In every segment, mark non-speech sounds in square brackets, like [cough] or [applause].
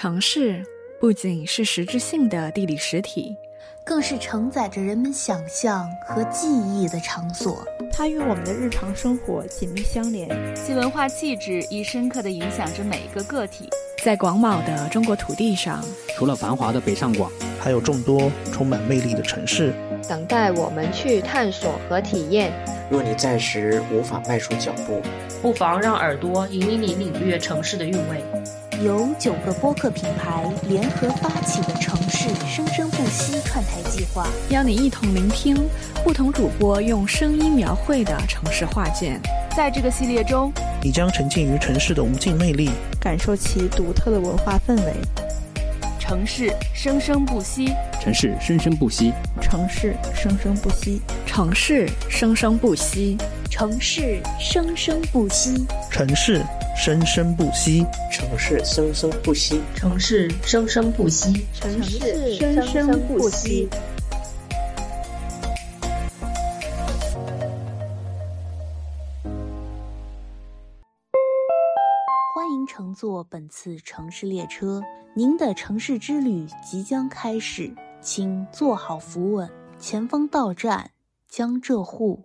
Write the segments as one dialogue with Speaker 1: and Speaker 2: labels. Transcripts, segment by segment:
Speaker 1: 城市不仅是实质性的地理实体，
Speaker 2: 更是承载着人们想象和记忆的场所。
Speaker 3: 它与我们的日常生活紧密相连，
Speaker 4: 其文化气质亦深刻地影响着每一个个体。
Speaker 1: 在广袤的中国土地上，
Speaker 5: 除了繁华的北上广，
Speaker 6: 还有众多充满魅力的城市，
Speaker 7: 等待我们去探索和体验。
Speaker 8: 若你暂时无法迈出脚步，
Speaker 9: 不妨让耳朵引领你领略城市的韵味。
Speaker 2: 由九个播客品牌联合发起的城市生生不息串台计划，
Speaker 1: 邀你一同聆听不同主播用声音描绘的城市画卷。
Speaker 4: 在这个系列中，
Speaker 6: 你将沉浸于城市的无尽魅力，
Speaker 3: 感受其独特的文化氛围。
Speaker 4: 城市生生不息，
Speaker 5: 城市生生不息，
Speaker 3: 城市生生不息，
Speaker 1: 城市生生不息，
Speaker 2: 城市生生不息，
Speaker 6: 城市生生不息，
Speaker 8: 城市生生不息，
Speaker 9: 城市生生不息，
Speaker 2: 城市生生不息。欢迎乘坐本次城市列车，您的城市之旅即将开始，请坐好扶稳，前方到站江浙沪。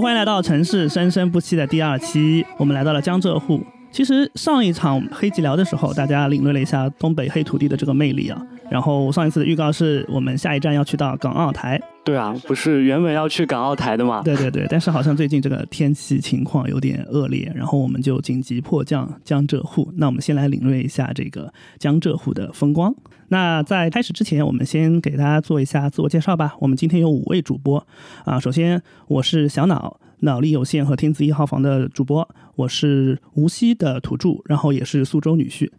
Speaker 10: 欢迎来到城市生生不息的第二期。我们来到了江浙沪。其实上一场黑吉辽的时候，大家领略了一下东北黑土地的这个魅力啊。然后上一次的预告是我们下一站要去到港澳台。
Speaker 11: 对啊，不是原本要去港澳台的吗？
Speaker 10: 对对对，但是好像最近这个天气情况有点恶劣，然后我们就紧急迫降江浙沪。那我们先来领略一下这个江浙沪的风光。那在开始之前，我们先给大家做一下自我介绍吧。我们今天有五位主播啊，首先我是小脑。脑力有限和天字一号房的主播，我是无锡的土著，然后也是苏州女婿。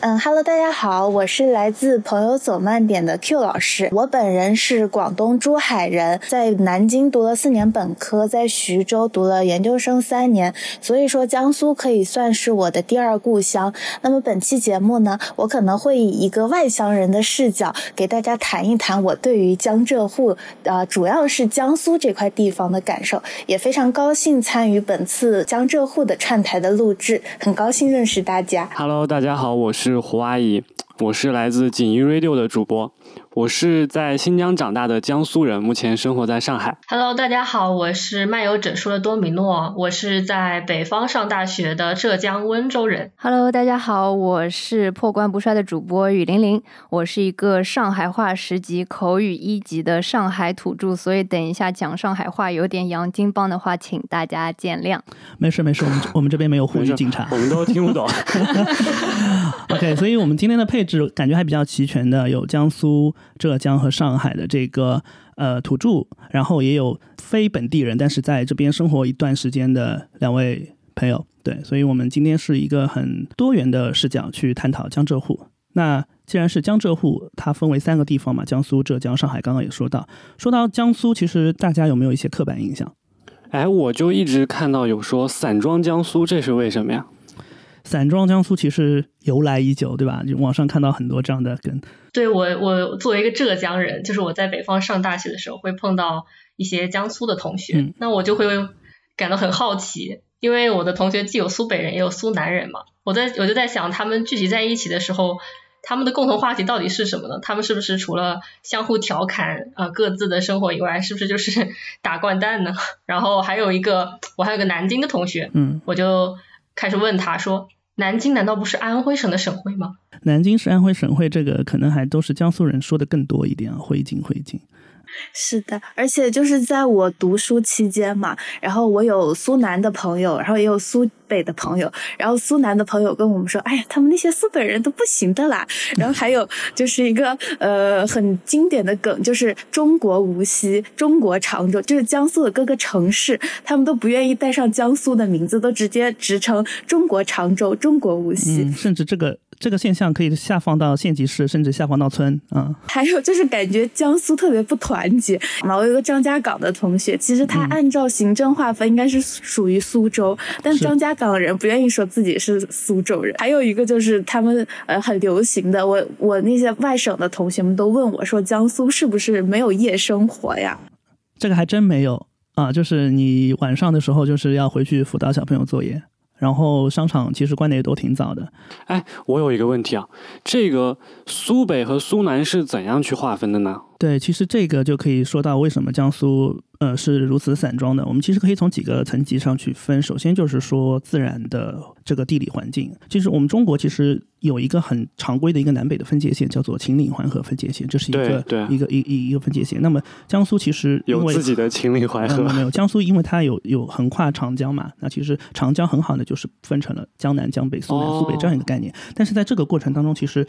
Speaker 12: 嗯哈喽，大家好，我是来自朋友走慢点的 Q 老师。我本人是广东珠海人，在南京读了四年本科，在徐州读了研究生三年，所以说江苏可以算是我的第二故乡。那么本期节目呢，我可能会以一个外乡人的视角，给大家谈一谈我对于江浙沪，呃，主要是江苏这块地方的感受。也非常高兴参与本次江浙沪的串台的录制，很高兴认识大家。
Speaker 11: Hello，大家好，我是。是胡阿姨，我是来自锦衣 Radio 的主播。我是在新疆长大的江苏人，目前生活在上海。
Speaker 9: Hello，大家好，我是漫游整数的多米诺，我是在北方上大学的浙江温州人。
Speaker 7: Hello，大家好，我是破罐不摔的主播雨玲玲，我是一个上海话十级、口语一级的上海土著，所以等一下讲上海话有点洋泾浜的话，请大家见谅。
Speaker 10: 没事没事，我们 [laughs] 我们这边没有沪语警察，
Speaker 11: 我们都听不懂。[laughs]
Speaker 10: OK，所以我们今天的配置感觉还比较齐全的，有江苏。浙江和上海的这个呃土著，然后也有非本地人，但是在这边生活一段时间的两位朋友，对，所以我们今天是一个很多元的视角去探讨江浙沪。那既然是江浙沪，它分为三个地方嘛，江苏、浙江、上海。刚刚也说到，说到江苏，其实大家有没有一些刻板印象？
Speaker 11: 哎，我就一直看到有说散装江苏，这是为什么呀？
Speaker 10: 散装江苏其实由来已久，对吧？就网上看到很多这样的梗。
Speaker 9: 对我，我作为一个浙江人，就是我在北方上大学的时候，会碰到一些江苏的同学，
Speaker 10: 嗯、
Speaker 9: 那我就会感到很好奇，因为我的同学既有苏北人，也有苏南人嘛。我在我就在想，他们聚集在一起的时候，他们的共同话题到底是什么呢？他们是不是除了相互调侃啊、呃、各自的生活以外，是不是就是打掼蛋呢？[laughs] 然后还有一个，我还有个南京的同学，
Speaker 10: 嗯，
Speaker 9: 我就开始问他说。南京难道不是安徽省的省会吗？
Speaker 10: 南京是安徽省会，这个可能还都是江苏人说的更多一点啊，徽京徽京。
Speaker 12: 是的，而且就是在我读书期间嘛，然后我有苏南的朋友，然后也有苏北的朋友，然后苏南的朋友跟我们说，哎呀，他们那些苏北人都不行的啦。然后还有就是一个呃很经典的梗，就是中国无锡、中国常州，就是江苏的各个城市，他们都不愿意带上江苏的名字，都直接直称中国常州、中国无锡，
Speaker 10: 甚至这个。这个现象可以下放到县级市，甚至下放到村啊。
Speaker 12: 还有就是感觉江苏特别不团结。[laughs] 我有个张家港的同学，其实他按照行政划分应该是属于苏州，但张家港人不愿意说自己是苏州人。还有一个就是他们呃很流行的，我我那些外省的同学们都问我说，江苏是不是没有夜生活呀？
Speaker 10: 这个还真没有啊，就是你晚上的时候就是要回去辅导小朋友作业。然后商场其实关的也都挺早的。
Speaker 11: 哎，我有一个问题啊，这个苏北和苏南是怎样去划分的呢？
Speaker 10: 对，其实这个就可以说到为什么江苏呃是如此散装的。我们其实可以从几个层级上去分。首先就是说自然的这个地理环境。其实我们中国其实有一个很常规的一个南北的分界线，叫做秦岭淮河分界线，这是一个一个一一一个分界线。那么江苏其实
Speaker 11: 有自己的秦岭淮河
Speaker 10: 没有？江苏因为它有有横跨长江嘛，那其实长江很好的就是分成了江南、江北、苏南、苏北这样一个概念。但是在这个过程当中，其实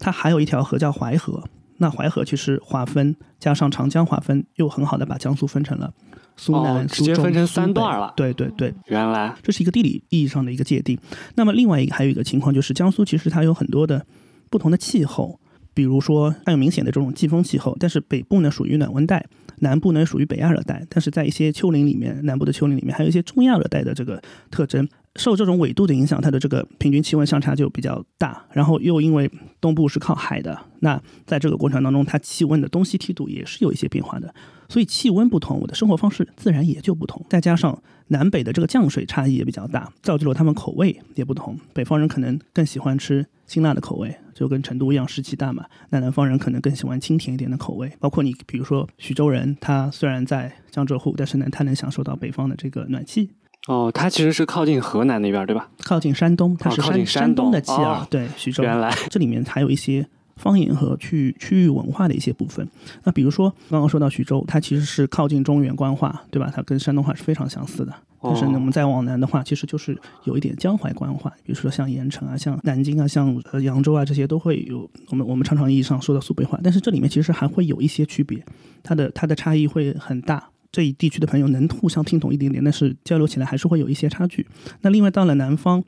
Speaker 10: 它还有一条河叫淮河。那淮河其实划分加上长江划分，又很好的把江苏分成了苏南、
Speaker 11: 直接分成三段了。
Speaker 10: 对对对，
Speaker 11: 原来
Speaker 10: 这是一个地理意义上的一个界定。那么另外一个还有一个情况就是，江苏其实它有很多的不同的气候，比如说它有明显的这种季风气候，但是北部呢属于暖温带，南部呢属于北亚热带，但是在一些丘陵里面，南部的丘陵里面还有一些中亚热带的这个特征。受这种纬度的影响，它的这个平均气温相差就比较大。然后又因为东部是靠海的，那在这个过程当中，它气温的东西梯度也是有一些变化的。所以气温不同，我的生活方式自然也就不同。再加上南北的这个降水差异也比较大，造就了他们口味也不同。北方人可能更喜欢吃辛辣的口味，就跟成都一样湿气大嘛。那南方人可能更喜欢清甜一点的口味。包括你，比如说徐州人，他虽然在江浙沪，但是呢，他能享受到北方的这个暖气。
Speaker 11: 哦，它其实是靠近河南那边，对吧？
Speaker 10: 靠近山东，它是
Speaker 11: 靠近
Speaker 10: 山
Speaker 11: 东
Speaker 10: 的气啊。对，徐州。
Speaker 11: 原来
Speaker 10: 这里面还有一些方言和区区域文化的一些部分。那比如说刚刚说到徐州，它其实是靠近中原官话，对吧？它跟山东话是非常相似的。但是呢，我们再往南的话，其实就是有一点江淮官话。比如说像盐城啊、像南京啊、像呃扬州啊这些，都会有我们我们常常意义上说的苏北话。但是这里面其实还会有一些区别，它的它的差异会很大。这一地区的朋友能互相听懂一点点，但是交流起来还是会有一些差距。那另外到了南方，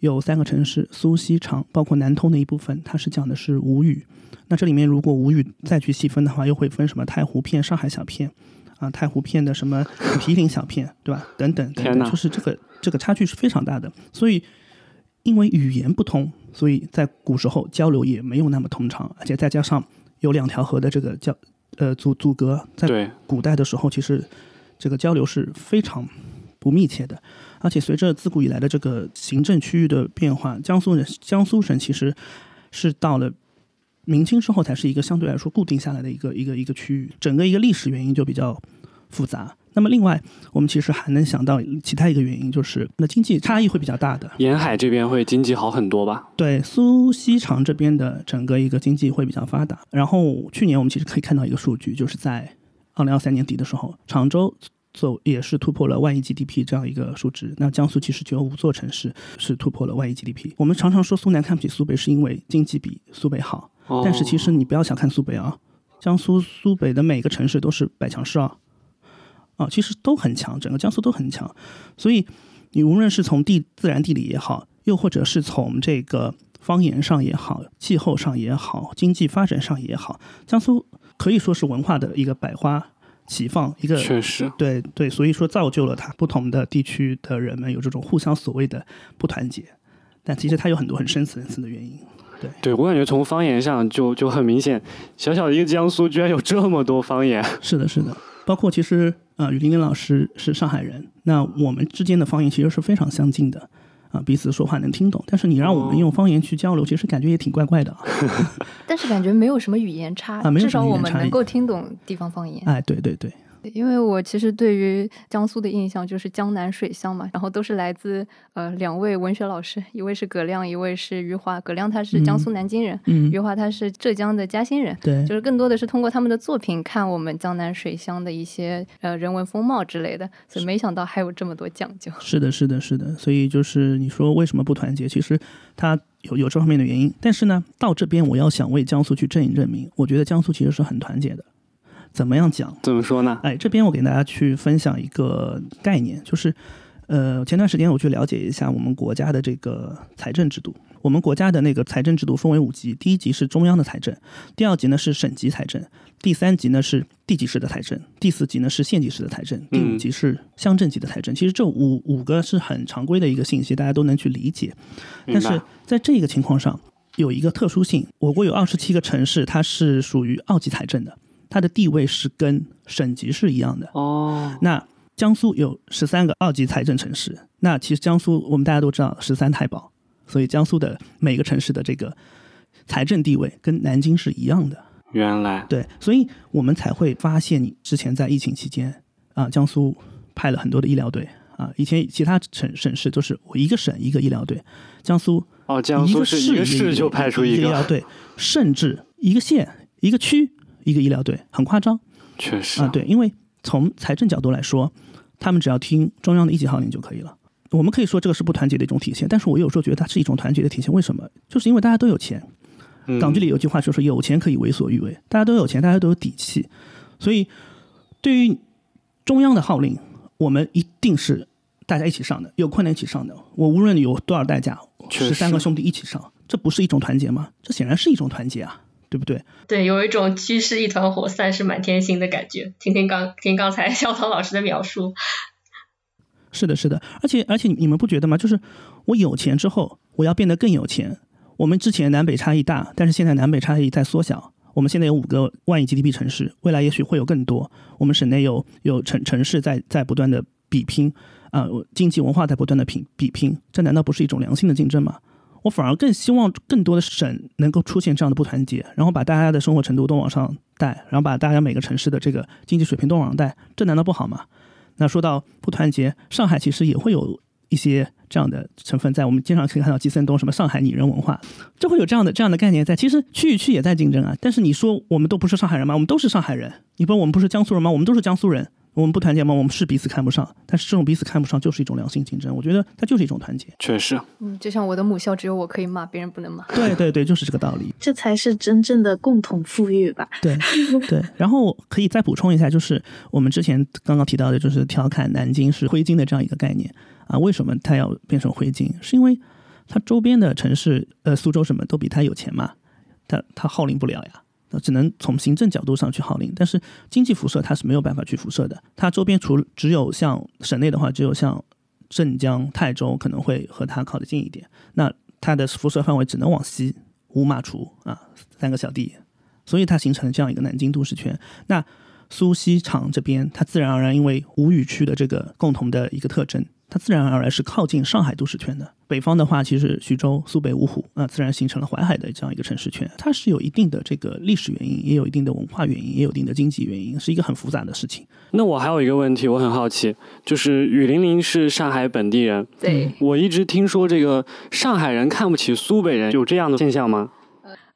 Speaker 10: 有三个城市：苏锡常，包括南通的一部分，它是讲的是吴语。那这里面如果吴语再去细分的话，又会分什么太湖片、上海小片啊，太湖片的什么毗邻小片，对吧？等等等等，就是这个这个差距是非常大的。所以因为语言不通，所以在古时候交流也没有那么通畅，而且再加上有两条河的这个交。呃，阻阻隔在古代的时候，其实这个交流是非常不密切的，而且随着自古以来的这个行政区域的变化，江苏人江苏省其实是到了明清之后才是一个相对来说固定下来的一个一个一个区域，整个一个历史原因就比较复杂。那么另外，我们其实还能想到其他一个原因，就是那经济差异会比较大的。
Speaker 11: 沿海这边会经济好很多吧？
Speaker 10: 对，苏锡常这边的整个一个经济会比较发达。然后去年我们其实可以看到一个数据，就是在二零二三年底的时候，常州走也是突破了万亿 GDP 这样一个数值。那江苏其实只有五座城市是突破了万亿 GDP。我们常常说苏南看不起苏北，是因为经济比苏北好。但是其实你不要小看苏北啊，江苏苏北的每个城市都是百强市啊。啊，其实都很强，整个江苏都很强，所以你无论是从地自然地理也好，又或者是从这个方言上也好，气候上也好，经济发展上也好，江苏可以说是文化的一个百花齐放，一个
Speaker 11: 确实
Speaker 10: 对对，所以说造就了它不同的地区的人们有这种互相所谓的不团结，但其实它有很多很深层次的原因。对，
Speaker 11: 对我感觉从方言上就就很明显，小小的一个江苏居然有这么多方言。
Speaker 10: 是的，是的，包括其实。啊，于玲玲老师是上海人，那我们之间的方言其实是非常相近的，啊，彼此说话能听懂。但是你让我们用方言去交流，其实感觉也挺怪怪的。[laughs] [laughs]
Speaker 7: 但是感觉没有什么语言差，至少我们能够听懂地方方言。
Speaker 10: 哎，对对对，
Speaker 7: 因为我其实对于江苏的印象就是江南水乡嘛，然后都是来自呃两位文学老师，一位是葛亮，一位是余华。葛亮他是江苏南京人，
Speaker 10: 嗯，
Speaker 7: 余华他是浙江的嘉兴人，
Speaker 10: 对，
Speaker 7: 就是更多的是通过他们的作品看我们江南水乡的一些呃人文风貌之类的，所以没想到还有这么多讲究。
Speaker 10: 是的，是的，是的，所以就是你说为什么不团结？其实他有有这方面的原因，但是呢，到这边我要想为江苏去证一证明，我觉得江苏其实是很团结的。怎么样讲？
Speaker 11: 怎么说呢？
Speaker 10: 哎，这边我给大家去分享一个概念，就是呃，前段时间我去了解一下我们国家的这个财政制度。我们国家的那个财政制度分为五级，第一级是中央的财政，第二级呢是省级财政，第三级呢是地级市的财政，第四级呢是县级市的财政，第五级是乡镇级的财政。其实这五五个是很常规的一个信息，大家都能去理解。但是在这个情况上有一个特殊性，我国有二十七个城市，它是属于二级财政的。它的地位是跟省级是一样的
Speaker 11: 哦。
Speaker 10: 那江苏有十三个二级财政城市，那其实江苏我们大家都知道十三太保，所以江苏的每个城市的这个财政地位跟南京是一样的。
Speaker 11: 原来
Speaker 10: 对，所以我们才会发现，你之前在疫情期间啊，江苏派了很多的医疗队啊，以前其他省省市都是我一个省一个医疗队，江苏
Speaker 11: 哦，江苏是一个市就派出
Speaker 10: 一
Speaker 11: 个
Speaker 10: 医疗队，甚至一个县一个区。一个医疗队很夸张，
Speaker 11: 确实
Speaker 10: 啊，对，因为从财政角度来说，他们只要听中央的一级号令就可以了。我们可以说这个是不团结的一种体现，但是我有时候觉得它是一种团结的体现。为什么？就是因为大家都有钱。港剧里有句话就是有钱可以为所欲为，大家都有钱，大家都有底气，所以对于中央的号令，我们一定是大家一起上的，有困难一起上的。我无论有多少代价，十三个兄弟一起上，这不是一种团结吗？这显然是一种团结啊。对不对？
Speaker 9: 对，有一种居是一团火，散是满天星的感觉。听听刚听刚才肖涛老师的描述，
Speaker 10: 是的，是的。而且而且，你们不觉得吗？就是我有钱之后，我要变得更有钱。我们之前南北差异大，但是现在南北差异在缩小。我们现在有五个万亿 GDP 城市，未来也许会有更多。我们省内有有城城市在在不断的比拼啊，经济文化在不断的比比拼，这难道不是一种良性的竞争吗？我反而更希望更多的省能够出现这样的不团结，然后把大家的生活程度都往上带，然后把大家每个城市的这个经济水平都往上带，这难道不好吗？那说到不团结，上海其实也会有一些这样的成分在。我们经常可以看到季森东什么上海拟人文化，就会有这样的这样的概念在。其实区与区也在竞争啊，但是你说我们都不是上海人吗？我们都是上海人。你不，我们不是江苏人吗？我们都是江苏人。我们不团结吗？我们是彼此看不上，但是这种彼此看不上就是一种良性竞争。我觉得它就是一种团结。
Speaker 11: 确实，
Speaker 7: 嗯，就像我的母校只有我可以骂，别人不能骂。
Speaker 10: 对对对，就是这个道理。
Speaker 12: 这才是真正的共同富裕吧？
Speaker 10: 对对。[laughs] 然后可以再补充一下，就是我们之前刚刚提到的，就是调侃南京是灰金的这样一个概念啊。为什么它要变成灰金？是因为它周边的城市，呃，苏州什么都比它有钱嘛，它它号令不了呀。那只能从行政角度上去号令，但是经济辐射它是没有办法去辐射的。它周边除只有像省内的话，只有像镇江、泰州可能会和它靠得近一点。那它的辐射范围只能往西，五马滁啊三个小弟，所以它形成了这样一个南京都市圈。那苏锡常这边，它自然而然因为吴语区的这个共同的一个特征。它自然而然是靠近上海都市圈的。北方的话，其实徐州、苏北、芜湖那，自然形成了淮海的这样一个城市圈。它是有一定的这个历史原因，也有一定的文化原因，也有一定的经济原因，是一个很复杂的事情。
Speaker 11: 那我还有一个问题，我很好奇，就是雨霖铃是上海本地人，
Speaker 7: 对
Speaker 11: 我一直听说这个上海人看不起苏北人，有这样的现象吗？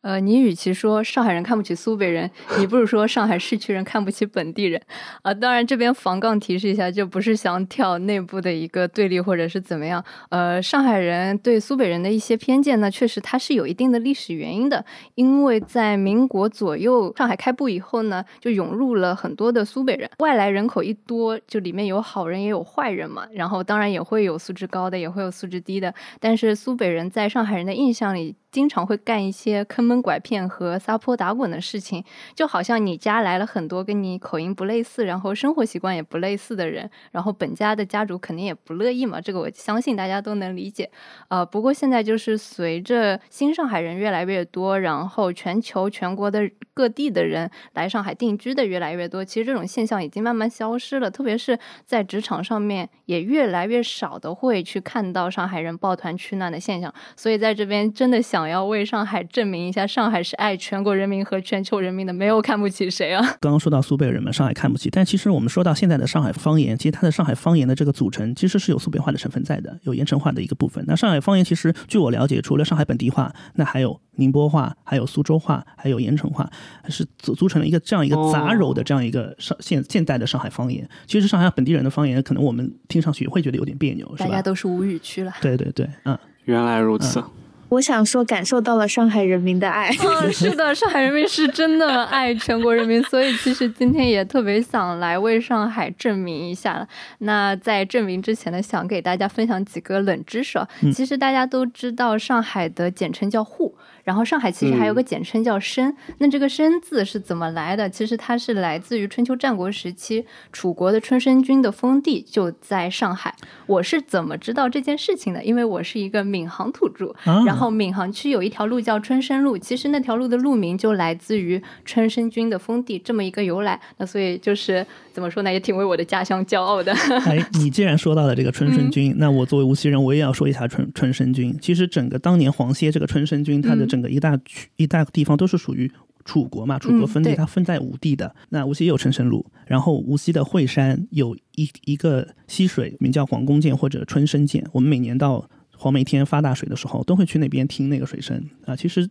Speaker 7: 呃，你与其说上海人看不起苏北人，你不如说上海市区人看不起本地人。啊，当然这边防杠提示一下，就不是想挑内部的一个对立或者是怎么样。呃，上海人对苏北人的一些偏见呢，确实它是有一定的历史原因的。因为在民国左右，上海开埠以后呢，就涌入了很多的苏北人，外来人口一多，就里面有好人也有坏人嘛。然后当然也会有素质高的，也会有素质低的。但是苏北人在上海人的印象里。经常会干一些坑蒙拐骗和撒泼打滚的事情，就好像你家来了很多跟你口音不类似，然后生活习惯也不类似的人，然后本家的家主肯定也不乐意嘛。这个我相信大家都能理解。呃，不过现在就是随着新上海人越来越多，然后全球全国的。各地的人来上海定居的越来越多。其实这种现象已经慢慢消失了，特别是在职场上面，也越来越少的会去看到上海人抱团取暖的现象。所以在这边真的想要为上海证明一下，上海是爱全国人民和全球人民的，没有看不起谁啊。
Speaker 10: 刚刚说到苏北人们上海看不起，但其实我们说到现在的上海方言，其实它的上海方言的这个组成其实是有苏北话的成分在的，有盐城话的一个部分。那上海方言其实据我了解，除了上海本地话，那还有宁波话，还有苏州话，还有盐城话，是组组成了一个这样一个杂糅的这样一个上现现代的上海方言。其实上海本地人的方言，可能我们听上去会觉得有点别扭，是吧？
Speaker 7: 大家都是无语区了。
Speaker 10: 对对对，嗯，
Speaker 11: 原来如此。
Speaker 12: 我想说，感受到了上海人民的爱。
Speaker 7: 嗯，是的，上海人民是真的爱全国人民，所以其实今天也特别想来为上海证明一下了。那在证明之前呢，想给大家分享几个冷知识。其实大家都知道，上海的简称叫沪。然后上海其实还有个简称叫申，那这个申字是怎么来的？其实它是来自于春秋战国时期楚国的春申君的封地就在上海。我是怎么知道这件事情的？因为我是一个闵行土著，然后闵行区有一条路叫春申路，其实那条路的路名就来自于春申君的封地这么一个由来。那所以就是怎么说呢，也挺为我的家乡骄傲的。[laughs]
Speaker 10: 哎，你既然说到了这个春申君，那我作为无锡人，我也要说一下春春申君。其实整个当年黄歇这个春申君，他的整个一大区一大地方都是属于楚国嘛，楚国分地，它分在五地的。那无锡也有春申路，然后无锡的惠山有一一个溪水，名叫黄公涧或者春申涧。我们每年到黄梅天发大水的时候，都会去那边听那个水声啊。其实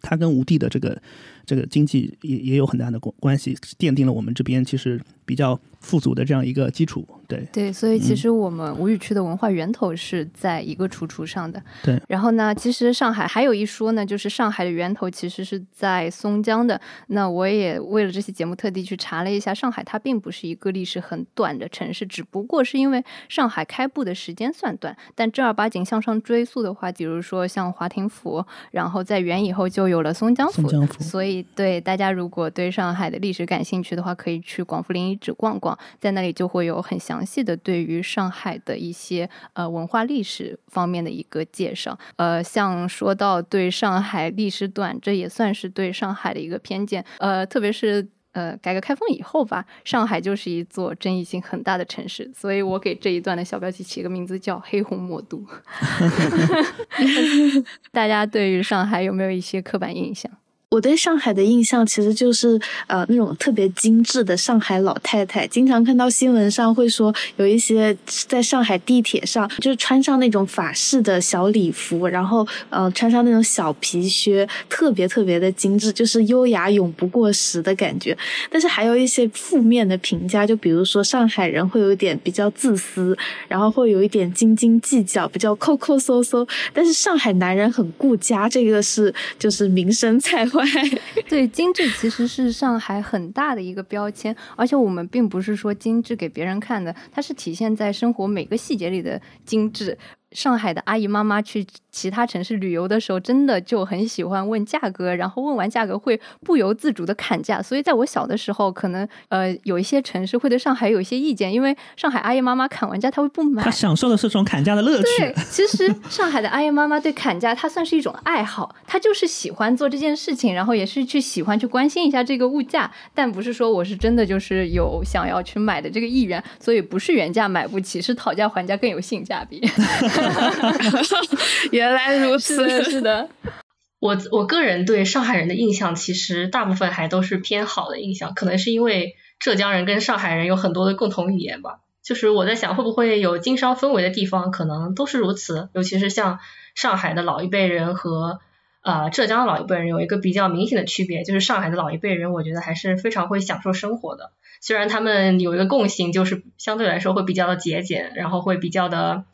Speaker 10: 它跟吴地的这个这个经济也也有很大的关关系，奠定了我们这边其实比较富足的这样一个基础。对
Speaker 7: 对，所以其实我们吴语区的文化源头是在一个楚楚上的。
Speaker 10: 对，
Speaker 7: 然后呢，其实上海还有一说呢，就是上海的源头其实是在松江的。那我也为了这期节目特地去查了一下，上海它并不是一个历史很短的城市，只不过是因为上海开埠的时间算短，但正儿八经向上追溯的话，比如说像华亭府，然后在元以后就有了松江府。
Speaker 10: 松江府。
Speaker 7: 所以对大家如果对上海的历史感兴趣的话，可以去广福陵遗址逛逛，在那里就会有很详细的对于上海的一些呃文化历史方面的一个介绍。呃，像说到对上海历史短，这也算是对上海的一个偏见。呃，特别是呃改革开放以后吧，上海就是一座争议性很大的城市，所以我给这一段的小标题起个名字叫“黑红魔都”。[laughs] [laughs] 大家对于上海有没有一些刻板印象？
Speaker 12: 我对上海的印象其实就是呃那种特别精致的上海老太太，经常看到新闻上会说有一些在上海地铁上就是穿上那种法式的小礼服，然后呃穿上那种小皮靴，特别特别的精致，就是优雅永不过时的感觉。但是还有一些负面的评价，就比如说上海人会有一点比较自私，然后会有一点斤斤计较，比较抠抠搜搜。但是上海男人很顾家，这个是就是名声 [laughs] 在外 [laughs]
Speaker 7: 对，精致其实是上海很大的一个标签，而且我们并不是说精致给别人看的，它是体现在生活每个细节里的精致。上海的阿姨妈妈去其他城市旅游的时候，真的就很喜欢问价格，然后问完价格会不由自主的砍价。所以在我小的时候，可能呃有一些城市会对上海有一些意见，因为上海阿姨妈妈砍完价，她会不买。
Speaker 10: 她享受的是这种砍价的乐趣。
Speaker 7: 对，其实上海的阿姨妈妈对砍价，她算是一种爱好，她就是喜欢做这件事情，然后也是去喜欢去关心一下这个物价，但不是说我是真的就是有想要去买的这个意愿，所以不是原价买不起，是讨价还价更有性价比。[laughs] [laughs]
Speaker 12: 原来如此，
Speaker 7: 是的。
Speaker 9: 我我个人对上海人的印象，其实大部分还都是偏好的印象，可能是因为浙江人跟上海人有很多的共同语言吧。就是我在想，会不会有经商氛围的地方，可能都是如此。尤其是像上海的老一辈人和呃浙江的老一辈人，有一个比较明显的区别，就是上海的老一辈人，我觉得还是非常会享受生活的。虽然他们有一个共性，就是相对来说会比较的节俭，然后会比较的。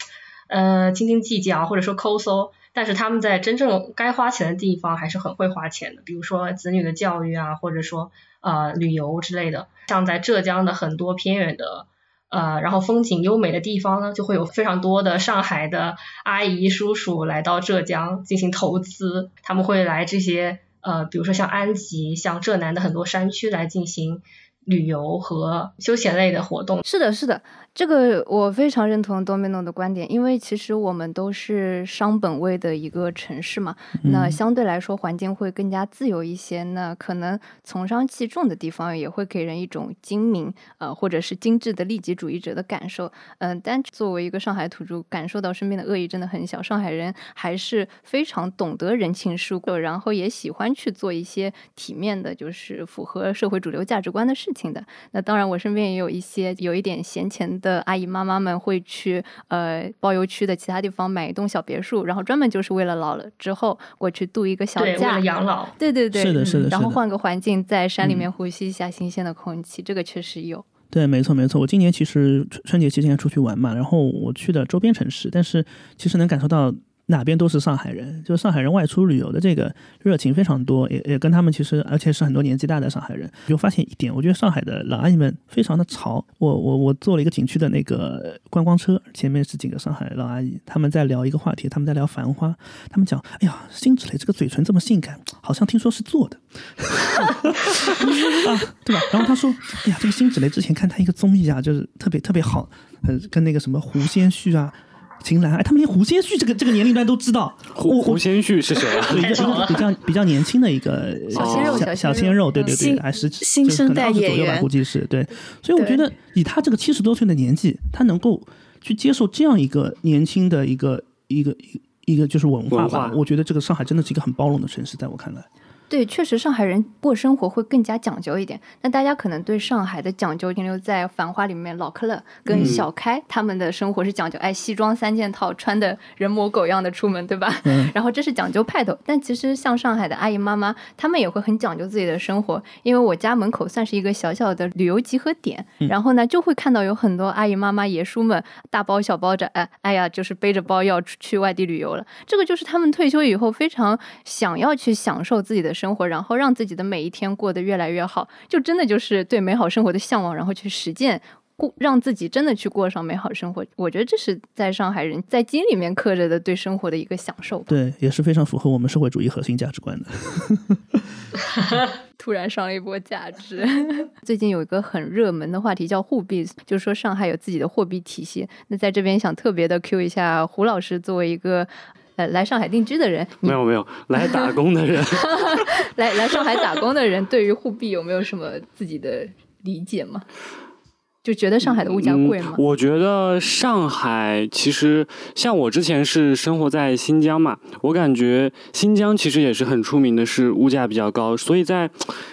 Speaker 9: 呃，斤斤计较或者说抠搜，但是他们在真正该花钱的地方还是很会花钱的，比如说子女的教育啊，或者说呃旅游之类的。像在浙江的很多偏远的呃，然后风景优美的地方呢，就会有非常多的上海的阿姨叔叔来到浙江进行投资，他们会来这些呃，比如说像安吉、像浙南的很多山区来进行旅游和休闲类的活动。
Speaker 7: 是的，是的。这个我非常认同 Domino 的观点，因为其实我们都是商本位的一个城市嘛，那相对来说环境会更加自由一些。那可能从商气重的地方也会给人一种精明呃或者是精致的利己主义者的感受。嗯，但作为一个上海土著，感受到身边的恶意真的很小。上海人还是非常懂得人情世故，然后也喜欢去做一些体面的，就是符合社会主流价值观的事情的。那当然，我身边也有一些有一点闲钱。的阿姨妈妈们会去呃包邮区的其他地方买一栋小别墅，然后专门就是为了老了之后过去度一个小假，
Speaker 9: 养老。
Speaker 7: 对对对，
Speaker 10: 是的，是的，
Speaker 7: 然后换个环境，在山里面呼吸一下新鲜的空气，这个确实有。
Speaker 10: 对，没错没错。我今年其实春节期间出去玩嘛，然后我去的周边城市，但是其实能感受到。哪边都是上海人，就是上海人外出旅游的这个热情非常多，也也跟他们其实，而且是很多年纪大的上海人。就发现一点，我觉得上海的老阿姨们非常的潮。我我我坐了一个景区的那个观光车，前面是几个上海老阿姨，他们在聊一个话题，他们在聊《繁花》，他们讲，哎呀，辛芷蕾这个嘴唇这么性感，好像听说是做的，[laughs] 啊，对吧？然后他说，哎呀，这个辛芷蕾之前看他一个综艺啊，就是特别特别好，呃，跟那个什么胡先煦啊。秦岚，哎，他们连胡先煦这个这个年龄段都知道。
Speaker 11: 胡胡先煦是谁啊？[laughs]
Speaker 10: 一个比较比较年轻的一个
Speaker 7: 小鲜肉，
Speaker 10: 小鲜肉，对对对，还是
Speaker 12: 新生代演员，
Speaker 10: 估计是对。所以我觉得，以他这个七十多岁的年纪，他能够去接受这样一个年轻的一个一个一个就是文化吧。我觉得这个上海真的是一个很包容的城市，在我看来。
Speaker 7: 对，确实上海人过生活会更加讲究一点。那大家可能对上海的讲究停留在《繁花》里面，老克勒跟小开他们的生活是讲究，哎，西装三件套，穿的人模狗样的出门，对吧？[laughs] 然后这是讲究派头。但其实像上海的阿姨妈妈，他们也会很讲究自己的生活。因为我家门口算是一个小小的旅游集合点，然后呢，就会看到有很多阿姨妈妈、爷叔们大包小包着，哎，哎呀，就是背着包要去外地旅游了。这个就是他们退休以后非常想要去享受自己的。生活，然后让自己的每一天过得越来越好，就真的就是对美好生活的向往，然后去实践，过让自己真的去过上美好生活。我觉得这是在上海人在基因里面刻着的对生活的一个享受。
Speaker 10: 对，也是非常符合我们社会主义核心价值观的。[laughs] [laughs]
Speaker 7: 突然上了一波价值。[laughs] 最近有一个很热门的话题叫货币，就是说上海有自己的货币体系。那在这边想特别的 Q 一下胡老师，作为一个。来上海定居的人，
Speaker 11: 没有没有来打工的人，[laughs]
Speaker 7: 来来上海打工的人，对于货币有没有什么自己的理解吗？就觉得上海的物价贵吗？
Speaker 11: 我觉得上海其实像我之前是生活在新疆嘛，我感觉新疆其实也是很出名的，是物价比较高，所以在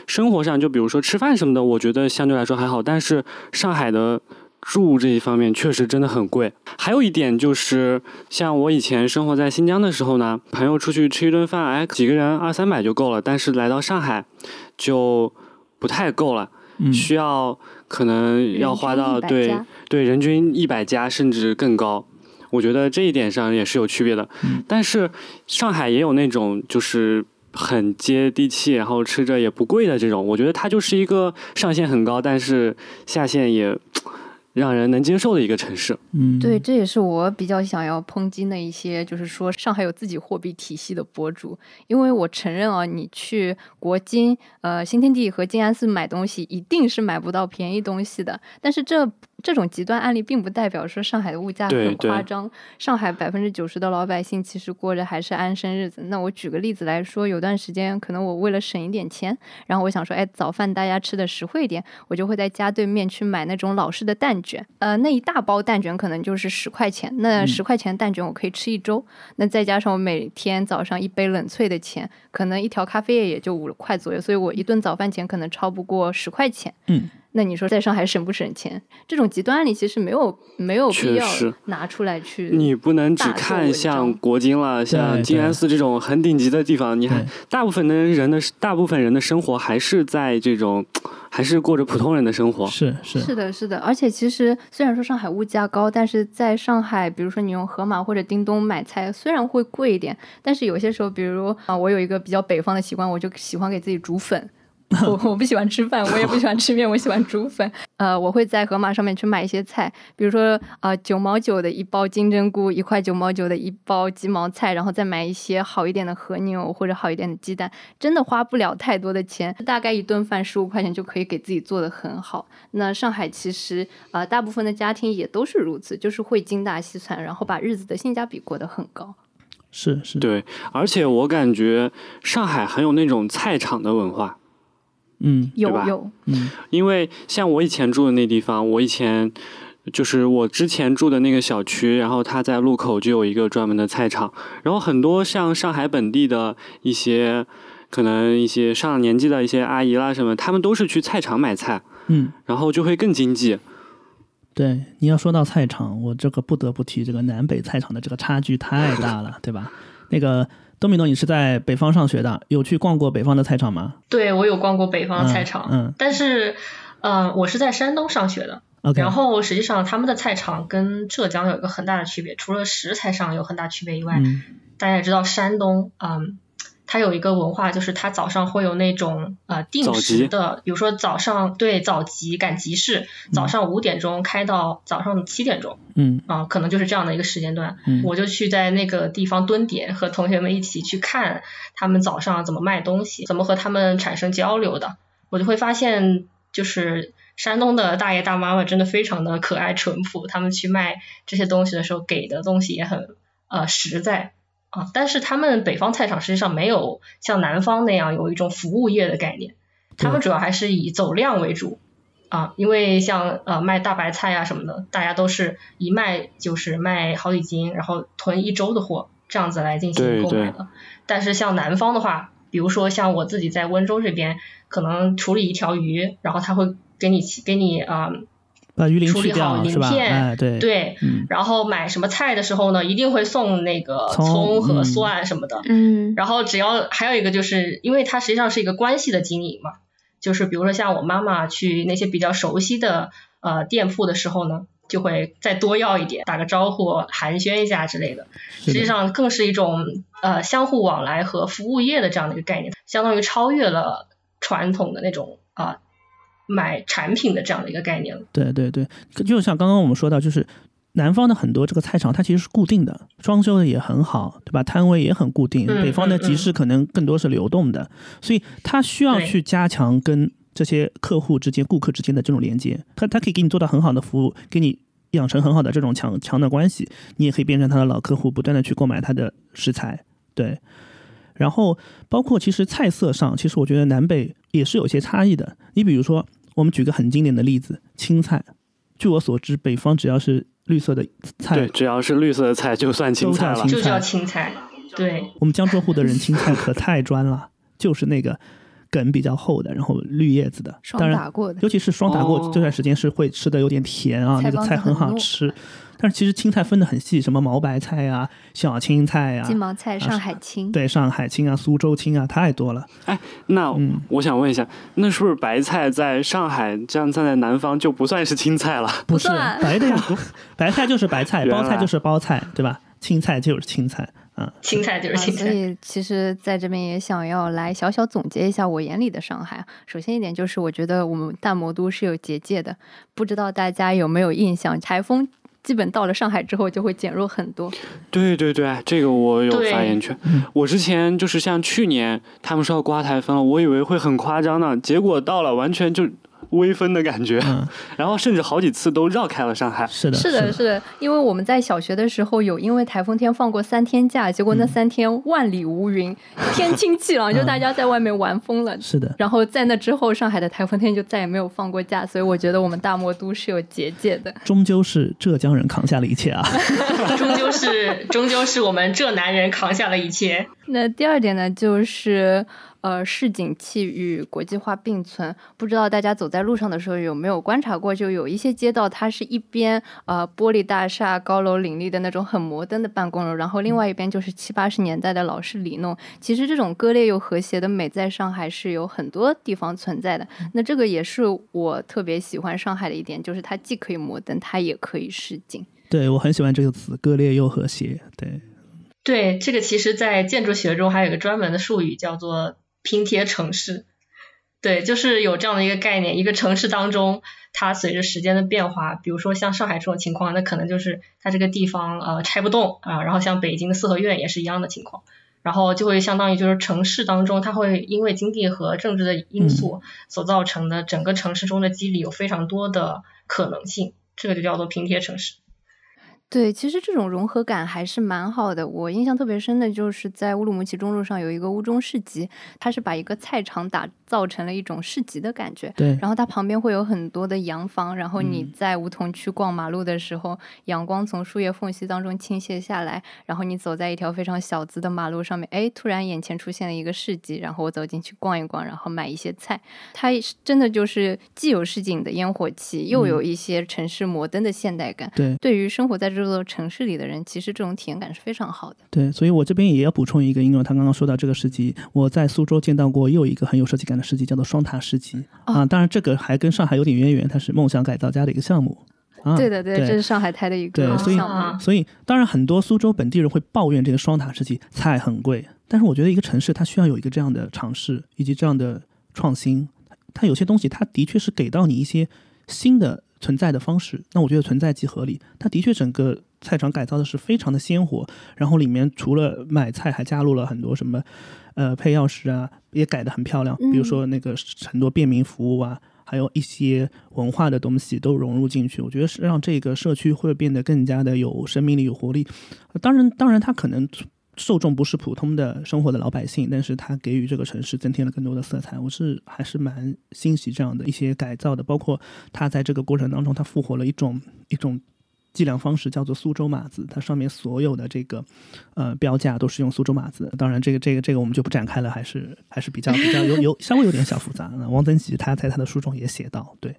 Speaker 11: 生活上，就比如说吃饭什么的，我觉得相对来说还好，但是上海的。住这一方面确实真的很贵。还有一点就是，像我以前生活在新疆的时候呢，朋友出去吃一顿饭，哎，几个人二三百就够了。但是来到上海就不太够了，需要可能要花到对对人均一百加甚至更高。我觉得这一点上也是有区别的。但是上海也有那种就是很接地气，然后吃着也不贵的这种。我觉得它就是一个上限很高，但是下限也。让人能接受的一个城市，
Speaker 10: 嗯，
Speaker 7: 对，这也是我比较想要抨击的一些，就是说上海有自己货币体系的博主，因为我承认啊，你去国金、呃新天地和静安寺买东西，一定是买不到便宜东西的，但是这。这种极端案例并不代表说上海的物价很夸张。上海百分之九十的老百姓其实过着还是安生日子。那我举个例子来说，有段时间可能我为了省一点钱，然后我想说，哎，早饭大家吃的实惠一点，我就会在家对面去买那种老式的蛋卷。呃，那一大包蛋卷可能就是十块钱，那十块钱蛋卷我可以吃一周。那再加上我每天早上一杯冷萃的钱，可能一条咖啡液也就五块左右，所以我一顿早饭钱可能超不过十块钱。
Speaker 10: 嗯。
Speaker 7: 那你说在上海省不省钱？这种极端案例其实没有没有必要拿出来去。
Speaker 11: 你不能只看像国金了，像静安寺这种很顶级的地方。你看，大部分的人的大部分人的生活还是在这种，还是过着普通人的生活。
Speaker 10: 是是
Speaker 7: 是的，是的。而且其实虽然说上海物价高，但是在上海，比如说你用盒马或者叮咚买菜，虽然会贵一点，但是有些时候，比如啊，我有一个比较北方的习惯，我就喜欢给自己煮粉。[laughs] 我我不喜欢吃饭，我也不喜欢吃面，我喜欢煮粉。呃，我会在盒马上面去买一些菜，比如说呃九毛九的一包金针菇，一块九毛九的一包鸡毛菜，然后再买一些好一点的和牛或者好一点的鸡蛋，真的花不了太多的钱，大概一顿饭十五块钱就可以给自己做的很好。那上海其实呃大部分的家庭也都是如此，就是会精打细算，然后把日子的性价比过得很高。
Speaker 10: 是是，
Speaker 11: 对，而且我感觉上海很有那种菜场的文化。
Speaker 10: 嗯，
Speaker 7: 有有，
Speaker 10: 嗯，
Speaker 11: 因为像我以前住的那地方，我以前就是我之前住的那个小区，然后它在路口就有一个专门的菜场，然后很多像上海本地的一些可能一些上了年纪的一些阿姨啦什么，他们都是去菜场买菜，
Speaker 10: 嗯，
Speaker 11: 然后就会更经济。
Speaker 10: 对，你要说到菜场，我这个不得不提这个南北菜场的这个差距太大了，对吧？那个。多米诺，你是在北方上学的，有去逛过北方的菜场吗？
Speaker 9: 对，我有逛过北方的菜场，
Speaker 10: 嗯，
Speaker 9: 但是，呃，我是在山东上学的然后实际上他们的菜场跟浙江有一个很大的区别，除了食材上有很大区别以外，大家也知道山东，嗯。它有一个文化，就是它早上会有那种呃定时的，比如说早上对早集赶集市，早上五点钟开到早上七点钟，
Speaker 10: 嗯
Speaker 9: 啊，可能就是这样的一个时间段，
Speaker 10: 嗯，
Speaker 9: 我就去在那个地方蹲点，和同学们一起去看他们早上怎么卖东西，怎么和他们产生交流的，我就会发现，就是山东的大爷大妈们真的非常的可爱淳朴，他们去卖这些东西的时候给的东西也很呃实在。啊，但是他们北方菜场实际上没有像南方那样有一种服务业的概念，他们主要还是以走量为主啊，因为像呃卖大白菜啊什么的，大家都是一卖就是卖好几斤，然后囤一周的货，这样子来进行购买的。但是像南方的话，比如说像我自己在温州这边，可能处理一条鱼，然后他会给你给你啊。
Speaker 10: 把鱼鳞
Speaker 9: 处理好鳞片，
Speaker 10: 哎，
Speaker 9: 对
Speaker 10: 对，
Speaker 9: 然后买什么菜的时候呢，一定会送那个葱和蒜什么的，
Speaker 7: 嗯，
Speaker 9: 然后只要还有一个就是，因为它实际上是一个关系的经营嘛，就是比如说像我妈妈去那些比较熟悉的呃店铺的时候呢，就会再多要一点，打个招呼寒暄一下之类的，实际上更是一种呃相互往来和服务业的这样的一个概念，相当于超越了传统的那种啊。买产品的这样的一个概念了。
Speaker 10: 对对对，就像刚刚我们说到，就是南方的很多这个菜场，它其实是固定的，装修的也很好，对吧？摊位也很固定。北方的集市可能更多是流动的，所以它需要去加强跟这些客户之间、顾客之间的这种连接。它它可以给你做到很好的服务，给你养成很好的这种强强的关系，你也可以变成他的老客户，不断的去购买他的食材。对。然后包括其实菜色上，其实我觉得南北也是有些差异的。你比如说。我们举个很经典的例子，青菜。据我所知，北方只要是绿色的菜，
Speaker 11: 对，只要是绿色的菜就算青菜了，
Speaker 9: 就叫青菜。对，
Speaker 10: 我们江浙沪的人青菜可太专了，就是那个梗比较厚的，然后绿叶子的，
Speaker 7: 当然，
Speaker 10: 尤其是双打过这段时间是会吃的有点甜啊，那个菜很好吃。但是其实青菜分的很细，什么毛白菜啊、小青菜啊、
Speaker 7: 金毛菜、上海青，
Speaker 10: 对，上海青啊、苏州青啊，太多了。
Speaker 11: 哎，那我想问一下，那是不是白菜在上海这样站在南方就不算是青菜了？[laughs]
Speaker 10: 不是白的呀，[laughs] 白菜就是白菜，包菜就是包菜，对吧？青菜就是青菜，啊，
Speaker 9: 青菜就是青菜。
Speaker 7: 所以其实在这边也想要来小小总结一下我眼里的上海。首先一点就是，我觉得我们大魔都是有结界的，不知道大家有没有印象？台风。基本到了上海之后就会减弱很多。
Speaker 11: 对对对，这个我有发言权。我之前就是像去年他们说要刮台风了，我以为会很夸张呢，结果到了完全就。微风的感觉，然后甚至好几次都绕开了上海。
Speaker 10: 是的，
Speaker 7: 是的，是的，因为我们在小学的时候有因为台风天放过三天假，结果那三天万里无云，天清气朗，就大家在外面玩疯了。
Speaker 10: 是的，
Speaker 7: 然后在那之后，上海的台风天就再也没有放过假，所以我觉得我们大魔都是有结界的。
Speaker 10: 终究是浙江人扛下了一切啊！
Speaker 9: 终究是，终究是我们浙南人扛下了一切。
Speaker 7: 那第二点呢，就是。呃，市井气与国际化并存，不知道大家走在路上的时候有没有观察过？就有一些街道，它是一边呃玻璃大厦、高楼林立的那种很摩登的办公楼，然后另外一边就是七八十年代的老式里弄。其实这种割裂又和谐的美，在上海是有很多地方存在的。那这个也是我特别喜欢上海的一点，就是它既可以摩登，它也可以市井。
Speaker 10: 对我很喜欢这个词，割裂又和谐。对，
Speaker 9: 对，这个其实在建筑学中还有一个专门的术语，叫做。拼贴城市，对，就是有这样的一个概念，一个城市当中，它随着时间的变化，比如说像上海这种情况，那可能就是它这个地方呃拆不动啊，然后像北京的四合院也是一样的情况，然后就会相当于就是城市当中，它会因为经济和政治的因素所造成的整个城市中的机理有非常多的可能性，这个就叫做拼贴城市。
Speaker 7: 对，其实这种融合感还是蛮好的。我印象特别深的就是在乌鲁木齐中路上有一个乌中市集，它是把一个菜场打造成了一种市集的感觉。
Speaker 10: 对，
Speaker 7: 然后它旁边会有很多的洋房，然后你在梧桐区逛马路的时候，阳光从树叶缝隙当中倾泻下来，然后你走在一条非常小资的马路上面，哎，突然眼前出现了一个市集，然后我走进去逛一逛，然后买一些菜。它真的就是既有市井的烟火气，又有一些城市摩登的现代感。
Speaker 10: 对，
Speaker 7: 对于生活在这座城市里的人，其实这种体验感是非常好的。
Speaker 10: 对，所以我这边也要补充一个，因为他刚刚说到这个市集，我在苏州见到过又一个很有设计感的市集，叫做双塔市集啊。当然，这个还跟上海有点渊源，它是梦想改造家的一个项目。啊，
Speaker 7: 对的，对，这是上海滩的一个
Speaker 10: 对，所以所以当然很多苏州本地人会抱怨这个双塔市集菜很贵，但是我觉得一个城市它需要有一个这样的尝试以及这样的创新，它有些东西它的确是给到你一些新的存在的方式，那我觉得存在即合理，它的确整个。菜场改造的是非常的鲜活，然后里面除了买菜，还加入了很多什么，呃，配钥匙啊，也改的很漂亮。比如说那个很多便民服务啊，还有一些文化的东西都融入进去。我觉得是让这个社区会变得更加的有生命力、有活力。当然，当然，它可能受众不是普通的生活的老百姓，但是它给予这个城市增添了更多的色彩。我是还是蛮欣喜这样的一些改造的，包括它在这个过程当中，它复活了一种一种。计量方式叫做苏州码字，它上面所有的这个呃标价都是用苏州码字。当然，这个这个这个我们就不展开了，还是还是比较比较有有稍微有点小复杂。那王曾吉他在他的书中也写到，对。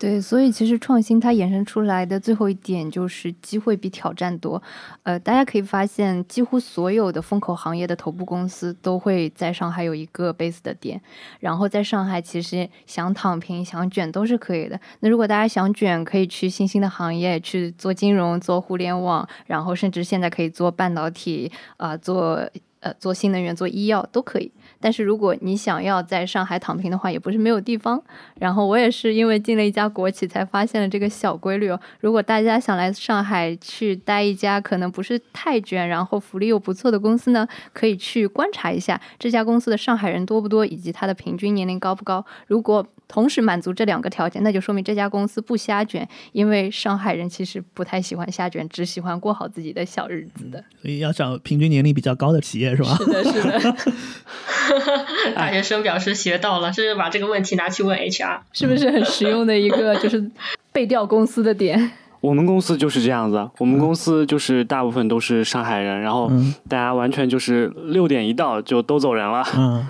Speaker 7: 对，所以其实创新它衍生出来的最后一点就是机会比挑战多。呃，大家可以发现，几乎所有的风口行业的头部公司都会在上海有一个 base 的点。然后在上海，其实想躺平、想卷都是可以的。那如果大家想卷，可以去新兴的行业去做金融、做互联网，然后甚至现在可以做半导体啊，做呃做新能源、做医药都可以。但是如果你想要在上海躺平的话，也不是没有地方。然后我也是因为进了一家国企，才发现了这个小规律哦。如果大家想来上海去待一家可能不是太卷，然后福利又不错的公司呢，可以去观察一下这家公司的上海人多不多，以及它的平均年龄高不高。如果同时满足这两个条件，那就说明这家公司不瞎卷，因为上海人其实不太喜欢瞎卷，只喜欢过好自己的小日子的。
Speaker 10: 所以要找平均年龄比较高的企业是吧？
Speaker 7: 是的，是的。[laughs] [laughs]
Speaker 9: 大学生表示学到了，甚至把这个问题拿去问 HR，
Speaker 7: 是不是很实用的一个就是背调公司的点？[laughs]
Speaker 11: 我们公司就是这样子，我们公司就是大部分都是上海人，然后大家完全就是六点一到就都走人了。
Speaker 10: 嗯。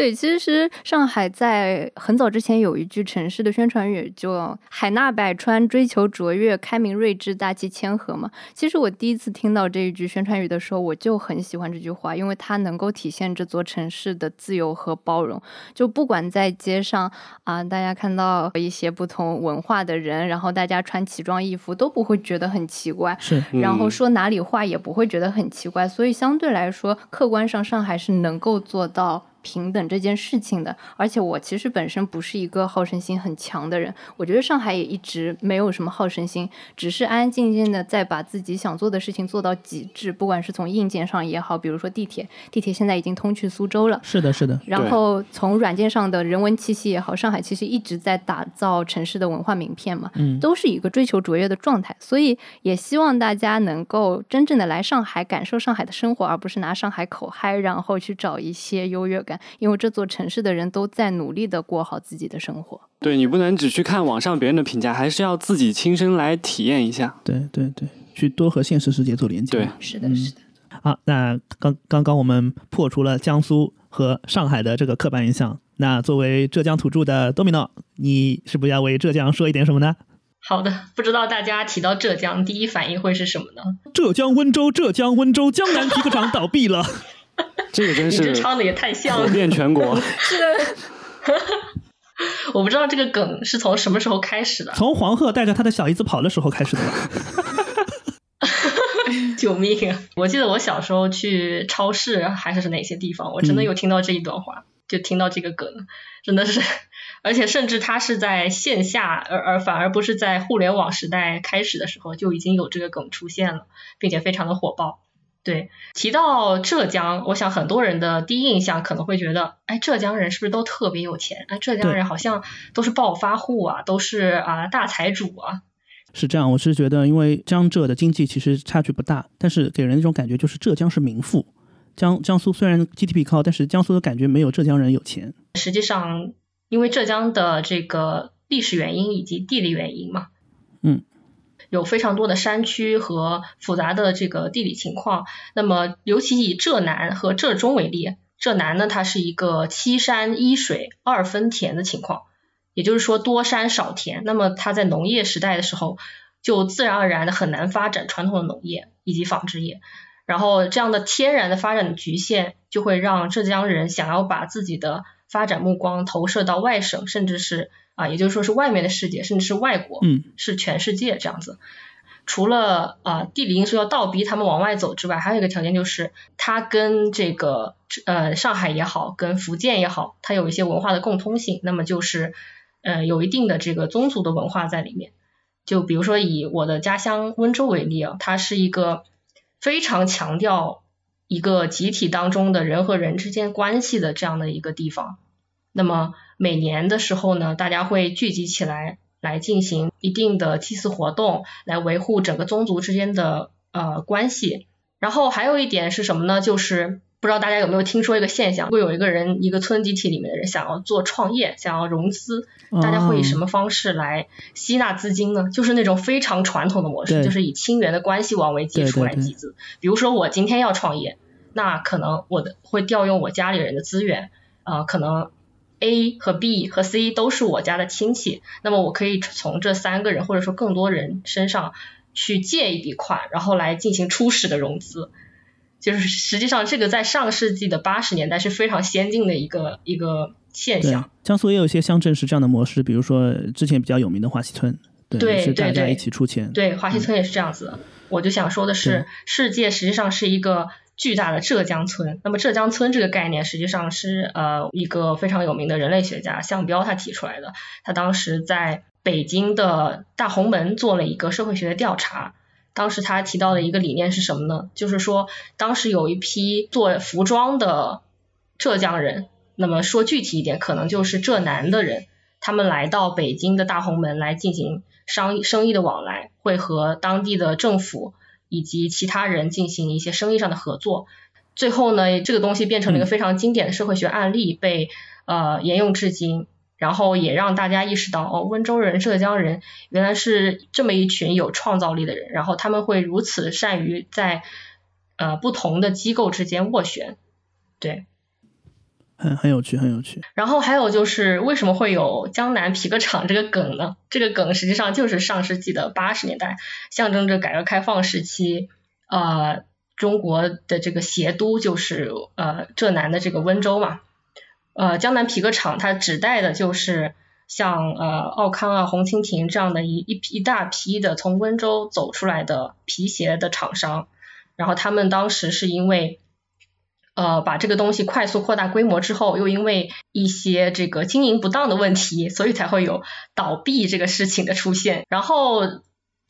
Speaker 7: 对，其实上海在很早之前有一句城市的宣传语，就“海纳百川，追求卓越，开明睿智，大气谦和”嘛。其实我第一次听到这一句宣传语的时候，我就很喜欢这句话，因为它能够体现这座城市的自由和包容。就不管在街上啊，大家看到一些不同文化的人，然后大家穿奇装异服，都不会觉得很奇怪。
Speaker 10: 是，
Speaker 7: 然后说哪里话也不会觉得很奇怪。所以相对来说，客观上上海是能够做到。平等这件事情的，而且我其实本身不是一个好胜心很强的人，我觉得上海也一直没有什么好胜心，只是安安静静的在把自己想做的事情做到极致，不管是从硬件上也好，比如说地铁，地铁现在已经通去苏州了，
Speaker 10: 是的，是的。
Speaker 7: 然后从软件上的人文气息也好，上海其实一直在打造城市的文化名片嘛，
Speaker 10: 嗯，
Speaker 7: 都是一个追求卓越的状态，所以也希望大家能够真正的来上海感受上海的生活，而不是拿上海口嗨，然后去找一些优越感。因为这座城市的人都在努力的过好自己的生活。
Speaker 11: 对你不能只去看网上别人的评价，还是要自己亲身来体验一下。
Speaker 10: 对对对，去多和现实世界做连接。
Speaker 11: 对，
Speaker 7: 是的，是的。
Speaker 10: 好，那刚刚刚我们破除了江苏和上海的这个刻板印象。那作为浙江土著的多米诺，你是不是要为浙江说一点什么呢？
Speaker 9: 好的，不知道大家提到浙江第一反应会是什么呢？
Speaker 10: 浙江温州，浙江温州，江南皮革厂倒闭了。[laughs]
Speaker 11: 这个真是这
Speaker 9: 唱的也太像了，
Speaker 11: 走遍全国。[laughs]
Speaker 9: 是的，[laughs] 我不知道这个梗是从什么时候开始的。
Speaker 10: 从黄鹤带着他的小姨子跑的时候开始的吧。
Speaker 9: 救命！我记得我小时候去超市还是哪些地方，我真的有听到这一段话。就听到这个梗，真的是，而且甚至它是在线下，而而反而不是在互联网时代开始的时候就已经有这个梗出现了，并且非常的火爆。对，提到浙江，我想很多人的第一印象可能会觉得，哎，浙江人是不是都特别有钱？哎，浙江人好像都是暴发户啊，都是啊大财主啊。
Speaker 10: 是这样，我是觉得，因为江浙的经济其实差距不大，但是给人一种感觉就是浙江是民富。江江苏虽然 GDP 高，但是江苏的感觉没有浙江人有钱。
Speaker 9: 实际上，因为浙江的这个历史原因以及地理原因嘛，
Speaker 10: 嗯。
Speaker 9: 有非常多的山区和复杂的这个地理情况。那么，尤其以浙南和浙中为例，浙南呢，它是一个七山一水二分田的情况，也就是说多山少田。那么，它在农业时代的时候，就自然而然的很难发展传统的农业以及纺织业。然后，这样的天然的发展的局限，就会让浙江人想要把自己的发展目光投射到外省，甚至是。啊，也就是说是外面的世界，甚至是外国，
Speaker 10: 嗯，
Speaker 9: 是全世界这样子。除了啊地理因素要倒逼他们往外走之外，还有一个条件就是，它跟这个呃上海也好，跟福建也好，它有一些文化的共通性。那么就是呃有一定的这个宗族的文化在里面。就比如说以我的家乡温州为例啊，它是一个非常强调一个集体当中的人和人之间关系的这样的一个地方。那么每年的时候呢，大家会聚集起来，来进行一定的祭祀活动，来维护整个宗族之间的呃关系。然后还有一点是什么呢？就是不知道大家有没有听说一个现象，会有一个人，一个村集体里面的人想要做创业，想要融资，大家会以什么方式来吸纳资金呢？就是那种非常传统的模式，就是以亲缘的关系网为基础来集资。比如说我今天要创业，那可能我的会调用我家里人的资源，呃，可能。A 和 B 和 C 都是我家的亲戚，那么我可以从这三个人或者说更多人身上去借一笔款，然后来进行初始的融资。就是实际上这个在上世纪的八十年代是非常先进的一个一个现象。
Speaker 10: 江苏也有一些乡镇是这样的模式，比如说之前比较有名的华西村，
Speaker 9: 对，
Speaker 10: 是大家一起出钱。
Speaker 9: 对，华西村也是这样子。我就想说的是，世界实际上是一个。巨大的浙江村，那么浙江村这个概念实际上是呃一个非常有名的人类学家项彪他提出来的。他当时在北京的大红门做了一个社会学的调查，当时他提到的一个理念是什么呢？就是说当时有一批做服装的浙江人，那么说具体一点，可能就是浙南的人，他们来到北京的大红门来进行商生意的往来，会和当地的政府。以及其他人进行一些生意上的合作，最后呢，这个东西变成了一个非常经典的社会学案例，被呃沿用至今，然后也让大家意识到，哦，温州人、浙江人原来是这么一群有创造力的人，然后他们会如此善于在呃不同的机构之间斡旋，对。
Speaker 10: 很很有趣，很有趣。
Speaker 9: 然后还有就是为什么会有江南皮革厂这个梗呢？这个梗实际上就是上世纪的八十年代，象征着改革开放时期，呃，中国的这个鞋都就是呃浙南的这个温州嘛。呃，江南皮革厂它指代的就是像呃奥康啊、红蜻蜓这样的一一批一大批的从温州走出来的皮鞋的厂商，然后他们当时是因为。呃，把这个东西快速扩大规模之后，又因为一些这个经营不当的问题，所以才会有倒闭这个事情的出现。然后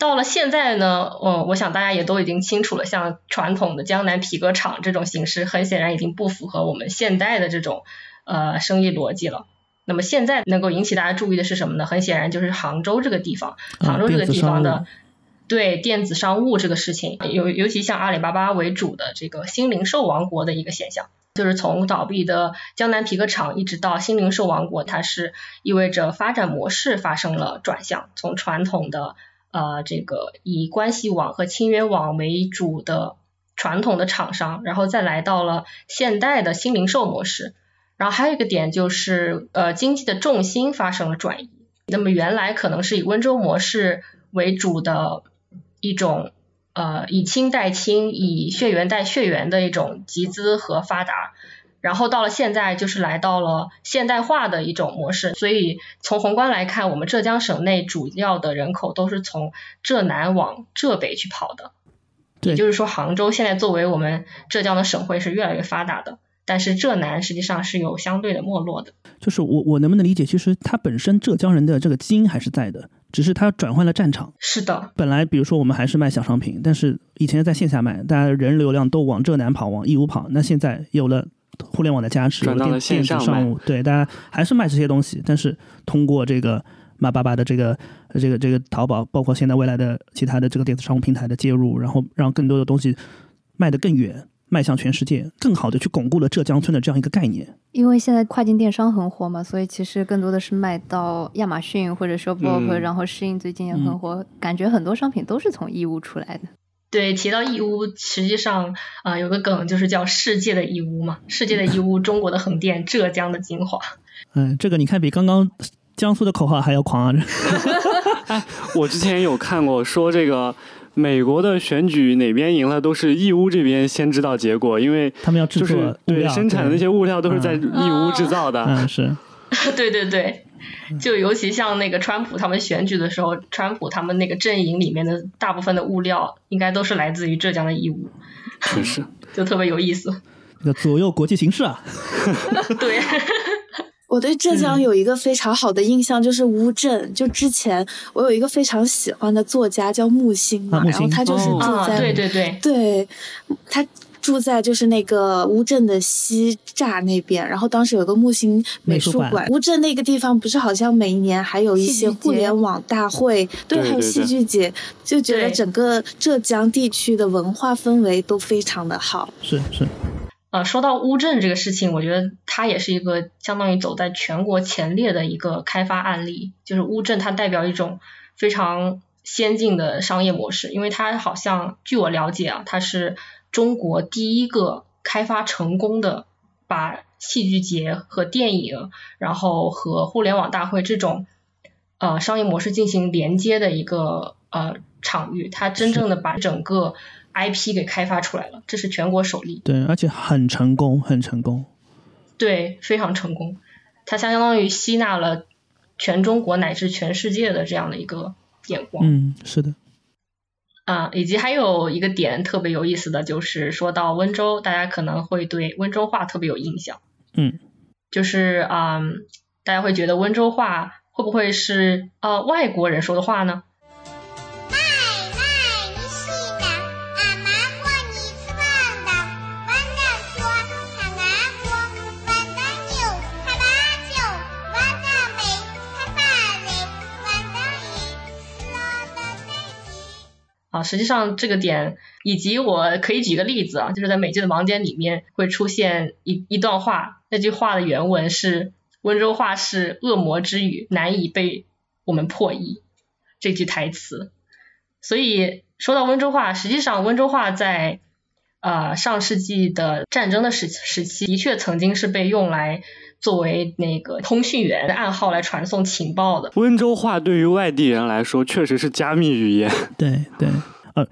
Speaker 9: 到了现在呢，嗯，我想大家也都已经清楚了，像传统的江南皮革厂这种形式，很显然已经不符合我们现代的这种呃生意逻辑了。那么现在能够引起大家注意的是什么呢？很显然就是杭州这个地方，杭州这个地方的。对电子商务这个事情，尤尤其像阿里巴巴为主的这个新零售王国的一个现象，就是从倒闭的江南皮革厂一直到新零售王国，它是意味着发展模式发生了转向，从传统的呃这个以关系网和签约网为主的传统的厂商，然后再来到了现代的新零售模式。然后还有一个点就是呃经济的重心发生了转移，那么原来可能是以温州模式为主的。一种呃以亲代亲、以血缘代血缘的一种集资和发达，然后到了现在就是来到了现代化的一种模式。所以从宏观来看，我们浙江省内主要的人口都是从浙南往浙北去跑的，也就是说，杭州现在作为我们浙江的省会是越来越发达的。但是浙南实际上是有相对的没落的。
Speaker 10: 就是我我能不能理解，其实它本身浙江人的这个基因还是在的，只是它转换了战场。
Speaker 9: 是的，
Speaker 10: 本来比如说我们还是卖小商品，但是以前在线下卖，大家人流量都往浙南跑，往义乌跑。那现在有了互联网的加持，有了电子商务，对大家还是卖这些东西，但是通过这个马爸爸的这个这个这个淘宝，包括现在未来的其他的这个电子商务平台的介入，然后让更多的东西卖得更远。迈向全世界，更好的去巩固了浙江村的这样一个概念。
Speaker 7: 因为现在跨境电商很火嘛，所以其实更多的是卖到亚马逊或者说 b o p 然后适应最近也很火，感觉很多商品都是从义乌出来的。
Speaker 9: 对，提到义乌，实际上啊有个梗就是叫世界的义乌嘛，世界的义乌，中国的横店，浙江的精华。
Speaker 10: 嗯，[laughs] 这个你看比刚刚江苏的口号还要狂啊！[laughs] [laughs]
Speaker 11: 哎，我之前有看过说这个。美国的选举哪边赢了，都是义乌这边先知道结果，因为
Speaker 10: 他们要制作
Speaker 11: 对生产的那些物料都是在义乌制造的。
Speaker 10: 嗯，是。[laughs]
Speaker 9: 对对对，就尤其像那个川普他们选举的时候，川普他们那个阵营里面的大部分的物料，应该都是来自于浙江的义乌。
Speaker 11: 确实，[laughs]
Speaker 9: 就特别有意思。
Speaker 10: 这个左右国际形势啊。[laughs]
Speaker 9: 对。
Speaker 12: 我对浙江有一个非常好的印象，就是乌镇。就之前我有一个非常喜欢的作家叫木心嘛，然后他就是住在
Speaker 9: 对对对，
Speaker 12: 对他住在就是那个乌镇的西栅那边。然后当时有个木心美术馆，乌镇那个地方不是好像每一年还有一些互联网大会，[laughs]
Speaker 11: 对，
Speaker 12: 还有戏剧节，就觉得整个浙江地区的文化氛围都非常的好。
Speaker 10: 是是。
Speaker 9: 呃，说到乌镇这个事情，我觉得它也是一个相当于走在全国前列的一个开发案例。就是乌镇，它代表一种非常先进的商业模式，因为它好像据我了解啊，它是中国第一个开发成功的把戏剧节和电影，然后和互联网大会这种呃商业模式进行连接的一个呃场域。它真正的把整个 IP 给开发出来了，这是全国首例。
Speaker 10: 对，而且很成功，很成功。
Speaker 9: 对，非常成功。它相当于吸纳了全中国乃至全世界的这样的一个眼光。
Speaker 10: 嗯，是的。
Speaker 9: 啊，以及还有一个点特别有意思的就是说到温州，大家可能会对温州话特别有印象。
Speaker 10: 嗯。
Speaker 9: 就是啊，大家会觉得温州话会不会是呃外国人说的话呢？啊，实际上这个点，以及我可以举个例子啊，就是在美剧的盲点里面会出现一一段话，那句话的原文是温州话是恶魔之语，难以被我们破译这句台词。所以说到温州话，实际上温州话在呃上世纪的战争的时时期，的确曾经是被用来。作为那个通讯员的暗号来传送情报的，
Speaker 11: 温州话对于外地人来说确实是加密语言。
Speaker 10: 对对，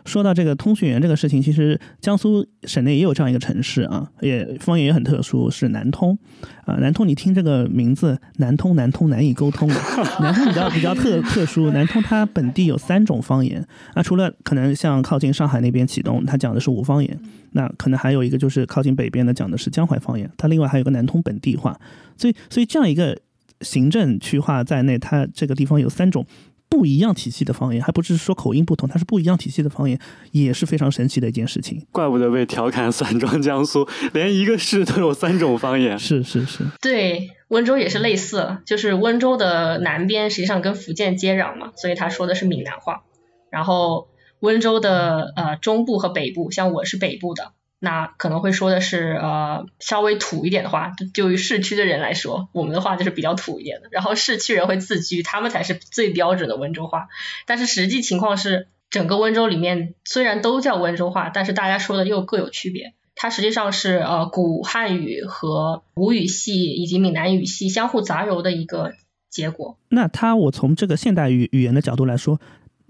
Speaker 10: 说到这个通讯员这个事情，其实江苏省内也有这样一个城市啊，也方言也很特殊，是南通啊。南通，你听这个名字，南通南通难以沟通的。南通比较比较特特殊，南通它本地有三种方言啊，除了可能像靠近上海那边启东，它讲的是吴方言。那可能还有一个就是靠近北边的讲的是江淮方言，它另外还有个南通本地话，所以所以这样一个行政区划在内，它这个地方有三种不一样体系的方言，还不是说口音不同，它是不一样体系的方言，也是非常神奇的一件事情。
Speaker 11: 怪不得被调侃“散装江苏”，连一个市都有三种方言。[laughs]
Speaker 10: 是是是。
Speaker 9: 对，温州也是类似，就是温州的南边实际上跟福建接壤嘛，所以他说的是闽南话，然后。温州的呃中部和北部，像我是北部的，那可能会说的是呃稍微土一点的话，就于市区的人来说，我们的话就是比较土一点的。然后市区人会自居，他们才是最标准的温州话。但是实际情况是，整个温州里面虽然都叫温州话，但是大家说的又各有区别。它实际上是呃古汉语和吴语系以及闽南语系相互杂糅的一个结果。
Speaker 10: 那它我从这个现代语语言的角度来说。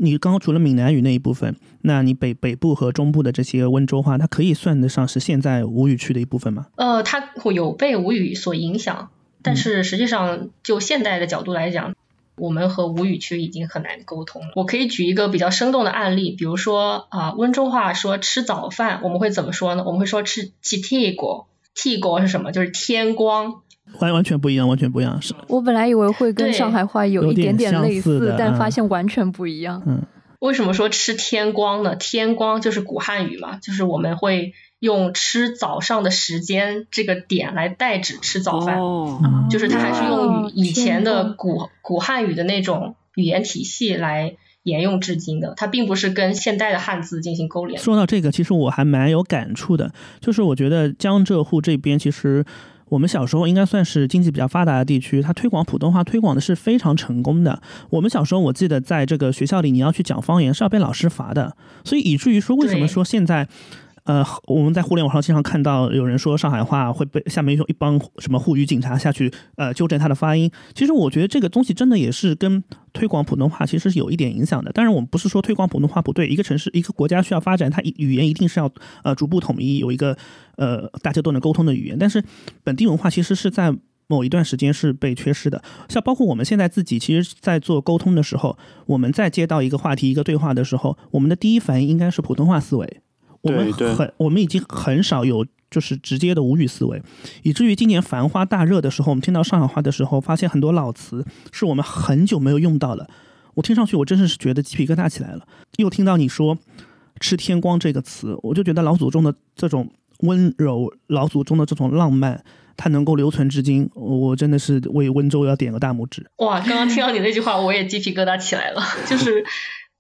Speaker 10: 你刚刚除了闽南语那一部分，那你北北部和中部的这些温州话，它可以算得上是现在吴语区的一部分吗？
Speaker 9: 呃，它有被吴语所影响，但是实际上就现代的角度来讲，我们和吴语区已经很难沟通了。我可以举一个比较生动的案例，比如说啊，温州话说吃早饭，我们会怎么说呢？我们会说吃 “chi t T 国是什么？就是天光。
Speaker 10: 完完全不一样，完全不一样。是
Speaker 7: 我本来以为会跟上海话有一点
Speaker 10: 点
Speaker 7: 类似，但
Speaker 10: 嗯
Speaker 7: 发现完全不一样。
Speaker 10: 嗯，
Speaker 9: 为什么说吃天光呢？天光就是古汉语嘛，就是我们会用吃早上的时间这个点来代指吃早饭，
Speaker 11: 哦，
Speaker 9: 就是它还是用以前的古古汉语的那种语言体系来沿用至今的，它并不是跟现代的汉字进行勾连。
Speaker 10: 说到这个，其实我还蛮有感触的，就是我觉得江浙沪这边其实。我们小时候应该算是经济比较发达的地区，它推广普通话推广的是非常成功的。我们小时候我记得在这个学校里，你要去讲方言是要被老师罚的，所以以至于说为什么说现在。呃，我们在互联网上经常看到有人说上海话会被下面用一帮什么沪语警察下去呃纠正他的发音。其实我觉得这个东西真的也是跟推广普通话其实是有一点影响的。当然，我们不是说推广普通话不对，一个城市一个国家需要发展，它语言一定是要呃逐步统一，有一个呃大家都能沟通的语言。但是本地文化其实是在某一段时间是被缺失的。像包括我们现在自己，其实在做沟通的时候，我们在接到一个话题、一个对话的时候，我们的第一反应应该是普通话思维。我们很，我们已经很少有就是直接的吴语思维，以至于今年繁花大热的时候，我们听到上海话的时候，发现很多老词是我们很久没有用到了。我听上去，我真的是觉得鸡皮疙瘩起来了。又听到你说“吃天光”这个词，我就觉得老祖宗的这种温柔，老祖宗的这种浪漫，它能够留存至今，我真的是为温州要点个大拇指。
Speaker 9: 哇，刚刚听到你那句话，我也鸡皮疙瘩起来了。就是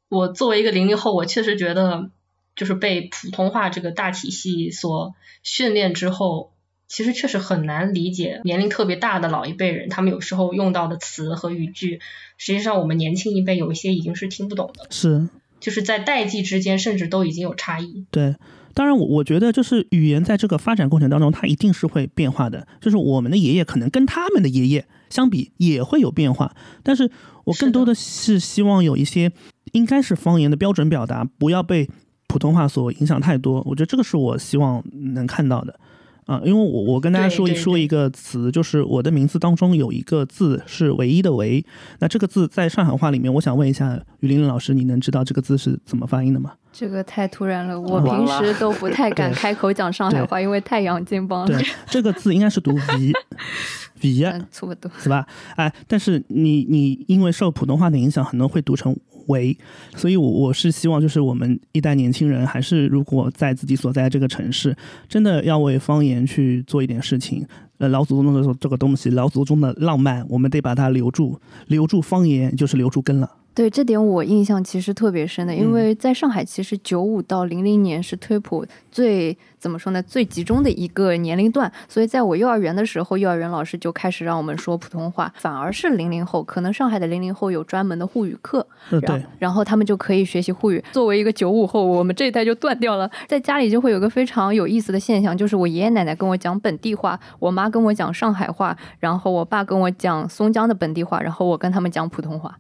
Speaker 9: 我作为一个零零后，我确实觉得。就是被普通话这个大体系所训练之后，其实确实很难理解年龄特别大的老一辈人，他们有时候用到的词和语句，实际上我们年轻一辈有一些已经是听不懂的。
Speaker 10: 是，
Speaker 9: 就是在代际之间，甚至都已经有差异。
Speaker 10: 对，当然我我觉得就是语言在这个发展过程当中，它一定是会变化的。就是我们的爷爷可能跟他们的爷爷相比也会有变化，但是我更多的是希望有一些应该是方言的标准表达，不要被。普通话所影响太多，我觉得这个是我希望能看到的，啊，因为我我跟大家说一说一个词，就是我的名字当中有一个字是唯一的唯，那这个字在上海话里面，我想问一下于玲玲老师，你能知道这个字是怎么发音的吗？
Speaker 7: 这个太突然了，我平时都不太敢开口讲上海话，因为太洋泾浜了。
Speaker 10: 对，这个字应该是读 v v
Speaker 7: 嗯，差不多
Speaker 10: 是吧？哎，但是你你因为受普通话的影响，很多会读成。为，所以，我我是希望，就是我们一代年轻人，还是如果在自己所在这个城市，真的要为方言去做一点事情。呃，老祖宗的这个东西，老祖宗的浪漫，我们得把它留住，留住方言就是留住根了。
Speaker 7: 对这点我印象其实特别深的，因为在上海，其实九五到零零年是推普最怎么说呢最集中的一个年龄段，所以在我幼儿园的时候，幼儿园老师就开始让我们说普通话，反而是零零后，可能上海的零零后有专门的沪语课，
Speaker 10: 呃、对，
Speaker 7: 然后他们就可以学习沪语。作为一个九五后，我们这一代就断掉了，在家里就会有个非常有意思的现象，就是我爷爷奶奶跟我讲本地话，我妈跟我讲上海话，然后我爸跟我讲松江的本地话，然后我跟他们讲普通话。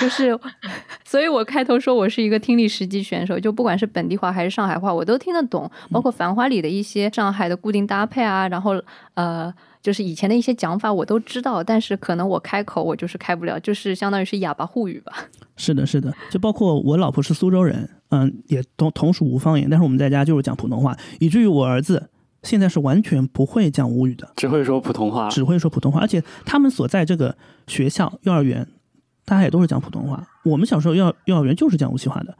Speaker 7: 就是，[laughs] 所以我开头说我是一个听力十级选手，就不管是本地话还是上海话，我都听得懂，包括《繁花》里的一些上海的固定搭配啊，然后呃，就是以前的一些讲法我都知道，但是可能我开口我就是开不了，就是相当于是哑巴沪语吧。
Speaker 10: 是的，是的，就包括我老婆是苏州人，嗯，也同同属吴方言，但是我们在家就是讲普通话，以至于我儿子现在是完全不会讲吴语的，
Speaker 11: 只会说普通话，
Speaker 10: 只会说普通话，而且他们所在这个学校幼儿园。大家也都是讲普通话，我们小时候幼幼儿园就是讲无锡话的，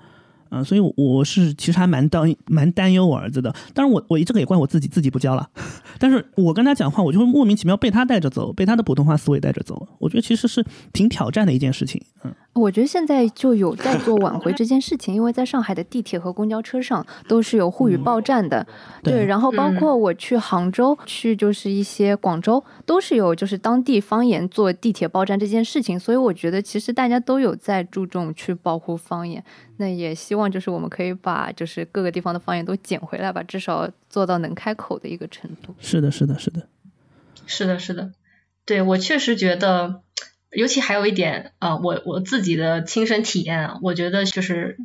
Speaker 10: 嗯、呃，所以我是其实还蛮担蛮担忧我儿子的。当然我我这个也怪我自己，自己不教了。[laughs] 但是我跟他讲话，我就会莫名其妙被他带着走，被他的普通话思维带着走。我觉得其实是挺挑战的一件事情，嗯。
Speaker 7: 我觉得现在就有在做挽回这件事情，因为在上海的地铁和公交车上都是有沪语报站的，对，
Speaker 10: 对
Speaker 7: 然后包括我去杭州、去就是一些广州，都是有就是当地方言做地铁报站这件事情，所以我觉得其实大家都有在注重去保护方言，那也希望就是我们可以把就是各个地方的方言都捡回来吧，至少做到能开口的一个程度。
Speaker 10: 是的，是的，是的，
Speaker 9: 是的，是的，对我确实觉得。尤其还有一点啊、呃，我我自己的亲身体验啊，我觉得就是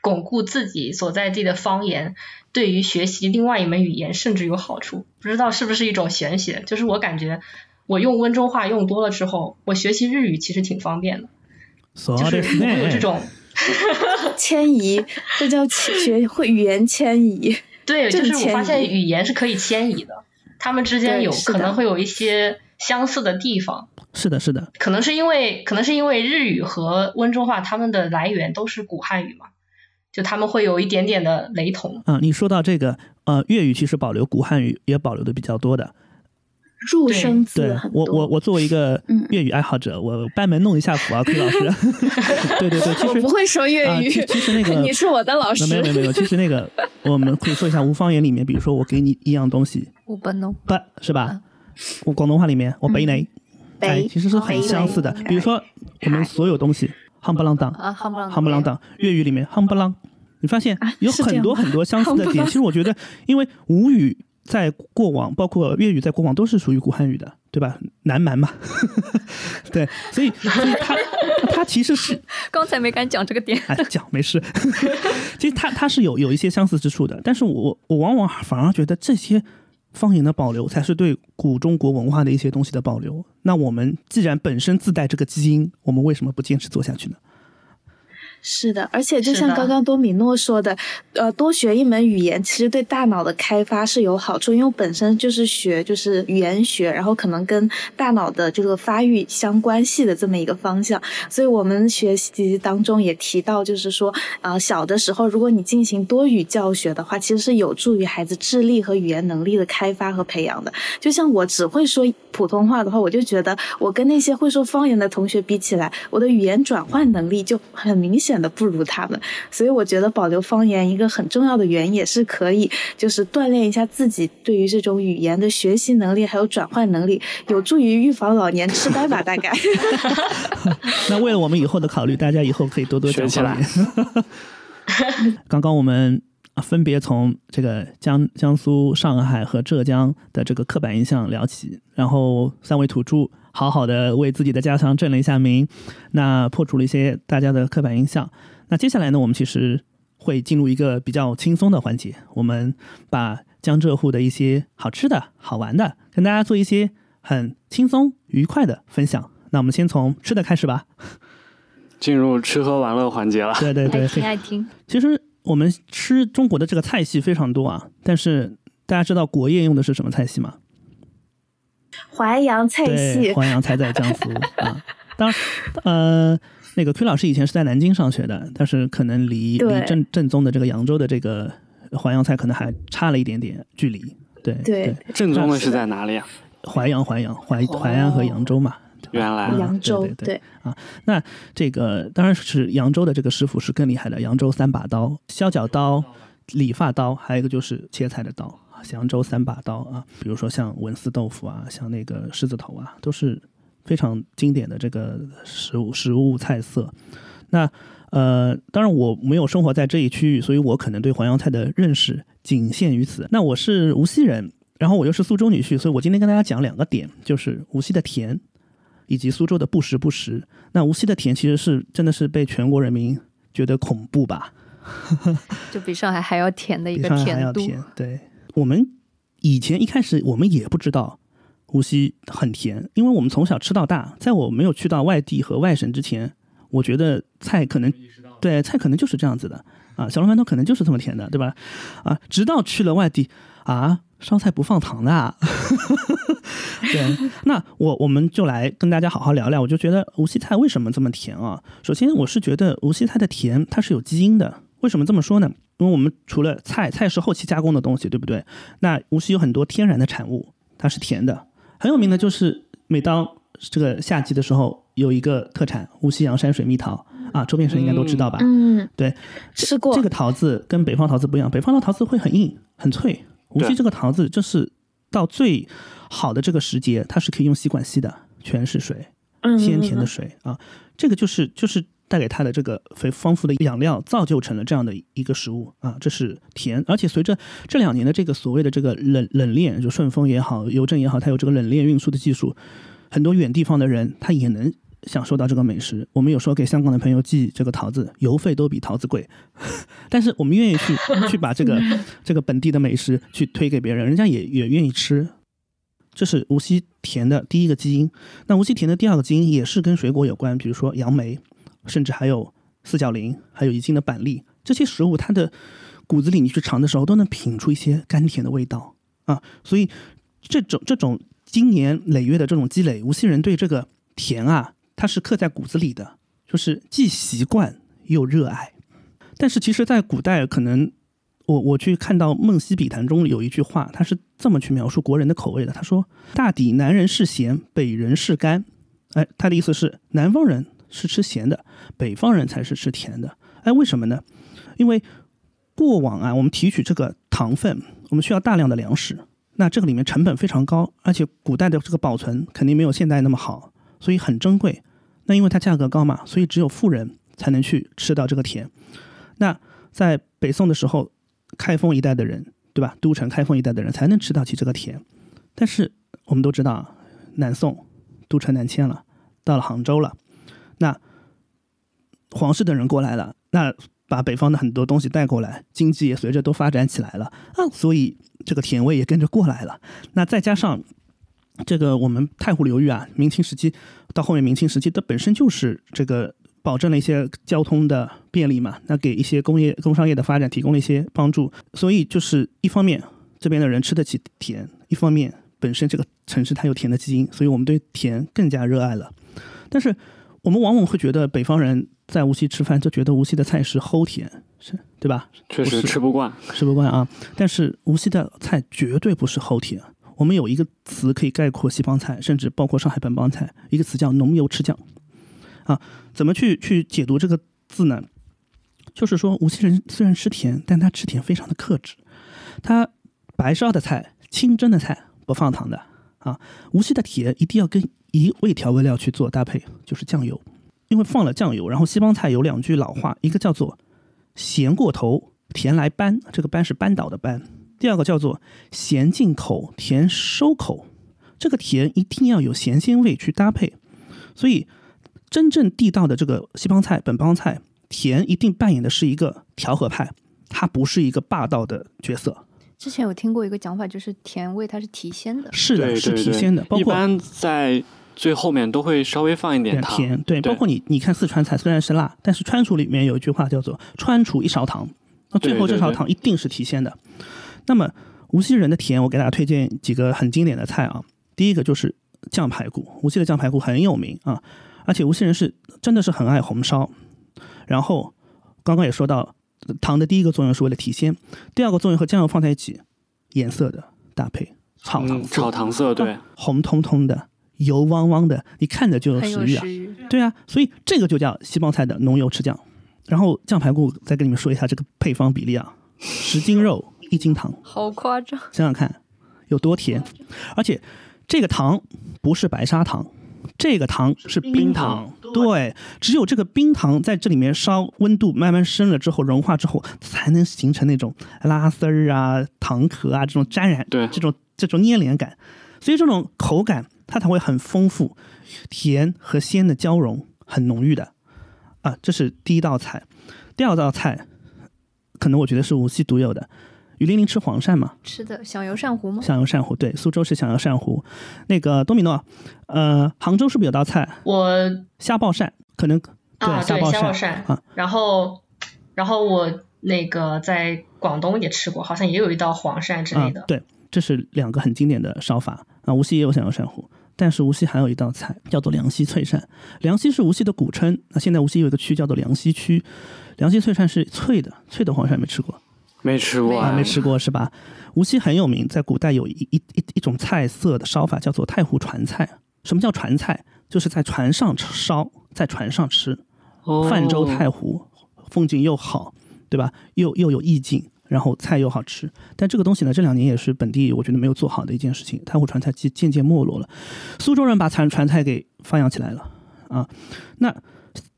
Speaker 9: 巩固自己所在地的方言，对于学习另外一门语言甚至有好处。不知道是不是一种玄学？就是我感觉我用温州话用多了之后，我学习日语其实挺方便的，就是会有这种 [laughs]
Speaker 12: 迁移，这叫学会语言迁移。[laughs]
Speaker 9: 对，就是我发现语言是可以迁移的。他们之间有可能会有一些相似的地方。
Speaker 10: 是的，是的。
Speaker 9: 可能是因为，可能是因为日语和温州话他们的来源都是古汉语嘛，就他们会有一点点的雷同。
Speaker 10: 啊，你说到这个，呃，粤语其实保留古汉语也保留的比较多的。
Speaker 12: 入声字
Speaker 10: 对我我我作为一个粤语爱好者，我班门弄一下斧啊，K 老师。[laughs] 对对对，其实
Speaker 12: 我不会说粤语。
Speaker 10: 其实那个 [laughs]
Speaker 12: 你是我的老师。
Speaker 10: 没有没有没有，其实那个我们可以说一下无方言里面，比如说我给你一样东西，
Speaker 7: 我不弄，
Speaker 10: 不是吧？我广东话里面我背你，哎，其实是很相似的。比如说我们所有东西，夯不啷当
Speaker 7: 啊，夯不啷
Speaker 10: 夯不啷当，粤语里面夯不啷，你发现有很多很多相似的点。其实我觉得，因为吴语。在过往，包括粤语在过往都是属于古汉语的，对吧？南蛮嘛，[laughs] 对，所以所以它它其实是 [laughs]
Speaker 7: 刚才没敢讲这个点，
Speaker 10: 哎，讲没事。[laughs] 其实它它是有有一些相似之处的，但是我我往往反而觉得这些方言的保留才是对古中国文化的一些东西的保留。那我们既然本身自带这个基因，我们为什么不坚持做下去呢？
Speaker 12: 是的，而且就像刚刚多米诺说的，呃，多学一门语言其实对大脑的开发是有好处，因为我本身就是学就是语言学，然后可能跟大脑的这个发育相关系的这么一个方向，所以我们学习当中也提到，就是说，呃，小的时候如果你进行多语教学的话，其实是有助于孩子智力和语言能力的开发和培养的。就像我只会说普通话的话，我就觉得我跟那些会说方言的同学比起来，我的语言转换能力就很明显。显得不如他们，所以我觉得保留方言一个很重要的原因也是可以，就是锻炼一下自己对于这种语言的学习能力还有转换能力，有助于预防老年痴呆吧？大概。[laughs] [laughs]
Speaker 10: 那为了我们以后的考虑，大家以后可以多多讲方言。[laughs] 刚刚我们分别从这个江江苏、上海和浙江的这个刻板印象聊起，然后三位土著。好好的为自己的家乡正了一下名，那破除了一些大家的刻板印象。那接下来呢，我们其实会进入一个比较轻松的环节，我们把江浙沪的一些好吃的好玩的，跟大家做一些很轻松愉快的分享。那我们先从吃的开始吧，
Speaker 11: 进入吃喝玩乐环节了。
Speaker 10: 对对对，
Speaker 7: 很爱听。
Speaker 10: 其实我们吃中国的这个菜系非常多啊，但是大家知道国宴用的是什么菜系吗？
Speaker 12: 淮扬菜系，
Speaker 10: 淮扬菜在江苏 [laughs] 啊。当然，呃，那个崔老师以前是在南京上学的，但是可能离离正正宗的这个扬州的这个淮扬菜可能还差了一点点距离。对
Speaker 12: 对，
Speaker 11: 正宗的是在哪里啊？
Speaker 10: 淮扬，淮扬，淮淮安和扬州嘛。
Speaker 11: 原来
Speaker 12: 扬州
Speaker 10: 对啊。那这个当然是扬州的这个师傅是更厉害的，扬州三把刀：削角刀、理发刀，还有一个就是切菜的刀。扬州三把刀啊，比如说像文思豆腐啊，像那个狮子头啊，都是非常经典的这个食物食物菜色。那呃，当然我没有生活在这一区域，所以我可能对淮扬菜的认识仅限于此。那我是无锡人，然后我又是苏州女婿，所以我今天跟大家讲两个点，就是无锡的甜，以及苏州的不时不食。那无锡的甜其实是真的是被全国人民觉得恐怖吧？[laughs]
Speaker 7: 就比上海还要甜的一个
Speaker 10: 甜度，对。我们以前一开始我们也不知道无锡很甜，因为我们从小吃到大。在我没有去到外地和外省之前，我觉得菜可能对菜可能就是这样子的啊，小笼馒头可能就是这么甜的，对吧？啊，直到去了外地啊，烧菜不放糖的。[laughs] 对，那我我们就来跟大家好好聊聊。我就觉得无锡菜为什么这么甜啊？首先，我是觉得无锡菜的甜它是有基因的。为什么这么说呢？因为我们除了菜，菜是后期加工的东西，对不对？那无锡有很多天然的产物，它是甜的。很有名的就是，每当这个夏季的时候，有一个特产——无锡阳山水蜜桃啊，周边省应该都知道吧？
Speaker 12: 嗯，
Speaker 10: 对，
Speaker 12: 吃过。
Speaker 10: 这个桃子跟北方桃子不一样，北方的桃子会很硬、很脆。无锡这个桃子，就是到最好的这个时节，它是可以用吸管吸的，全是水，鲜甜的水啊。这个就是就是。带给它的这个肥丰富的养料，造就成了这样的一个食物啊，这是甜。而且随着这两年的这个所谓的这个冷冷链，就顺丰也好，邮政也好，它有这个冷链运输的技术，很多远地方的人他也能享受到这个美食。我们有时候给香港的朋友寄这个桃子，邮费都比桃子贵，[laughs] 但是我们愿意去去把这个这个本地的美食去推给别人，人家也也愿意吃。这是无锡甜的第一个基因。那无锡甜的第二个基因也是跟水果有关，比如说杨梅。甚至还有四角菱，还有宜兴的板栗，这些食物它的骨子里，你去尝的时候都能品出一些甘甜的味道啊。所以这种这种经年累月的这种积累，无锡人对这个甜啊，它是刻在骨子里的，就是既习惯又热爱。但是其实，在古代，可能我我去看到《梦溪笔谈》中有一句话，他是这么去描述国人的口味的。他说：“大抵南人是咸，北人是甘。”哎，他的意思是南方人是吃咸的，北方人才是吃甜的。哎，为什么呢？因为过往啊，我们提取这个糖分，我们需要大量的粮食，那这个里面成本非常高，而且古代的这个保存肯定没有现代那么好，所以很珍贵。那因为它价格高嘛，所以只有富人才能去吃到这个甜。那在北宋的时候，开封一带的人，对吧？都城开封一带的人才能吃到起这个甜。但是我们都知道，南宋都城南迁了，到了杭州了，那皇室的人过来了，那把北方的很多东西带过来，经济也随着都发展起来了啊，所以这个甜味也跟着过来了。那再加上这个我们太湖流域啊，明清时期到后面明清时期，它本身就是这个。保证了一些交通的便利嘛？那给一些工业、工商业的发展提供了一些帮助。所以就是一方面这边的人吃得起甜，一方面本身这个城市它有甜的基因，所以我们对甜更加热爱了。但是我们往往会觉得北方人在无锡吃饭就觉得无锡的菜是齁甜，是对吧？
Speaker 11: 确实吃不惯，
Speaker 10: 吃不惯啊！但是无锡的菜绝对不是齁甜。我们有一个词可以概括西方菜，甚至包括上海本帮菜，一个词叫浓油赤酱。啊，怎么去去解读这个字呢？就是说，无锡人虽然吃甜，但他吃甜非常的克制。他白烧的菜、清蒸的菜不放糖的啊。无锡的甜一定要跟一味调味料去做搭配，就是酱油。因为放了酱油，然后西方菜有两句老话，一个叫做“咸过头，甜来扳”，这个“扳”是扳倒的“扳”。第二个叫做“咸进口，甜收口”，这个甜一定要有咸鲜味去搭配。所以。真正地道的这个西方菜、本帮菜，甜一定扮演的是一个调和派，它不是一个霸道的角色。
Speaker 7: 之前有听过一个讲法，就是甜味它是提鲜的，
Speaker 10: 是的，是提鲜的。包括
Speaker 11: 一般在最后面都会稍微放一点
Speaker 10: 甜，对。包括你，你看四川菜虽然是辣，但是川厨里面有一句话叫做“川厨一勺糖”，那最后这勺糖一定是提鲜的。那么无锡人的甜，我给大家推荐几个很经典的菜啊。第一个就是酱排骨，无锡的酱排骨很有名啊。而且无锡人是真的是很爱红烧，然后刚刚也说到，糖的第一个作用是为了提鲜，第二个作用和酱油放在一起，颜色的搭配，炒糖
Speaker 11: 炒糖色对，
Speaker 10: 红彤彤的，油汪汪的，你看着就有食欲啊，对啊，所以这个就叫西帮菜的浓油赤酱。然后酱排骨再跟你们说一下这个配方比例啊，十斤肉 [laughs] 一斤糖，
Speaker 7: 好夸张，
Speaker 10: 想想看有多甜，而且这个糖不是白砂糖。这个糖是冰糖，对，只有这个冰糖在这里面烧，温度慢慢升了之后，融化之后，才能形成那种拉丝儿啊、糖壳啊这种沾染，
Speaker 11: 对，
Speaker 10: 这种这种粘连感，所以这种口感它才会很丰富，甜和鲜的交融很浓郁的，啊，这是第一道菜，第二道菜，可能我觉得是无锡独有的。雨霖霖吃黄鳝吗？
Speaker 7: 吃的响油鳝糊吗？
Speaker 10: 响油鳝糊，对，苏州是响油鳝糊。那个多米诺，呃，杭州是不是有道菜？
Speaker 9: 我
Speaker 10: 虾爆鳝，可能
Speaker 9: 啊，对，
Speaker 10: 虾
Speaker 9: 爆鳝啊。然后，然后我那个在广东也吃过，好像也有一道黄鳝之类的。
Speaker 10: 对，这是两个很经典的烧法啊。无锡也有响油鳝糊，但是无锡还有一道菜叫做凉溪脆鳝。凉溪是无锡的古称，那现在无锡有一个区叫做凉溪区。凉溪脆鳝是脆的，脆的黄鳝没吃过。
Speaker 11: 没吃过
Speaker 10: 啊，没吃过是吧？无锡很有名，在古代有一一一一种菜色的烧法叫做太湖船菜。什么叫船菜？就是在船上烧，在船上吃。泛舟太湖，风景又好，对吧？又又有意境，然后菜又好吃。但这个东西呢，这两年也是本地我觉得没有做好的一件事情。太湖传菜渐渐渐没落了。苏州人把传传菜给发扬起来了啊，那。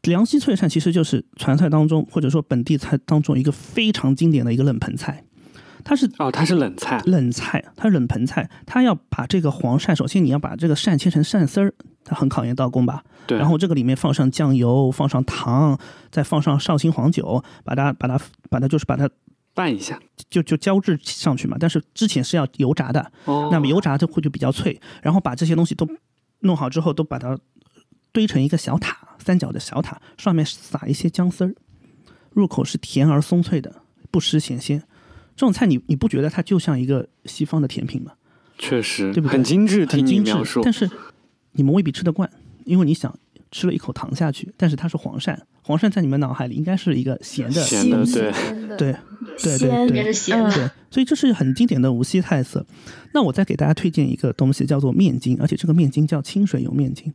Speaker 10: 凉溪脆鳝其实就是传菜当中，或者说本地菜当中一个非常经典的一个冷盆菜。它是
Speaker 11: 哦，它是冷菜，
Speaker 10: 冷菜，它冷盆菜。它要把这个黄鳝，首先你要把这个鳝切成鳝丝儿，它很考验刀工吧？
Speaker 11: 对。
Speaker 10: 然后这个里面放上酱油，放上糖，再放上绍兴黄酒，把它把它把它就是把它
Speaker 11: 拌一下，
Speaker 10: 就就浇制上去嘛。但是之前是要油炸的，
Speaker 11: 哦。
Speaker 10: 那么油炸就会就比较脆。然后把这些东西都弄好之后，都把它堆成一个小塔。三角的小塔上面撒一些姜丝儿，入口是甜而松脆的，不失咸鲜。这种菜你你不觉得它就像一个西方的甜品吗？
Speaker 11: 确实，
Speaker 10: 对不对？
Speaker 11: 很精致，听你
Speaker 10: 很精致。但是你们未必吃得惯，因为你想吃了一口糖下去，但是它是黄鳝，黄鳝在你们脑海里应该是一个咸的，
Speaker 11: 咸的对
Speaker 10: 对对对
Speaker 12: 鲜
Speaker 10: 对，
Speaker 9: 是咸的
Speaker 10: 对，所以这是很经典的无锡菜色。那我再给大家推荐一个东西，叫做面筋，而且这个面筋叫清水油面筋。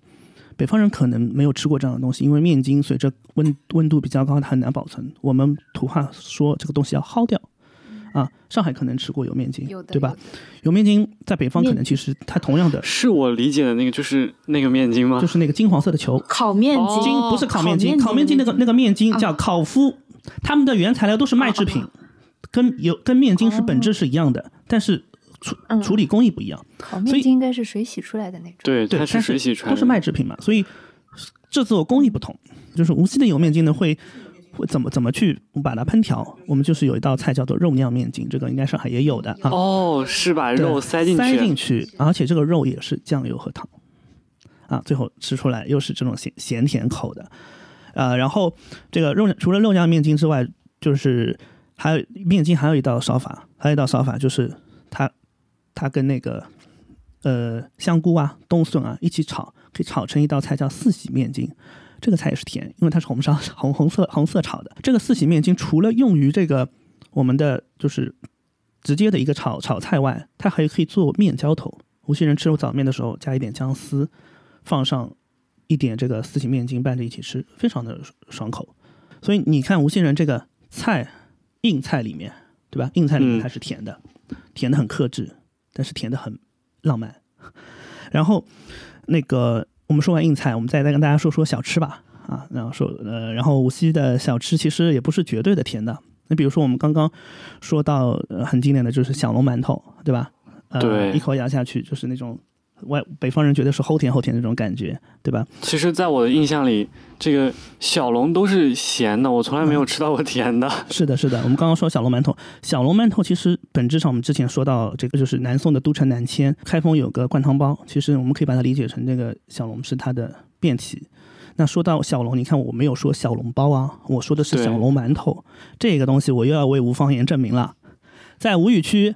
Speaker 10: 北方人可能没有吃过这样的东西，因为面筋随着温温度比较高，它很难保存。我们土话说这个东西要薅掉。啊，上海可能吃过油面筋，对吧？油面筋在北方可能其实它同样的，
Speaker 11: 是我理解的那个，就是那个面筋吗？
Speaker 10: 就是那个金黄色的球，
Speaker 12: 烤面筋，
Speaker 10: 筋不是烤面筋，烤面筋那个那个面筋叫烤麸，他们的原材料都是麦制品，跟油跟面筋是本质是一样的，但是处处理工艺不一样。
Speaker 7: 烤面筋应该是水洗出来的那种，
Speaker 11: 对，
Speaker 10: 对，
Speaker 11: 它是水洗出来的，
Speaker 10: 都是麦制品嘛，所以制作工艺不同。就是无锡的油面筋呢会。会怎么怎么去把它烹调？我们就是有一道菜叫做肉酿面筋，这个应该上海也有的啊。
Speaker 11: 哦，是把肉塞进去，
Speaker 10: 塞进去，而且这个肉也是酱油和糖啊，最后吃出来又是这种咸咸甜口的。呃，然后这个肉除了肉酿面筋之外，就是还有面筋还有一道烧法，还有一道烧法就是它它跟那个呃香菇啊、冬笋啊一起炒，可以炒成一道菜叫四喜面筋。这个菜也是甜，因为它是红烧 [laughs] 红红色红色炒的。这个四喜面筋除了用于这个我们的就是直接的一个炒炒菜外，它还可以做面浇头。无锡人吃早面的时候加一点姜丝，放上一点这个四喜面筋拌着一起吃，非常的爽口。所以你看无锡人这个菜硬菜里面，对吧？硬菜里面它是甜的，甜的很克制，但是甜的很浪漫。[laughs] 然后那个。我们说完硬菜，我们再再跟大家说说小吃吧。啊，然后说呃，然后无锡的小吃其实也不是绝对的甜的。那比如说我们刚刚说到很经典的就是小笼馒头，对吧？呃，
Speaker 11: 对，
Speaker 10: 一口咬下去就是那种外北方人觉得是齁甜齁甜那种感觉，对吧？
Speaker 11: 其实，在我的印象里，这个小笼都是咸的，我从来没有吃到过甜的。[laughs] [laughs]
Speaker 10: 是的，是的。我们刚刚说小笼馒头，小笼馒头其实本质上我们之前说到这个就是南宋的都城南迁，开封有个灌汤包，其实我们可以把它理解成这个小笼是它的变体。那说到小笼，你看我没有说小笼包啊，我说的是小笼馒头。这个东西我又要为吴方言证明了，在吴语区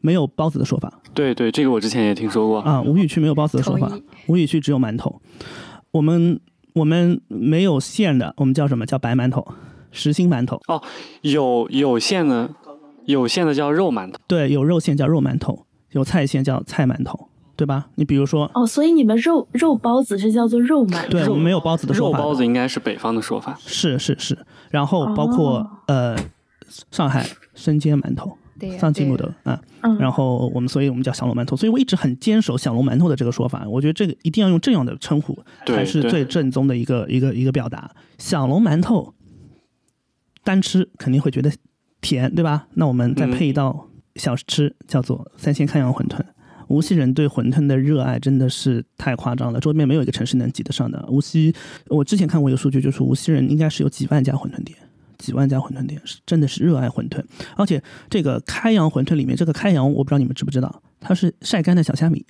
Speaker 10: 没有包子的说法。
Speaker 11: 对对，这个我之前也听说过
Speaker 10: 啊。吴语区没有包子的说法，吴语区只有馒头。我们我们没有馅的，我们叫什么叫白馒头、实心馒头。
Speaker 11: 哦，有有馅的，有馅的叫肉馒头。
Speaker 10: 对，有肉馅叫肉馒头，有菜馅叫菜馒头。对吧？你比如说
Speaker 12: 哦，所以你们肉肉包子是叫做肉馒头，
Speaker 10: 对，我们没有包子的说
Speaker 11: 法。肉包子应该是北方的说法。
Speaker 10: 是是是，然后包括呃上海生煎馒头，上记木德啊，然后我们所以我们叫小笼馒头，所以我一直很坚守小笼馒头的这个说法。我觉得这个一定要用这样的称呼才是最正宗的一个一个一个表达。小笼馒头单吃肯定会觉得甜，对吧？那我们再配一道小吃，叫做三鲜开阳馄饨。无锡人对馄饨的热爱真的是太夸张了，周边没有一个城市能及得上的。无锡，我之前看过一个数据，就是无锡人应该是有几万家馄饨店，几万家馄饨店是真的是热爱馄饨。而且这个开阳馄饨里面，这个开阳我不知道你们知不知道，它是晒干的小虾米。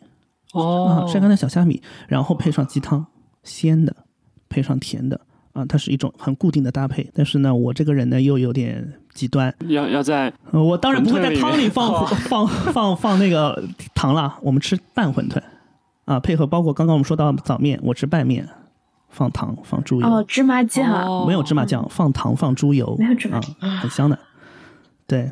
Speaker 11: 哦，
Speaker 10: 晒干的小虾米，然后配上鸡汤，鲜的，配上甜的。啊，它是一种很固定的搭配，但是呢，我这个人呢又有点极端，
Speaker 11: 要要在，
Speaker 10: 我当然不会在汤里放放放放那个糖了，我们吃拌馄饨，啊，配合包括刚刚我们说到早面，我吃拌面，放糖放猪油，
Speaker 12: 哦，芝麻酱，
Speaker 10: 没有芝麻酱，放糖放猪油，
Speaker 12: 没有芝麻
Speaker 10: 酱，很香的，对，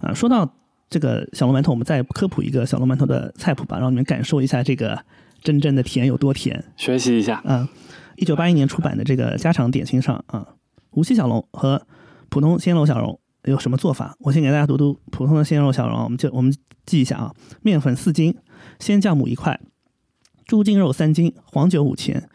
Speaker 10: 啊，说到这个小笼馒头，我们再科普一个小笼馒头的菜谱吧，让你们感受一下这个真正的甜有多甜，
Speaker 11: 学习一下，
Speaker 10: 嗯。一九八一年出版的这个家常点心上啊，无锡小笼和普通鲜肉小笼有什么做法？我先给大家读读普通的鲜肉小笼，我们就我们记一下啊：面粉四斤，鲜酵母一块，猪筋肉三斤，黄酒五钱，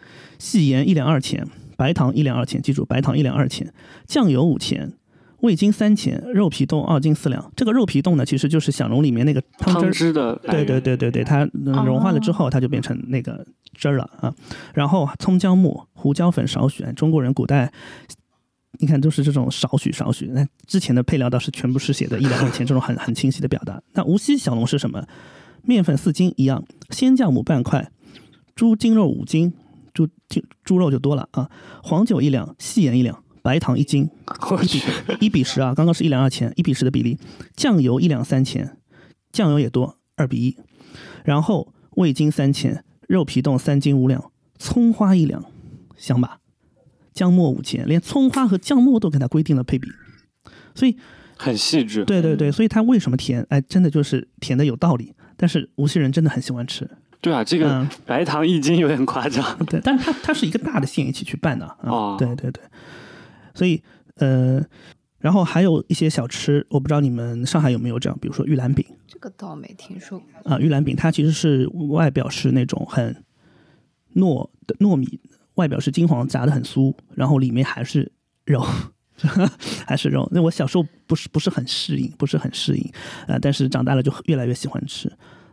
Speaker 10: 细盐一两二钱，白糖一两二钱，记住白糖一两二钱，酱油五钱，味精三钱，肉皮冻二斤四两。这个肉皮冻呢，其实就是小笼里面那个汤
Speaker 11: 汁
Speaker 10: 的。对对对对对，它融化了之后，它就变成那个。汁儿了啊，然后葱姜末、胡椒粉少许。中国人古代，你看都是这种少许少许。那之前的配料倒是全部是写的一两块钱，这种很很清晰的表达。那无锡小笼是什么？面粉四斤一样，鲜酵母半块，猪筋肉五斤，猪筋猪肉就多了啊。黄酒一两，细盐一两，白糖一斤，[laughs] 一比一比十啊，刚刚是一两二钱，一比十的比例。酱油一两三钱，酱油也多，二比一。然后味精三钱，肉皮冻三斤五两，葱花一两，香吧？姜末五钱，连葱花和姜末都给它规定了配比，所以
Speaker 11: 很细致。
Speaker 10: 对对对，所以它为什么甜？哎，真的就是甜的有道理。但是无锡人真的很喜欢吃。
Speaker 11: 对啊，这个白糖一斤有点夸张。[laughs]
Speaker 10: 对，但是它它是一个大的县一起去办的啊。对对对，所以呃，然后还有一些小吃，我不知道你们上海有没有这样，比如说玉兰饼。
Speaker 7: 这个倒没听说过
Speaker 10: 啊。玉兰饼它其实是外表是那种很糯的糯米，外表是金黄炸的很酥，然后里面还是肉，[laughs] 还是肉。那我小时候不是不是很适应，不是很适应呃，但是长大了就越来越喜欢吃。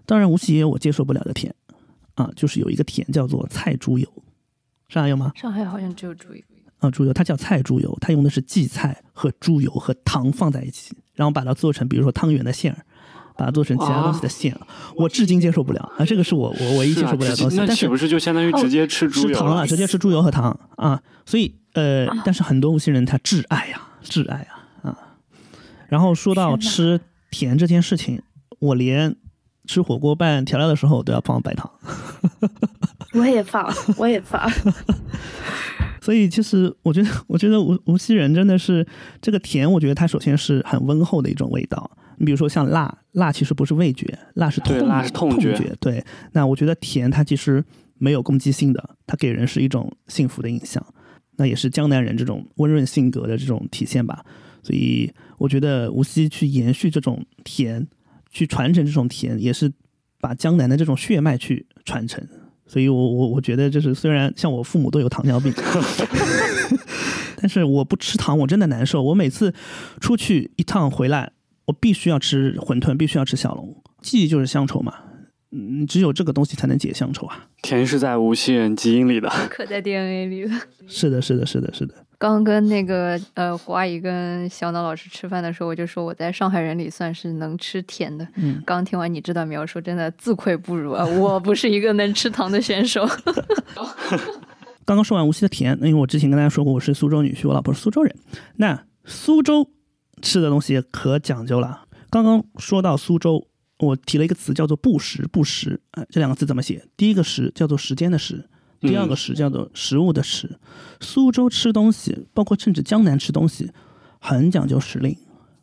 Speaker 10: 当然，无锡也有我接受不了的甜。啊，就是有一个甜叫做菜猪油，上海有吗？
Speaker 7: 上海好像只有猪油
Speaker 10: 啊，猪油它叫菜猪油，它用的是荠菜和猪油和糖放在一起，然后把它做成，比如说汤圆的馅儿，把它做成其他东西的馅儿，我至今接受不了啊，这个是我我唯一接受不了的东西。
Speaker 11: 那岂不是就相当于直接吃猪
Speaker 10: 油？吃糖了，直接吃猪油和糖啊，所以呃，但是很多无锡人他挚爱呀，挚爱啊啊。然后说到吃甜这件事情，我连。吃火锅拌调料的时候都要放白糖，
Speaker 12: 我也放，我也放。[laughs]
Speaker 10: 所以其实我觉得，[laughs] 我觉得无无锡人真的是这个甜，我觉得它首先是很温厚的一种味道。你比如说像辣，辣其实不是味觉，辣是痛，
Speaker 11: 辣是痛觉。
Speaker 10: 对，那我觉得甜它其实没有攻击性的，它给人是一种幸福的印象。那也是江南人这种温润性格的这种体现吧。所以我觉得无锡去延续这种甜。去传承这种甜，也是把江南的这种血脉去传承。所以，我我我觉得，就是虽然像我父母都有糖尿病，[laughs] 但是我不吃糖，我真的难受。我每次出去一趟回来，我必须要吃馄饨，必须要吃小龙。记忆就是乡愁嘛，嗯，只有这个东西才能解乡愁啊。
Speaker 11: 甜是在无锡人基因里的，[laughs]
Speaker 7: 刻在 DNA 里的。
Speaker 10: 是的，是的，是的，是的。
Speaker 7: 刚跟那个呃胡阿姨跟小脑老师吃饭的时候，我就说我在上海人里算是能吃甜的。
Speaker 10: 嗯，
Speaker 7: 刚听完你这段描述，真的自愧不如啊！我不是一个能吃糖的选手。[laughs]
Speaker 10: 刚刚说完无锡的甜，因为我之前跟大家说过我是苏州女婿，我老婆是苏州人。那苏州吃的东西可讲究了。刚刚说到苏州，我提了一个词叫做不时不时，哎，这两个字怎么写？第一个时叫做时间的时。第二个食叫做食物的食，苏州吃东西，包括甚至江南吃东西，很讲究时令。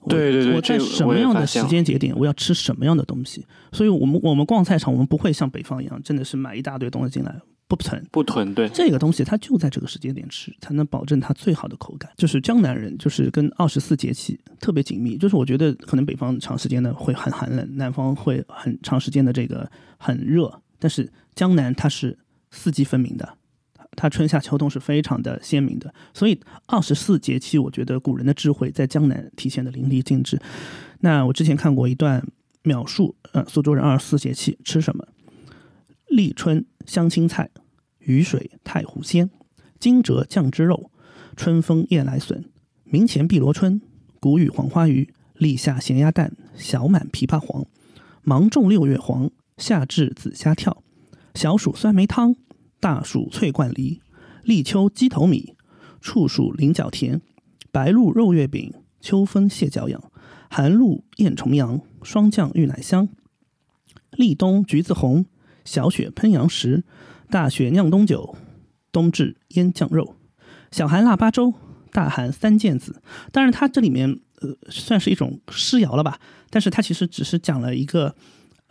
Speaker 11: 对对对，
Speaker 10: 我在什么样的时间节点，我要吃什么样的东西。所以，我们我们逛菜场，我们不会像北方一样，真的是买一大堆东西进来，不囤
Speaker 11: 不囤。对，
Speaker 10: 这个东西它就在这个时间点吃，才能保证它最好的口感。就是江南人，就是跟二十四节气特别紧密。就是我觉得可能北方长时间的会很寒冷，南方会很长时间的这个很热，但是江南它是。四季分明的，它春夏秋冬是非常的鲜明的，所以二十四节气，我觉得古人的智慧在江南体现的淋漓尽致。那我之前看过一段描述，呃，苏州人二十四节气吃什么？立春香青菜，雨水太湖鲜，惊蛰酱汁肉，春风夜来笋，明前碧螺春，谷雨黄花鱼，立夏咸鸭蛋，小满枇杷黄，芒种六月黄，夏至紫虾跳。小暑酸梅汤，大暑翠冠梨，立秋鸡头米，处暑菱角甜，白露肉月饼，秋分蟹脚痒，寒露燕重阳，霜降玉奶香，立冬橘子红，小雪烹羊食，大雪酿冬酒，冬至腌酱肉，小寒腊八粥，大寒三件子。当然，它这里面呃算是一种诗谣了吧，但是它其实只是讲了一个。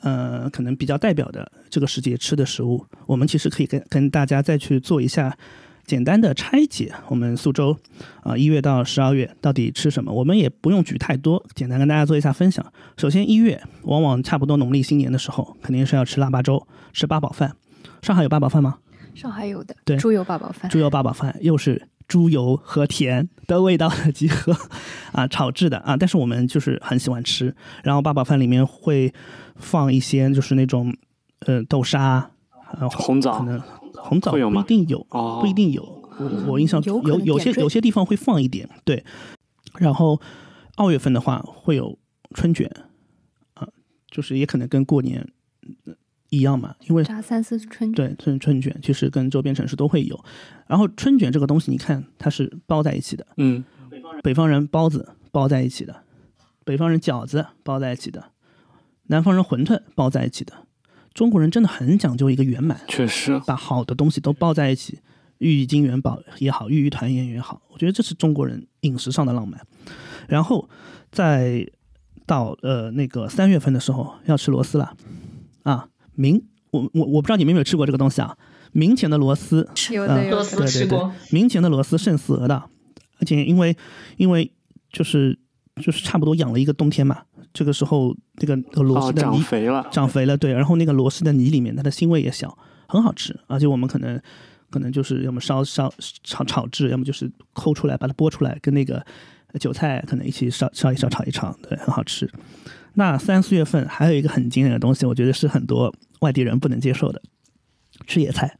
Speaker 10: 呃，可能比较代表的这个时节吃的食物，我们其实可以跟跟大家再去做一下简单的拆解。我们苏州啊，一月到十二月到底吃什么？我们也不用举太多，简单跟大家做一下分享。首先，一月往往差不多农历新年的时候，肯定是要吃腊八粥，吃八宝饭。上海有八宝饭吗？
Speaker 7: 上海有的，
Speaker 10: 对，
Speaker 7: 猪油八宝饭，
Speaker 10: 猪油八宝饭又是。猪油和甜的味道的集合，[laughs] 啊，炒制的啊，但是我们就是很喜欢吃。然后八宝饭里面会放一些，就是那种呃豆沙，呃
Speaker 11: 红枣，
Speaker 10: 可能红枣
Speaker 11: 不
Speaker 10: 一定有，不一定有。我我印象有有些有些地方会放一点，对。然后二月份的话会有春卷，啊，就是也可能跟过年。一样嘛，因为
Speaker 7: 炸三丝春
Speaker 10: 对春春卷，其实跟周边城市都会有。然后春卷这个东西，你看它是包在一起的，
Speaker 11: 嗯，
Speaker 10: 北方人包子包在一起的，北方人饺子包在一起的，南方人馄饨包在一起的。中国人真的很讲究一个圆满，
Speaker 11: 确实
Speaker 10: 把好的东西都包在一起，寓意金元宝也好，寓意团圆也好，我觉得这是中国人饮食上的浪漫。然后再到呃那个三月份的时候要吃螺丝了啊，明我我我不知道你们有没有吃过这个东西啊，明前的螺丝，
Speaker 7: 有的有
Speaker 9: 螺丝吃过，
Speaker 10: 明前的螺丝胜似鹅的，而且因为因为就是就是差不多养了一个冬天嘛。这个时候，那个螺丝的泥
Speaker 11: 长肥了，
Speaker 10: 长肥了，对。然后那个螺丝的泥里面，它的腥味也小，很好吃。而且我们可能可能就是要么烧烧炒炒制，要么就是抠出来把它剥出来，跟那个韭菜可能一起烧烧一烧炒一炒，对，很好吃。那三四月份还有一个很经典的东西，我觉得是很多外地人不能接受的，吃野菜，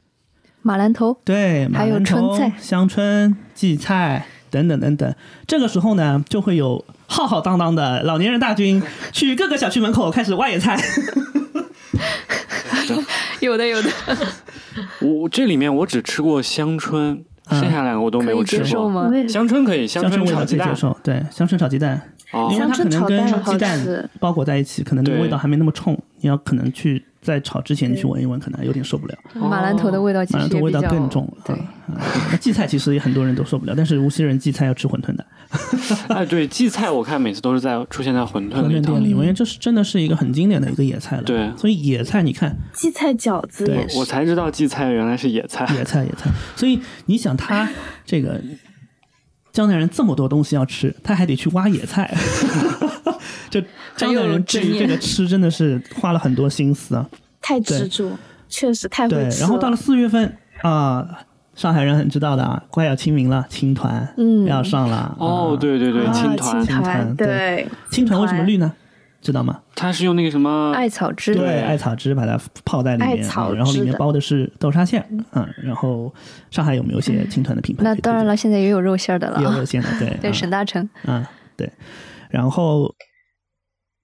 Speaker 7: 马兰头，
Speaker 10: 对，
Speaker 7: 还有春菜、
Speaker 10: 香椿、荠菜等等等等。这个时候呢，就会有。浩浩荡荡的老年人大军去各个小区门口开始挖野菜，[laughs]
Speaker 7: 有的有的。
Speaker 11: 我这里面我只吃过香椿，剩下两个我都没有吃过。香椿可以，
Speaker 10: 香
Speaker 11: 椿炒鸡蛋，
Speaker 10: 对，香椿炒鸡蛋，因为它可能跟鸡蛋包裹在一起，可能那个味道还没那么冲，你要可能去。在炒之前，你去闻一闻，可能有点受不了。
Speaker 7: 马兰头的味道，
Speaker 10: 马兰头味道更重。
Speaker 7: 对，
Speaker 10: 那荠菜其实也很多人都受不了，但是无锡人荠菜要吃馄饨的。[laughs]
Speaker 11: 哎，对，荠菜我看每次都是在出现在馄饨
Speaker 10: 店里，因为这是真的是一个很经典的一个野菜了。
Speaker 11: 对，
Speaker 10: 所以野菜你看，
Speaker 12: 荠菜饺子也是。
Speaker 11: 我才知道荠菜原来是野菜，
Speaker 10: 野菜野菜。所以你想，他这个江南人这么多东西要吃，他还得去挖野菜。[laughs] 就江南人对于这个 [laughs] 吃真的是花了很多心思啊。[laughs]
Speaker 12: 太执着，确实太
Speaker 10: 对。然后到了四月份啊，上海人很知道的啊，快要清明了，青团嗯要上了。
Speaker 11: 哦，对对对，青团
Speaker 12: 青团对。
Speaker 10: 青团为什么绿呢？知道吗？
Speaker 11: 它是用那个什么
Speaker 7: 艾草汁，
Speaker 10: 对，艾草汁把它泡在里面，然后里面包的是豆沙馅。嗯，然后上海有没有些青团的品牌？
Speaker 7: 那当然了，现在也有肉馅的了，也
Speaker 10: 有肉馅的，对 [laughs]
Speaker 7: 对，沈大成。
Speaker 10: 嗯，对。然后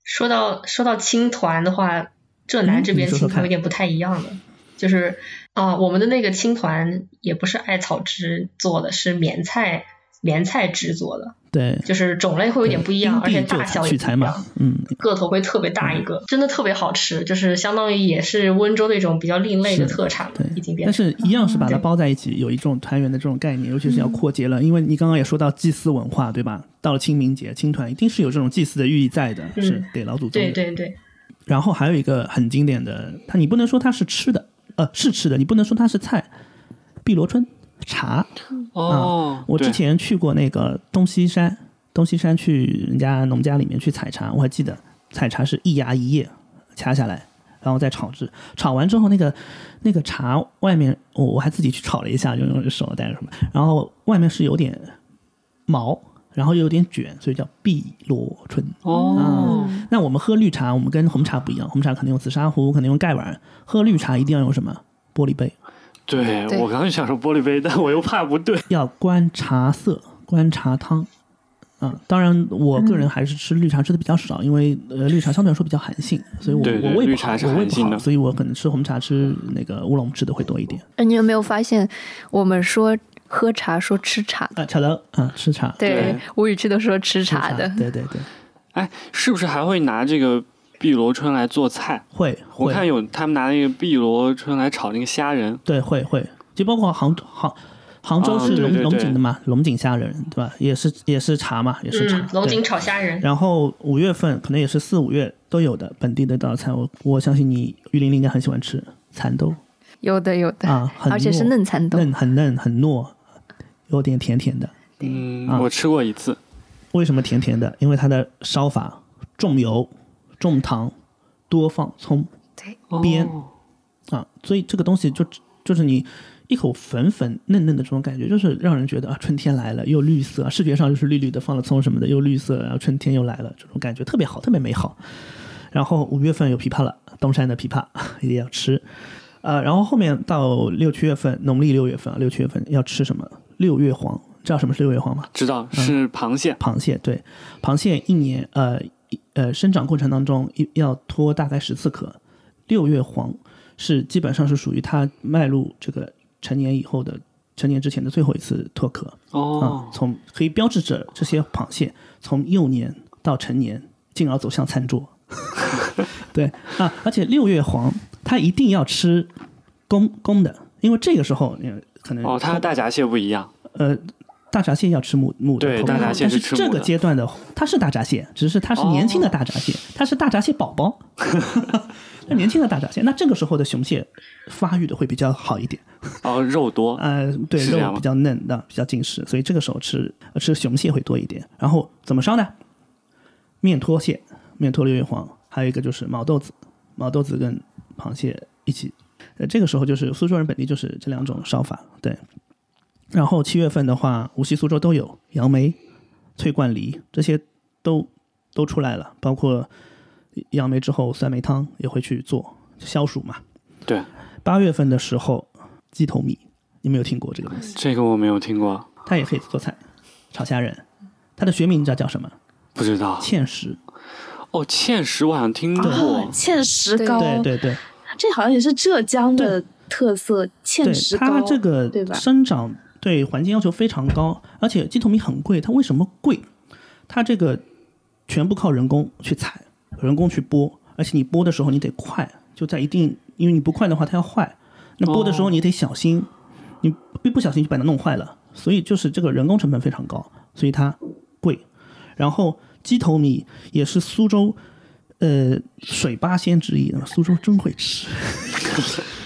Speaker 9: 说到说到青团的话。浙南这边青团有点不太一样的，就是啊，我们的那个青团也不是艾草汁做的，是棉菜棉菜制作的。
Speaker 10: 对，
Speaker 9: 就是种类会有点不一样，而且大小也不一样。
Speaker 10: 嗯，
Speaker 9: 个头会特别大一个，真的特别好吃，就是相当于也是温州的一种比较另类的特产。
Speaker 10: 对，
Speaker 9: 已经变。
Speaker 10: 但是一样是把它包在一起，有一种团圆的这种概念，尤其是要过节了，因为你刚刚也说到祭祀文化，对吧？到了清明节，青团一定是有这种祭祀的寓意在的，是给老祖宗。
Speaker 9: 对对对。
Speaker 10: 然后还有一个很经典的，它你不能说它是吃的，呃，是吃的，你不能说它是菜。碧螺春茶
Speaker 11: 哦，
Speaker 10: 我之前去过那个东西山，东西山去人家农家里面去采茶，我还记得采茶是一芽一叶掐下来，然后再炒制，炒完之后那个那个茶外面，我我还自己去炒了一下，就用手带着什么，然后外面是有点毛。然后又有点卷，所以叫碧螺春。
Speaker 11: 哦，
Speaker 10: 那我们喝绿茶，我们跟红茶不一样，红茶可能用紫砂壶，可能用盖碗。喝绿茶一定要用什么？玻璃杯。
Speaker 11: 对我刚刚想说玻璃杯，但我又怕不对。
Speaker 10: 要观茶色，观茶汤。啊，当然，我个人还是吃绿茶吃的比较少，因为呃，绿茶相对来说比较寒性，所以我我胃不好，我胃不好，所以我可能吃红茶吃那个乌龙吃的会多一点。
Speaker 7: 哎，你有没有发现，我们说？喝茶说吃茶
Speaker 10: 啊，巧的啊，吃茶。
Speaker 7: 对，吴语区都说吃茶的。
Speaker 10: 对对对。
Speaker 11: 哎，是不是还会拿这个碧螺春来做菜？
Speaker 10: 会，
Speaker 11: 我看有他们拿那个碧螺春来炒那个虾仁。
Speaker 10: 对，会会，就包括杭杭杭州是龙龙井的嘛，龙井虾仁对吧？也是也是茶嘛，也是茶。
Speaker 9: 龙井炒虾仁。
Speaker 10: 然后五月份可能也是四五月都有的本地的道菜，我我相信你玉玲玲应该很喜欢吃蚕豆。
Speaker 7: 有的有的
Speaker 10: 啊，
Speaker 7: 而且是嫩蚕豆，
Speaker 10: 嫩很嫩很糯。有点甜甜的，
Speaker 11: 嗯，我吃过一次。
Speaker 10: 为什么甜甜的？因为它的烧法重油、重糖、多放葱、煸啊，所以这个东西就就是你一口粉粉嫩嫩的这种感觉，就是让人觉得啊，春天来了，又绿色，视觉上就是绿绿的，放了葱什么的又绿色，然后春天又来了，这种感觉特别好，特别美好。然后五月份有枇杷了，东山的枇杷 [laughs] 一定要吃。呃，然后后面到六七月份，农历六月份啊，六七月份要吃什么？六月黄，知道什么是六月黄吗？
Speaker 11: 知道，是螃蟹。
Speaker 10: 螃蟹对，螃蟹一年呃呃生长过程当中一要脱大概十次壳，六月黄是基本上是属于它迈入这个成年以后的成年之前的最后一次脱壳。
Speaker 11: 哦，
Speaker 10: 从可以标志着这些螃蟹从幼年到成年，进而走向餐桌。[laughs] 对啊，而且六月黄它一定要吃公公的，因为这个时候呃可能
Speaker 11: 哦，它和大闸蟹不一样。
Speaker 10: 呃，大闸蟹要吃母母的
Speaker 11: 对
Speaker 10: 口感
Speaker 11: 大闸蟹
Speaker 10: 但是这个阶段的它是大闸蟹，只是它是年轻的大闸蟹，它是大闸蟹宝宝，[laughs] 那年轻的大闸蟹，那这个时候的雄蟹发育的会比较好一点。
Speaker 11: 哦，肉多。[laughs]
Speaker 10: 呃，对，肉比较嫩的，比较紧实，所以这个时候吃呃吃雄蟹会多一点。然后怎么烧呢？面拖蟹、面拖六月黄，还有一个就是毛豆子，毛豆子跟螃蟹一起。呃，这个时候就是苏州人本地就是这两种烧法，对。然后七月份的话，无锡、苏州都有杨梅、翠冠梨这些都都出来了，包括杨梅之后酸梅汤也会去做消暑嘛。
Speaker 11: 对，
Speaker 10: 八月份的时候，鸡头米，你没有听过这个东西？
Speaker 11: 这个我没有听过，
Speaker 10: 它也可以做菜，炒虾仁。它的学名你知道叫什么？
Speaker 11: 不知道。
Speaker 10: 芡实。
Speaker 11: 哦，芡实我好像听过。
Speaker 12: 啊芡实糕，
Speaker 10: 对对对，
Speaker 12: 这好像也是浙江的特色芡实糕，
Speaker 10: 它这个
Speaker 12: 对吧？
Speaker 10: 生长对环境要求非常高，而且鸡头米很贵。它为什么贵？它这个全部靠人工去采，人工去剥，而且你剥的时候你得快，就在一定，因为你不快的话它要坏。那剥的时候你得小心，你一不小心就把它弄坏了。所以就是这个人工成本非常高，所以它贵。然后鸡头米也是苏州呃水八仙之一，苏州真会吃。[laughs]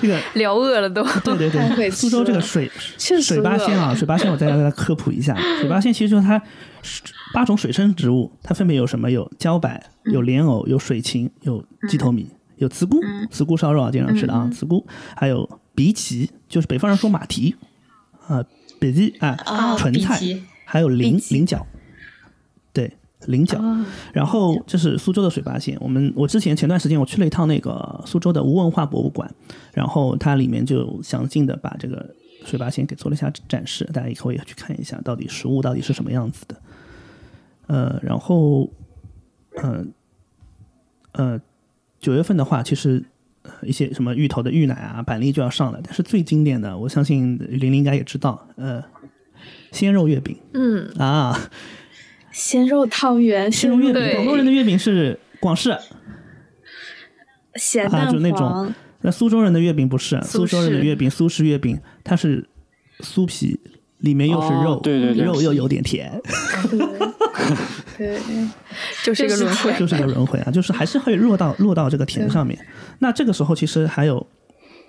Speaker 10: 这个 [laughs]
Speaker 7: 聊饿了都。
Speaker 10: 对对对，[laughs] 苏州这个水水八仙啊，水八仙我再给大家科普一下，水八仙其实就是它八种水生植物，它分别有什么？有茭白，有莲藕，有水芹，有鸡头米，有茨菇，茨菇烧肉啊，经常吃的啊，茨菇，还有荸荠，就是北方人说马蹄啊，荸荠啊
Speaker 9: 啊，
Speaker 10: 纯菜，还有菱菱角，对。菱角，然后这是苏州的水八仙。我们我之前前段时间我去了一趟那个苏州的吴文化博物馆，然后它里面就详尽的把这个水八仙给做了一下展示，大家以后也去看一下，到底实物到底是什么样子的。呃，然后，呃，呃，九月份的话，其实呃一些什么芋头的芋奶啊、板栗就要上了，但是最经典的，我相信玲玲应该也知道，呃，鲜肉月饼
Speaker 12: 嗯，
Speaker 10: 啊，
Speaker 12: 鲜肉汤圆，
Speaker 10: 鲜肉月饼，
Speaker 7: 对
Speaker 10: 广东人的月饼是广式，啊，
Speaker 12: 咸蛋
Speaker 10: 就那
Speaker 12: 黄
Speaker 10: 种。那苏州人的月饼不是，
Speaker 7: 苏
Speaker 10: 苏州人的月饼，苏式月饼，它是酥皮，里面又是
Speaker 11: 哦
Speaker 10: 肉，
Speaker 11: 对对对
Speaker 10: 肉又有点甜，[laughs]
Speaker 12: 对，
Speaker 7: 就是一个轮回。
Speaker 10: 就是一个轮回啊，就是还是会落到落到这个甜上面。那这个时候其实还有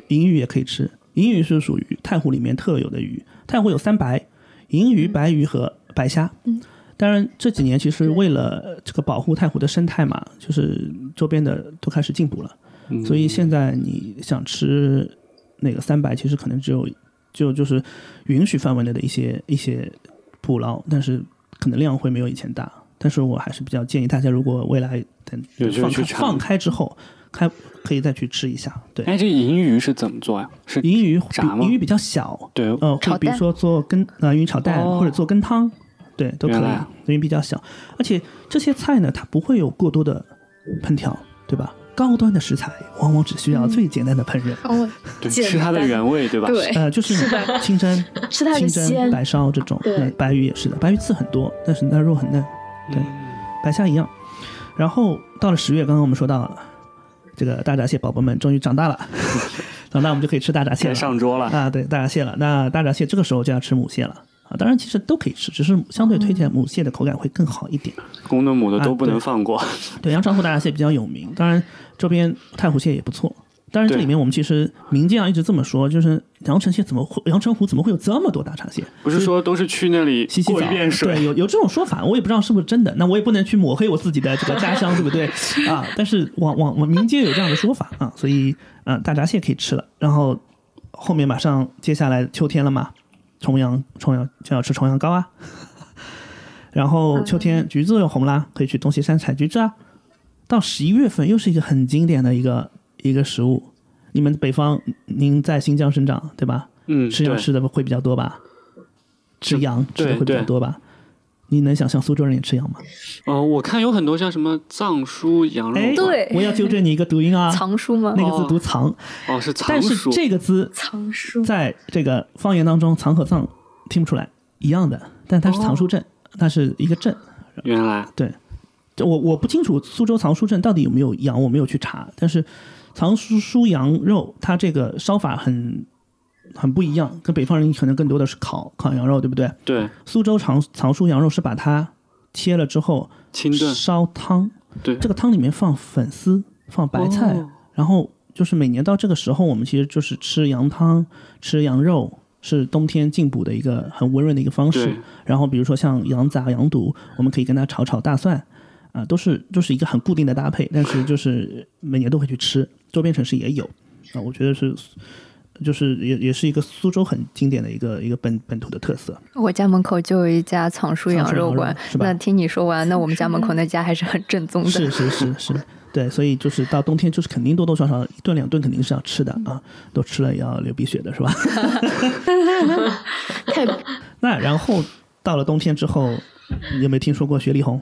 Speaker 10: 银鱼也可以吃，银鱼是属于太湖里面特有的鱼，太湖有三白，银鱼、白鱼和白虾。
Speaker 12: 嗯
Speaker 10: 当然这几年其实为了这个保护太湖的生态嘛，就是周边的都开始进补了。
Speaker 11: 嗯
Speaker 10: 所以现在你想吃那个三白，其实可能只有就就是允许范围内的一些一些捕捞，但是可能量会没有以前大。但是我还是比较建议大家，如果未来等
Speaker 11: 有机会
Speaker 10: 放开放开之后，开可以再去吃一下。对，
Speaker 11: 哎，这银鱼是怎么做呀？是
Speaker 10: 银鱼比
Speaker 11: 炸吗
Speaker 10: 银鱼比较小，
Speaker 11: 对，
Speaker 10: 呃，会比如说做羹呃银鱼炒蛋、
Speaker 11: 哦
Speaker 10: 或者做羹汤，对，都可以。因为比较小，而且这些菜呢，它不会有过多的烹调，对吧？高端的食材往往只需要最简单的烹饪，
Speaker 12: 哦，
Speaker 11: 对，吃它的原味，对吧？
Speaker 12: 对
Speaker 10: 呃，就是清蒸、[laughs]
Speaker 12: 吃它的
Speaker 10: 清蒸、
Speaker 12: 鲜，
Speaker 10: 白烧这种。
Speaker 12: 对
Speaker 10: 嗯白鱼也是的，白鱼刺很多，但是那肉很嫩，对，白虾一样。然后到了十月，刚刚我们说到了，这个大闸蟹宝宝们终于长大了，[laughs] 长大我们就可以吃大闸蟹了。
Speaker 11: 上桌了。
Speaker 10: 啊，对，大闸蟹了。那大闸蟹这个时候就要吃母蟹了啊。当然，其实都可以吃，只是相对推荐母蟹的口感会更好一点。
Speaker 11: 公的母的都不能放过。[laughs]
Speaker 10: 对，阳澄湖大闸蟹比较有名，当然周边太湖蟹也不错。当然，这里面我们其实民间啊一直这么说，就是阳澄蟹怎么会阳澄湖怎么会有这么多大闸蟹？
Speaker 11: 不是说都是去那里
Speaker 10: 洗洗澡对，有有这种说法，我也不知道是不是真的。那我也不能去抹黑我自己的这个家乡，对不对啊？但是网网网民间有这样的说法啊，所以嗯、呃大闸蟹可以吃了。然后后面马上接下来秋天了嘛，重阳重阳就要吃重阳糕啊。[laughs] 然后秋天橘子又红啦，可以去东西山采橘子啊。到十一月份又是一个很经典的一个一个食物。你们北方，您在新疆生长对吧？
Speaker 11: 嗯，
Speaker 10: 吃羊吃的会比较多吧？吃羊吃的会比较多吧？你能想象苏州人也吃羊吗？
Speaker 11: 呃，我看有很多像什么藏书羊肉
Speaker 7: 对。
Speaker 10: 我要纠正你一个读音啊，
Speaker 7: 藏书吗？
Speaker 10: 那个字读藏，
Speaker 11: 哦是藏
Speaker 10: 但是
Speaker 11: 书，
Speaker 10: 这个字
Speaker 12: 藏书。
Speaker 10: 在这个方言当中，藏和藏听不出来一样的，但它是藏书镇，它是一个镇，
Speaker 11: 原来。
Speaker 10: 对，我我不清楚苏州藏书镇到底有没有羊，我没有去查。但是藏书书羊肉，它这个烧法很很不一样，跟北方人可能更多的是烤烤羊肉，对不对？
Speaker 11: 对。
Speaker 10: 苏州藏藏书羊肉是把它切了之后
Speaker 11: 清炖
Speaker 10: 烧汤，
Speaker 11: 对，
Speaker 10: 这个汤里面放粉丝，放白菜，
Speaker 11: 哦
Speaker 10: 然后就是每年到这个时候，我们其实就是吃羊汤，吃羊肉。是冬天进补的一个很温润的一个方式。然后比如说像羊杂、羊肚，我们可以跟它炒炒大蒜，啊、都是就是一个很固定的搭配。但是就是每年都会去吃，周边城市也有啊、我觉得是就是也也是一个苏州很经典的一个一个本本土的特色。
Speaker 7: 我家门口就有一家藏书羊肉馆
Speaker 10: 是，吧
Speaker 7: 那听你说完，那我们家门口那家还是很正宗的。
Speaker 10: 是是是是，对，所以就是到冬天就是肯定多多少少一顿两顿肯定是要吃的啊，都吃了也要流鼻血的是吧？[laughs]
Speaker 12: 太 [laughs]
Speaker 10: 那然后到了冬天之后，你有没有听说过雪里红？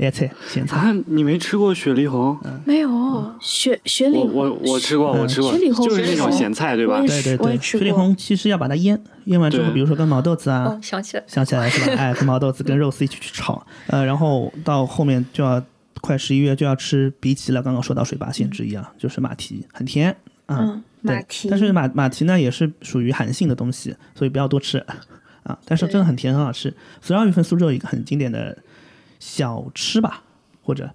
Speaker 10: 野菜、咸菜，
Speaker 11: 啊，你没吃过雪里红？
Speaker 12: 没有雪雪里
Speaker 11: 我我我吃过，我吃过，
Speaker 12: 雪里红
Speaker 11: 就是那种咸菜，对吧？
Speaker 10: 对对对，雪里红其实要把它腌，腌完之后，比如说跟毛豆子啊，
Speaker 7: 哦，想起来，
Speaker 10: 想起来是吧？[laughs] 哎，跟毛豆子跟肉丝一起去炒，呃，然后到后面就要快十一月就要吃荸荠了。刚刚说到水八仙之一啊，就是马蹄，很甜啊。
Speaker 12: 嗯
Speaker 10: 对
Speaker 12: 马蹄
Speaker 10: 但是马马蹄呢也是属于寒性的东西，所以不要多吃啊。但是真的很甜，很好吃。十二月份苏州有一个很经典的小吃吧，或者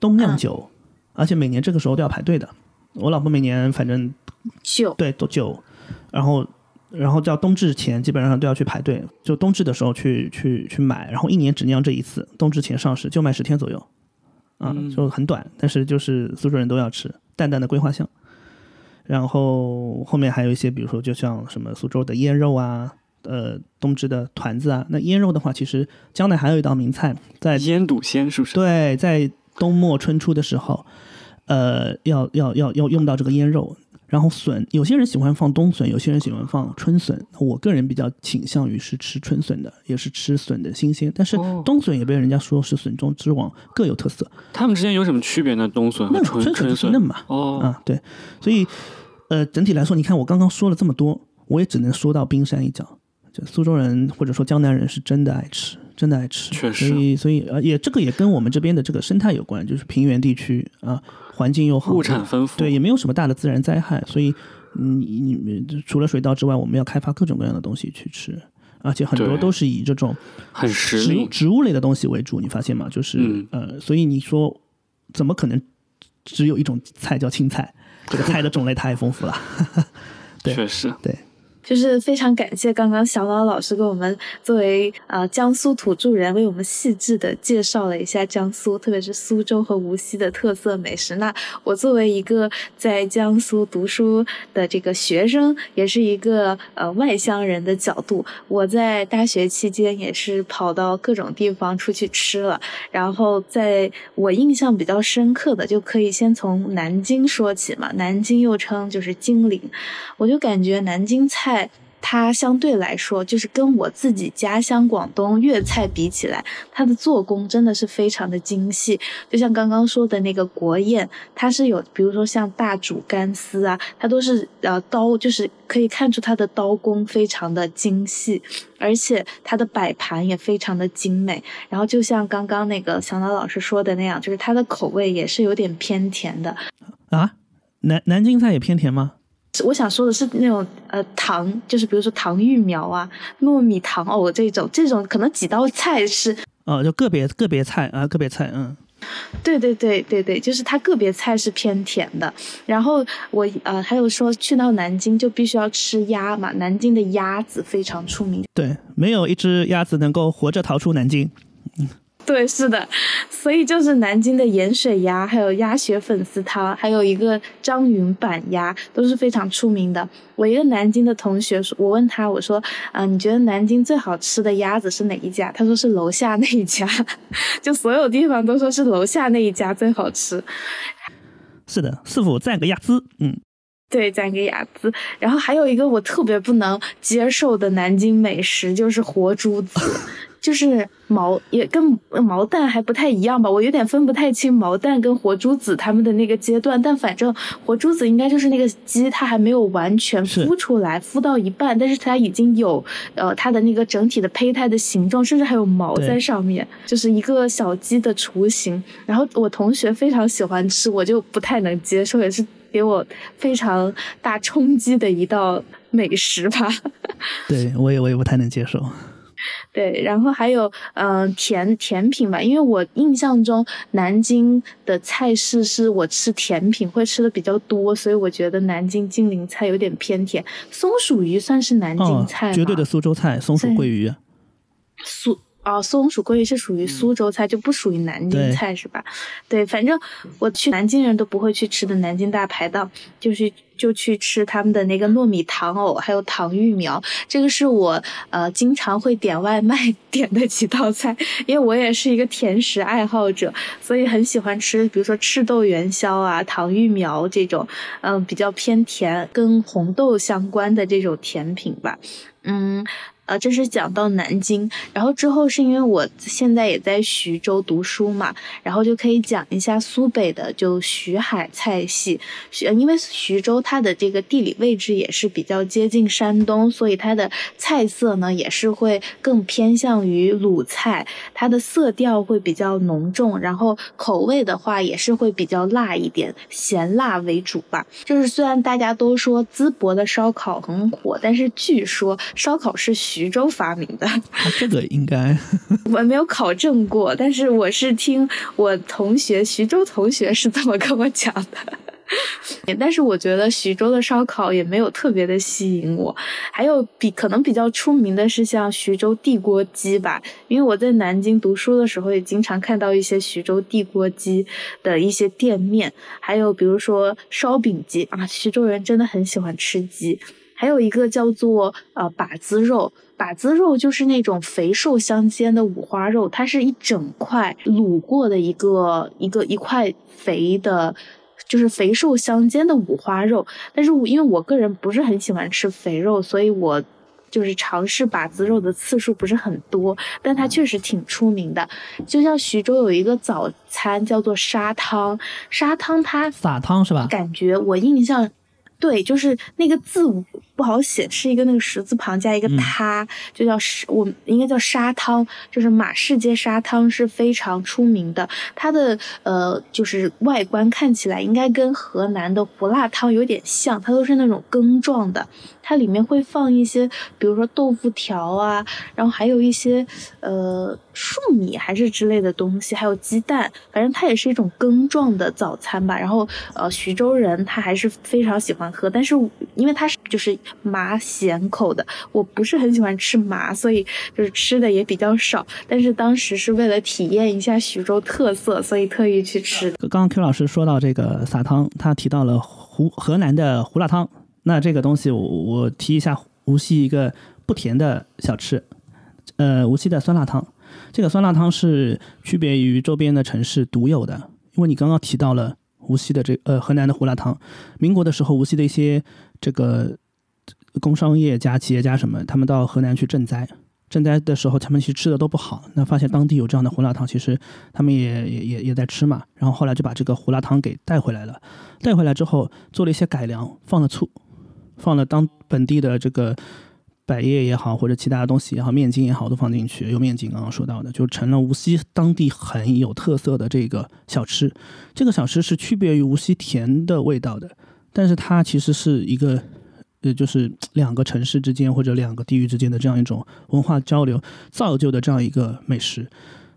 Speaker 10: 冬酿酒，而且每年这个时候都要排队的。我老婆每年反正
Speaker 12: 酒。
Speaker 10: 对都酒，然后然后到冬至前基本上都要去排队，就冬至的时候去去去买，然后一年只酿这一次，冬至前上市就卖十天左右，啊，就很短，但是就是苏州人都要吃，淡淡的桂花香。然后后面还有一些，比如说就像什么苏州的腌肉啊，呃，冬至的团子啊。那腌肉的话，其实江南还有一道名菜，在
Speaker 11: 腌笃鲜是不是？
Speaker 10: 对，在冬末春初的时候，呃，要要要要用到这个腌肉。然后笋，有些人喜欢放冬笋，有些人喜欢放春笋。我个人比较倾向于是吃春笋的，也是吃笋的新鲜。但是冬笋也被人家说是笋中之王，各有特色。
Speaker 11: 它们之间有什么区别呢？冬笋和
Speaker 10: 嫩
Speaker 11: 春
Speaker 10: 笋嫩嘛。
Speaker 11: 哦，
Speaker 10: 啊，对，所以呃，整体来说，你看我刚刚说了这么多，我也只能说到冰山一角。就苏州人或者说江南人是真的爱吃，真的爱吃。
Speaker 11: 确实
Speaker 10: 所以所以呃，也这个也跟我们这边的这个生态有关，就是平原地区啊，环境又好，
Speaker 11: 物产丰富
Speaker 10: 对，也没有什么大的自然灾害，所以你你们除了水稻之外，我们要开发各种各样的东西去吃。而且很多都是以这种
Speaker 11: 很实
Speaker 10: 植物植物类的东西为主，你发现吗？就是、
Speaker 11: 嗯
Speaker 10: 呃，所以你说怎么可能只有一种菜叫青菜？这个菜的种类太丰富了。[laughs] 对
Speaker 11: 确实，
Speaker 10: 对，
Speaker 12: 就是非常感谢刚刚小老老师给我们作为呃江苏土著人，为我们细致的介绍了一下江苏，特别是苏州和无锡的特色美食。那我作为一个在江苏读书的这个学生，也是一个呃外乡人的角度，我在大学期间也是跑到各种地方出去吃了。然后在我印象比较深刻的，就可以先从南京说起嘛。南京又称就是金陵，我就感觉南京菜。它相对来说，就是跟我自己家乡广东粤菜比起来，它的做工真的是非常的精细。就像刚刚说的那个国宴，它是有，比如说像大煮干丝啊，它都是呃刀，就是可以看出它的刀工非常的精细，而且它的摆盘也非常的精美。然后就像刚刚那个小脑老师说的那样，就是它的口味也是有点偏甜的。
Speaker 10: 啊，南南京菜也偏甜吗？
Speaker 12: 我想说的是那种呃糖，就是比如说糖芋苗啊、糯米糖藕这种，这种可能几道菜是，
Speaker 10: 哦，就个别个别菜啊，个别菜，嗯，
Speaker 12: 对对对对对，就是它个别菜是偏甜的。然后我呃还有说去到南京就必须要吃鸭嘛，南京的鸭子非常出名。
Speaker 10: 对，没有一只鸭子能够活着逃出南京。[laughs]
Speaker 12: 对，是的，所以就是南京的盐水鸭，还有鸭血粉丝汤，还有一个张云板鸭，都是非常出名的。我一个南京的同学说，我问他，我说，啊、你觉得南京最好吃的鸭子是哪一家？他说是楼下那一家，[laughs] 就所有地方都说是楼下那一家最好吃。
Speaker 10: 是的，是否赞个鸭子，嗯，
Speaker 12: 对，赞个鸭子。然后还有一个我特别不能接受的南京美食，就是活珠子。就是毛也跟毛蛋还不太一样吧，我有点分不太清毛蛋跟活珠子他们的那个阶段，但反正活珠子应该就是那个鸡，它还没有完全孵出来，孵到一半，但是它已经有呃它的那个整体的胚胎的形状，甚至还有毛在上面，就是一个小鸡的雏形。然后我同学非常喜欢吃，我就不太能接受，也是给我非常大冲击的一道美食吧。[laughs]
Speaker 10: 对我也我也不太能接受。
Speaker 12: 对，然后还有嗯甜甜品吧，因为我印象中南京的菜式是我吃甜品会吃的比较多，所以我觉得南京金陵菜有点偏甜。松鼠鱼算是南京菜吗？
Speaker 10: 绝对的苏州菜，松鼠桂鱼。
Speaker 12: 苏。哦，松鼠桂鱼是属于苏州菜，就不属于南京菜，是吧？对，反正我去南京人都不会去吃的南京大排档，就是就去吃他们的那个糯米糖藕，还有糖芋苗，这个是我呃经常会点外卖点的几道菜，因为我也是一个甜食爱好者，所以很喜欢吃，比如说赤豆元宵啊、糖芋苗这种，嗯，比较偏甜跟红豆相关的这种甜品吧，嗯。呃，这是讲到南京，然后之后是因为我现在也在徐州读书嘛，然后就可以讲一下苏北的就徐海菜系。徐因为徐州它的这个地理位置也是比较接近山东，所以它的菜色呢也是会更偏向于鲁菜，它的色调会比较浓重，然后口味的话也是会比较辣一点，咸辣为主吧。就是虽然大家都说淄博的烧烤很火，但是据说烧烤是徐。州发明的，
Speaker 10: 这个应该 [laughs]
Speaker 12: 我没有考证过，但是我是听我同学徐州同学是这么跟我讲的。[laughs] 但是我觉得徐州的烧烤也没有特别的吸引我。还有比可能比较出名的是像徐州地锅鸡吧，因为我在南京读书的时候也经常看到一些徐州地锅鸡的一些店面。还有比如说烧饼鸡啊，徐州人真的很喜欢吃鸡。还有一个叫做呃把子肉，把子肉就是那种肥瘦相间的五花肉，它是一整块卤过的一个一个一块肥的，就是肥瘦相间的五花肉。但是因为我个人不是很喜欢吃肥肉，所以我就是尝试把子肉的次数不是很多，但它确实挺出名的。就像徐州有一个早餐叫做沙汤，沙汤它
Speaker 10: 撒汤是吧？
Speaker 12: 感觉我印象。对，就是那个字不好写，是一个那个十字旁加一个他，就叫沙，我应该叫沙汤，就是马市街沙汤是非常出名的。它的呃，就是外观看起来应该跟河南的胡辣汤有点像，它都是那种羹状的。它里面会放一些，比如说豆腐条啊，然后还有一些呃粟米还是之类的东西，还有鸡蛋，反正它也是一种羹状的早餐吧。然后呃，徐州人他还是非常喜欢喝，但是因为它是就是麻咸口的，我不是很喜欢吃麻，所以就是吃的也比较少。但是当时是为了体验一下徐州特色，所以特意去吃的。
Speaker 10: 刚刚 Q 老师说到这个撒汤，他提到了湖河南的胡辣汤。那这个东西，我我提一下无锡一个不甜的小吃，呃，无锡的酸辣汤。这个酸辣汤是区别于周边的城市独有的，因为你刚刚提到了无锡的这呃河南的胡辣汤。民国的时候，无锡的一些这个工商业家、企业家什么，他们到河南去赈灾，赈灾的时候，他们其实吃的都不好。那发现当地有这样的胡辣汤，其实他们也也也也在吃嘛。然后后来就把这个胡辣汤给带回来了，带回来之后做了一些改良，放了醋。放了当本地的这个百叶也好，或者其他的东西也好，面筋也好，都放进去。有面筋，刚刚说到的，就成了无锡当地很有特色的这个小吃。这个小吃是区别于无锡甜的味道的，但是它其实是一个，呃，就是两个城市之间或者两个地域之间的这样一种文化交流造就的这样一个美食。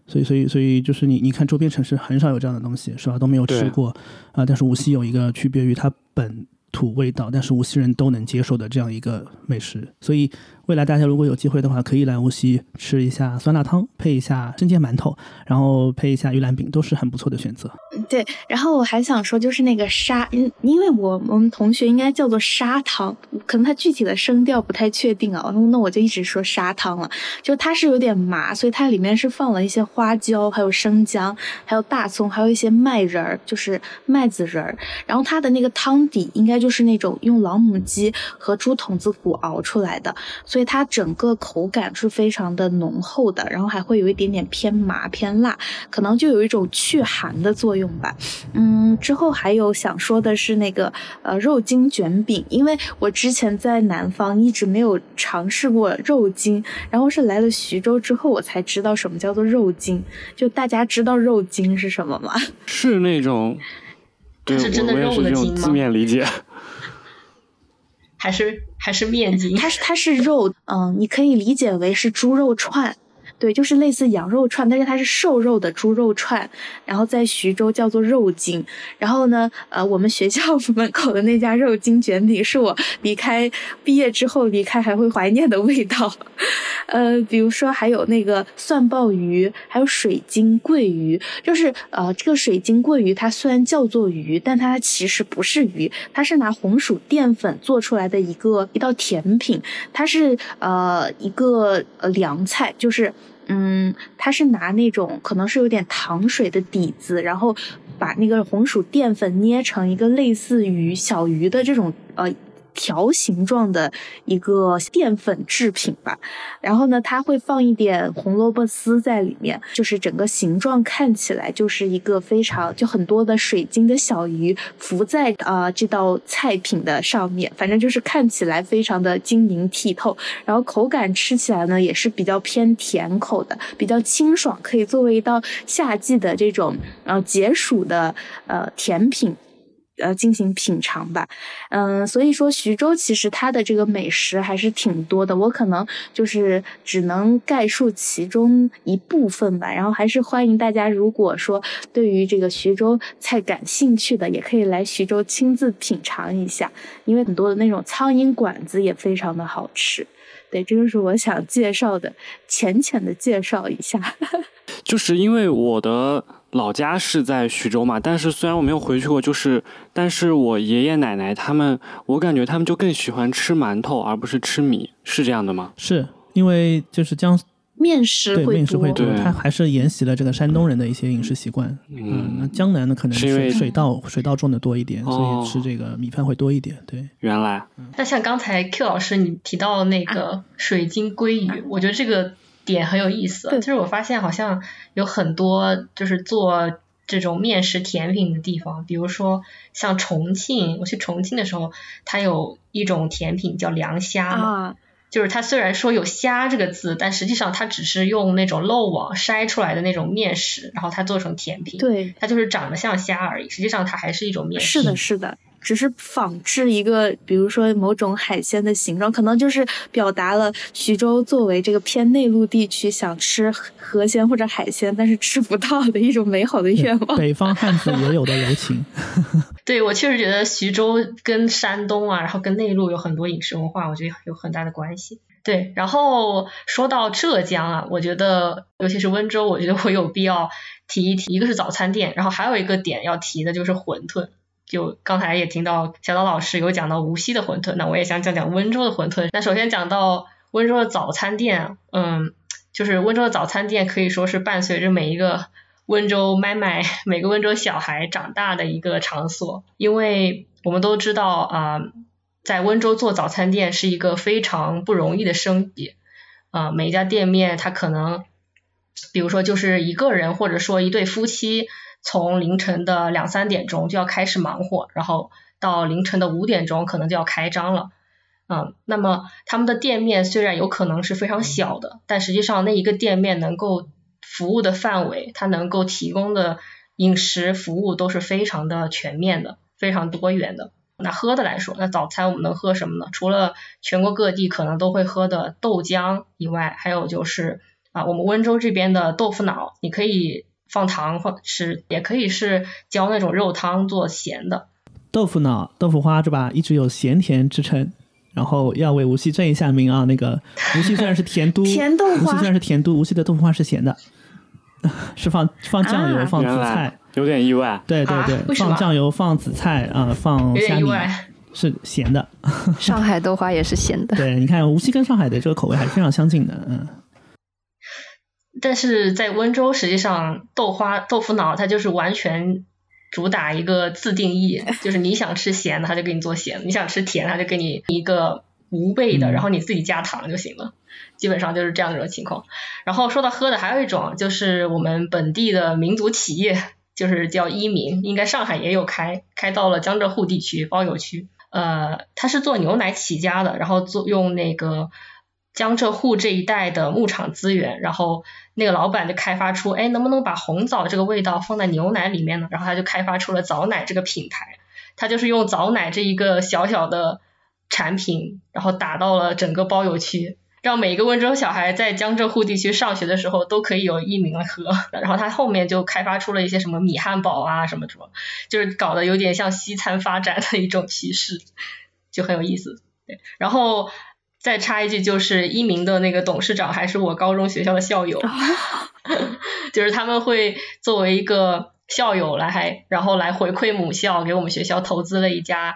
Speaker 10: 所以，所以，所以就是你，你看周边城市很少有这样的东西，是吧？都没有吃过啊。但是无锡有一个区别于它本。土味道，但是无锡人都能接受的这样一个美食，所以未来大家如果有机会的话，可以来无锡吃一下酸辣汤，配一下生煎馒头，然后配一下玉兰饼，都是很不错的选择。
Speaker 12: 对，然后我还想说，就是那个沙，因因为我我们同学应该叫做砂汤，可能它具体的声调不太确定啊，那我就一直说砂汤了。就它是有点麻，所以它里面是放了一些花椒，还有生姜，还有大葱，还有一些麦仁儿，就是麦子仁儿。然后它的那个汤底应该就。是那种用老母鸡和猪筒子骨熬出来的，以它整个口感是非常的浓厚的，然后还会有一点点偏麻偏辣，可能就有一种去寒的作用吧。嗯，之后还有想说的是那个呃肉筋卷饼，因为我之前在南方一直没有尝试过肉筋，然后是来了徐州之后我才知道什么叫做肉筋。就大家知道肉筋是什么吗？
Speaker 11: 是那种。对，
Speaker 9: 是真的肉的筋吗？
Speaker 11: 字面理解，
Speaker 9: 还是还是面筋？
Speaker 12: 它是它是肉，嗯，你可以理解为是猪肉串。对，就是类似羊肉串，但是它是瘦肉的猪肉串，然后在徐州叫做肉筋。然后呢，呃，我们学校 [laughs] 门口的那家肉筋卷饼是我离开毕业之后离开还会怀念的味道。呃，比如说还有那个蒜鲍鱼，还有水晶桂鱼，就是呃，这个水晶桂鱼它虽然叫做鱼，但它其实不是鱼，它是拿红薯淀粉做出来的一个一道甜品，它是呃一个呃凉菜，就是。嗯，它是拿那种可能是有点糖水的底子，然后把那个红薯淀粉捏成一个类似于小鱼的这种呃。条形状的一个淀粉制品吧，然后呢，它会放一点红萝卜丝在里面，就是整个形状看起来就是一个非常就很多的水晶的小鱼浮在啊这道菜品的上面，反正就是看起来非常的晶莹剔透，然后口感吃起来呢也是比较偏甜口的，比较清爽，可以作为一道夏季的这种呃解暑的呃甜品。呃，进行品尝吧，嗯，所以说徐州其实它的这个美食还是挺多的，我可能就是只能概述其中一部分吧。然后还是欢迎大家，如果说对于这个徐州菜感兴趣的，也可以来徐州亲自品尝一下，因为很多的那种苍蝇馆子也非常的好吃。对，这就是我想介绍的，浅浅的介绍一下。[laughs]
Speaker 11: 就是因为我的。老家是在徐州嘛，但是虽然我没有回去过，就是，但是我爷爷奶奶他们，我感觉他们就更喜欢吃馒头而不是吃米，是这样的吗？
Speaker 10: 是因为就是江
Speaker 12: 面食
Speaker 10: 对面食会
Speaker 11: 多，
Speaker 10: 他还是沿袭了这个山东人的一些饮食习惯。嗯，那江南呢，可能
Speaker 11: 是
Speaker 10: 水稻水稻种的多一点，所以吃这个米饭会多一点。对，
Speaker 11: 原来。
Speaker 9: 那像刚才 Q 老师你提到那个水晶鲑鱼，我觉得这个。点很有意思，就是我发现好像有很多就是做这种面食甜品的地方，比如说像重庆，我去重庆的时候，它有一种甜品叫凉虾嘛，就是它虽然说有虾这个字，但实际上它只是用那种漏网筛出来的那种面食，然后它做成甜品，
Speaker 12: 对，
Speaker 9: 它就是长得像虾而已，实际上它还是一种面食。
Speaker 12: 是的，是的。只是仿制一个，比如说某种海鲜的形状，可能就是表达了徐州作为这个偏内陆地区想吃河鲜或者海鲜，但是吃不到的一种美好的愿望。
Speaker 10: 北方汉子也有的柔情。[laughs]
Speaker 9: 对我确实觉得徐州跟山东啊，然后跟内陆有很多饮食文化，我觉得有很大的关系。对，然后说到浙江啊，我觉得尤其是温州，我觉得我有必要提一提，一个是早餐店，然后还有一个点要提的就是馄饨。就刚才也听到小刀老师有讲到无锡的馄饨，那我也想讲讲温州的馄饨。那首先讲到温州的早餐店，嗯，就是温州的早餐店可以说是伴随着每一个温州麦麦、每个温州小孩长大的一个场所，因为我们都知道啊，在温州做早餐店是一个非常不容易的生意，啊，每一家店面它可能，比如说就是一个人或者说一对夫妻。从凌晨的两三点钟就要开始忙活，然后到凌晨的五点钟可能就要开张了。嗯，那么他们的店面虽然有可能是非常小的，但实际上那一个店面能够服务的范围，它能够提供的饮食服务都是非常的全面的，非常多元的。那喝的来说，那早餐我们能喝什么呢？除了全国各地可能都会喝的豆浆以外，还有就是啊，我们温州这边的豆腐脑，你可以。放糖或吃也可以是浇那种肉汤做咸的
Speaker 10: 豆腐脑、豆腐花是吧？一直有咸甜之称。然后要为无锡正一下名啊！那个 [laughs] 无锡虽然是甜都，
Speaker 12: 甜豆
Speaker 10: 花，无锡虽然是甜都，无锡的豆腐花是咸的，是放放酱油、放紫菜，
Speaker 11: 有点意外。
Speaker 10: 对对对，放酱油、放紫菜啊，放虾米是咸的。
Speaker 7: 上海豆花也是咸的。
Speaker 10: 对，你看无锡跟上海的这个口味还是非常相近的，嗯。
Speaker 9: 但是在温州，实际上豆花豆腐脑它就是完全主打一个自定义，[laughs] 就是你想吃咸的，他就给你做咸的；你想吃甜，他就给你一个无味的，然后你自己加糖就行了。基本上就是这样一种情况。然后说到喝的，还有一种就是我们本地的民族企业，就是叫一鸣，应该上海也有开，开到了江浙沪地区包邮区。呃，它是做牛奶起家的，然后做用那个江浙沪这一带的牧场资源，然后那个老板就开发出，哎，能不能把红枣这个味道放在牛奶里面呢？然后他就开发出了枣奶这个品牌，他就是用枣奶这一个小小的产品，然后打到了整个包邮区。让每一个温州小孩在江浙沪地区上学的时候都可以有一名喝，然后他后面就开发出了一些什么米汉堡啊什么什么，就是搞得有点像西餐发展的一种趋势，就很有意思。对，然后再插一句，就是一鸣的那个董事长还是我高中学校的校友，[laughs] 就是他们会作为一个校友来，然后来回馈母校，给我们学校投资了一家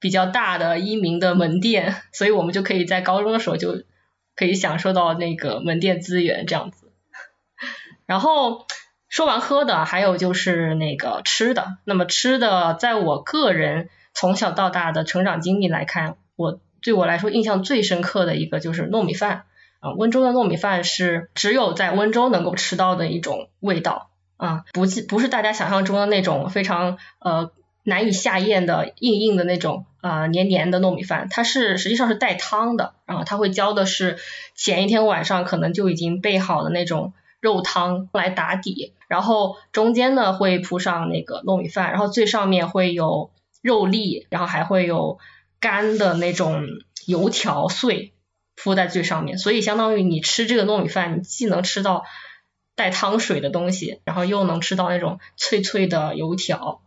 Speaker 9: 比较大的一鸣的门店，所以我们就可以在高中的时候就。可以享受到那个门店资源这样子，然后说完喝的，还有就是那个吃的。那么吃的，在我个人从小到大的成长经历来看，我对我来说印象最深刻的一个就是糯米饭啊。温州的糯米饭是只有在温州能够吃到的一种味道啊，不不是大家想象中的那种非常呃。难以下咽的硬硬的那种啊黏黏的糯米饭，它是实际上是带汤的，然后它会浇的是前一天晚上可能就已经备好的那种肉汤来打底，然后中间呢会铺上那个糯米饭，然后最上面会有肉粒，然后还会有干的那种油条碎铺在最上面，所以相当于你吃这个糯米饭，你既能吃到带汤水的东西，然后又能吃到那种脆脆的油条。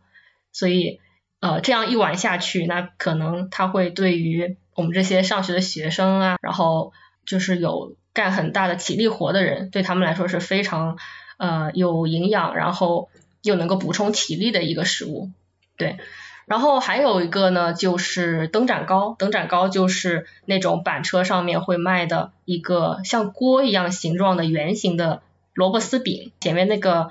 Speaker 9: 所以，呃，这样一碗下去，那可能它会对于我们这些上学的学生啊，然后就是有干很大的体力活的人，对他们来说是非常呃有营养，然后又能够补充体力的一个食物。对，然后还有一个呢，就是灯盏糕。灯盏糕就是那种板车上面会卖的一个像锅一样形状的圆形的萝卜丝饼。前面那个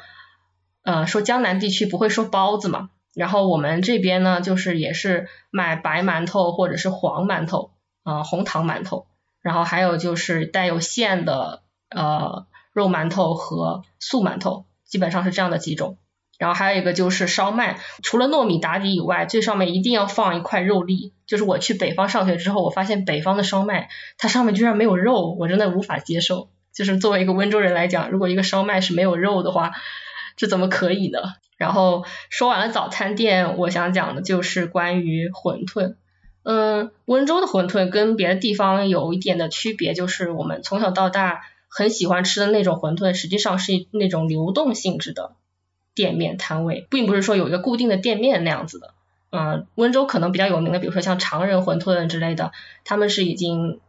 Speaker 9: 呃，说江南地区不会说包子嘛？然后我们这边呢，就是也是卖白馒头或者是黄馒头，呃，红糖馒头，然后还有就是带有馅的呃肉馒头和素馒头，基本上是这样的几种。然后还有一个就是烧麦，除了糯米打底以外，最上面一定要放一块肉粒。就是我去北方上学之后，我发现北方的烧麦它上面居然没有肉，我真的无法接受。就是作为一个温州人来讲，如果一个烧麦是没有肉的话，这怎么可以呢？然后说完了早餐店，我想讲的就是关于馄饨。嗯，温州的馄饨跟别的地方有一点的区别，就是我们从小到大很喜欢吃的那种馄饨，实际上是那种流动性质的店面摊位，并不是说有一个固定的店面那样子的。嗯，温州可能比较有名的，比如说像常人馄饨之类的，他们是已经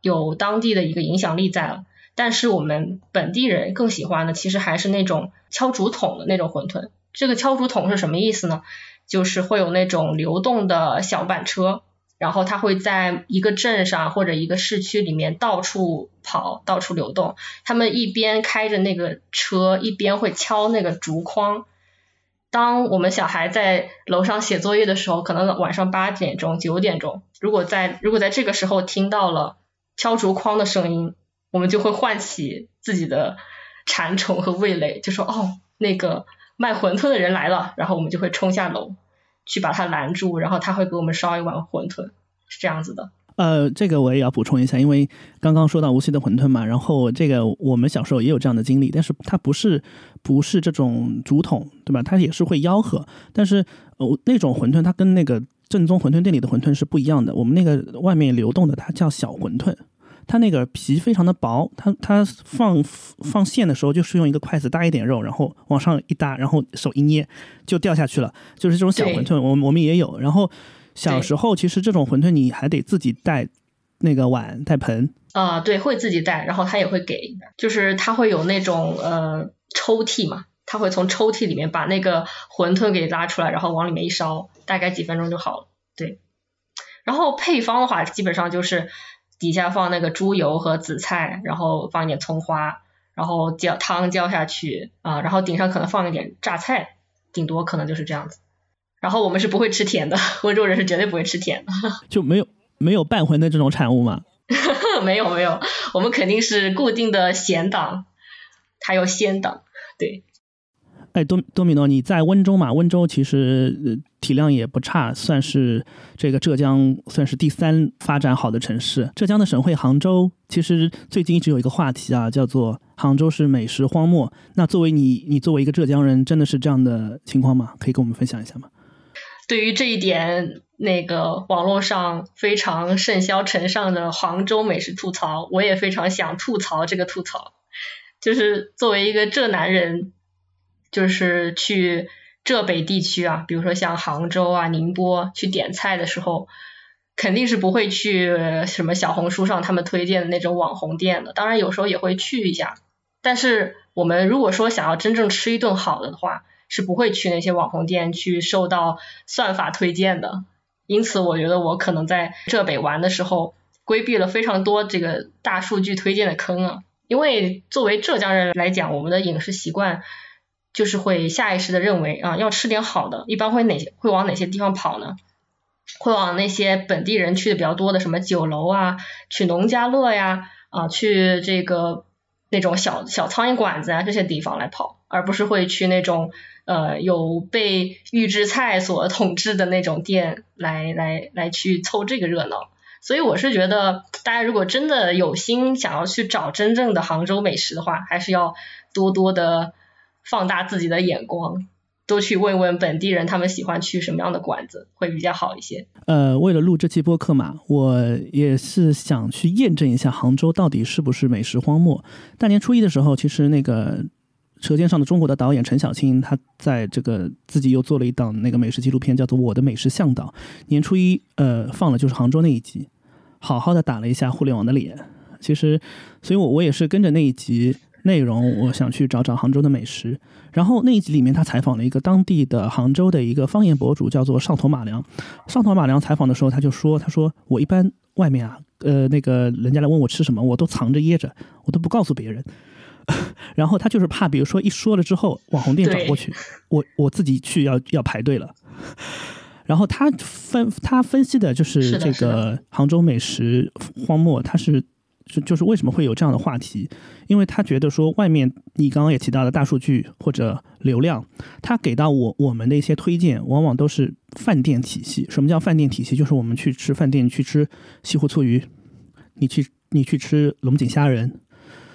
Speaker 9: 有当地的一个影响力在了。但是我们本地人更喜欢的，其实还是那种敲竹筒的那种馄饨。这个敲竹筒是什么意思呢？就是会有那种流动的小板车，然后它会在一个镇上或者一个市区里面到处跑，到处流动。他们一边开着那个车，一边会敲那个竹筐。当我们小孩在楼上写作业的时候，可能晚上八点钟、九点钟，如果在如果在这个时候听到了敲竹筐的声音，我们就会唤起自己的馋虫和味蕾，就说哦，那个。卖馄饨的人来了，然后我们就会冲下楼去把他拦住，然后他会给我们烧一碗馄饨，是这样子的。
Speaker 10: 呃，这个我也要补充一下，因为刚刚说到无锡的馄饨嘛，然后这个我们小时候也有这样的经历，但是它不是不是这种竹筒，对吧？它也是会吆喝，但是呃那种馄饨它跟那个正宗馄饨店里的馄饨是不一样的，我们那个外面流动的它叫小馄饨。它那个皮非常的薄，它它放放馅的时候就是用一个筷子搭一点肉，然后往上一搭，然后手一捏就掉下去了，就是这种小馄饨，我我们也有。然后小时候其实这种馄饨你还得自己带那个碗带盆
Speaker 9: 啊，对，会自己带，然后他也会给，就是他会有那种呃抽屉嘛，他会从抽屉里面把那个馄饨给拉出来，然后往里面一烧，大概几分钟就好了。对，然后配方的话基本上就是。底下放那个猪油和紫菜，然后放一点葱花，然后浇汤浇下去啊，然后顶上可能放一点榨菜，顶多可能就是这样子。然后我们是不会吃甜的，[laughs] 温州人是绝对不会吃甜的。[laughs]
Speaker 10: 就没有没有半荤的这种产物吗？[laughs]
Speaker 9: 没有没有，我们肯定是固定的咸党，还有鲜党，对。
Speaker 10: 哎，多多米诺，你在温州嘛？温州其实体量也不差，算是这个浙江算是第三发展好的城市。浙江的省会杭州，其实最近一直有一个话题啊，叫做杭州是美食荒漠。那作为你，你作为一个浙江人，真的是这样的情况吗？可以跟我们分享一下吗？
Speaker 9: 对于这一点，那个网络上非常甚嚣尘上的杭州美食吐槽，我也非常想吐槽这个吐槽，就是作为一个浙南人。就是去浙北地区啊，比如说像杭州啊、宁波去点菜的时候，肯定是不会去什么小红书上他们推荐的那种网红店的。当然有时候也会去一下，但是我们如果说想要真正吃一顿好的话，是不会去那些网红店去受到算法推荐的。因此，我觉得我可能在浙北玩的时候，规避了非常多这个大数据推荐的坑啊。因为作为浙江人来讲，我们的饮食习惯。就是会下意识的认为啊，要吃点好的，一般会哪些会往哪些地方跑呢？会往那些本地人去的比较多的什么酒楼啊，去农家乐呀，啊，去这个那种小小苍蝇馆子啊这些地方来跑，而不是会去那种呃有被预制菜所统治的那种店来来来去凑这个热闹。所以我是觉得，大家如果真的有心想要去找真正的杭州美食的话，还是要多多的。放大自己的眼光，多去问问本地人，他们喜欢去什么样的馆子会比较好一些。
Speaker 10: 呃，为了录这期播客嘛，我也是想去验证一下杭州到底是不是美食荒漠。大年初一的时候，其实那个《舌尖上的中国》的导演陈小青，他在这个自己又做了一档那个美食纪录片，叫做《我的美食向导》。年初一，呃，放了就是杭州那一集，好好的打了一下互联网的脸。其实，所以我我也是跟着那一集。内容我想去找找杭州的美食，然后那一集里面他采访了一个当地的杭州的一个方言博主，叫做上头马良。上头马良采访的时候，他就说：“他说我一般外面啊，呃，那个人家来问我吃什么，我都藏着掖着，我都不告诉别人。[laughs] 然后他就是怕，比如说一说了之后，网红店找过去，[laughs] 我我自己去要要排队了。[laughs] 然后他分他分析的就是这个杭州美食荒漠，他是。”就就是为什么会有这样的话题？因为他觉得说，外面你刚刚也提到的大数据或者流量，他给到我我们的一些推荐，往往都是饭店体系。什么叫饭店体系？就是我们去吃饭店，去吃西湖醋鱼，你去你去吃龙井虾仁，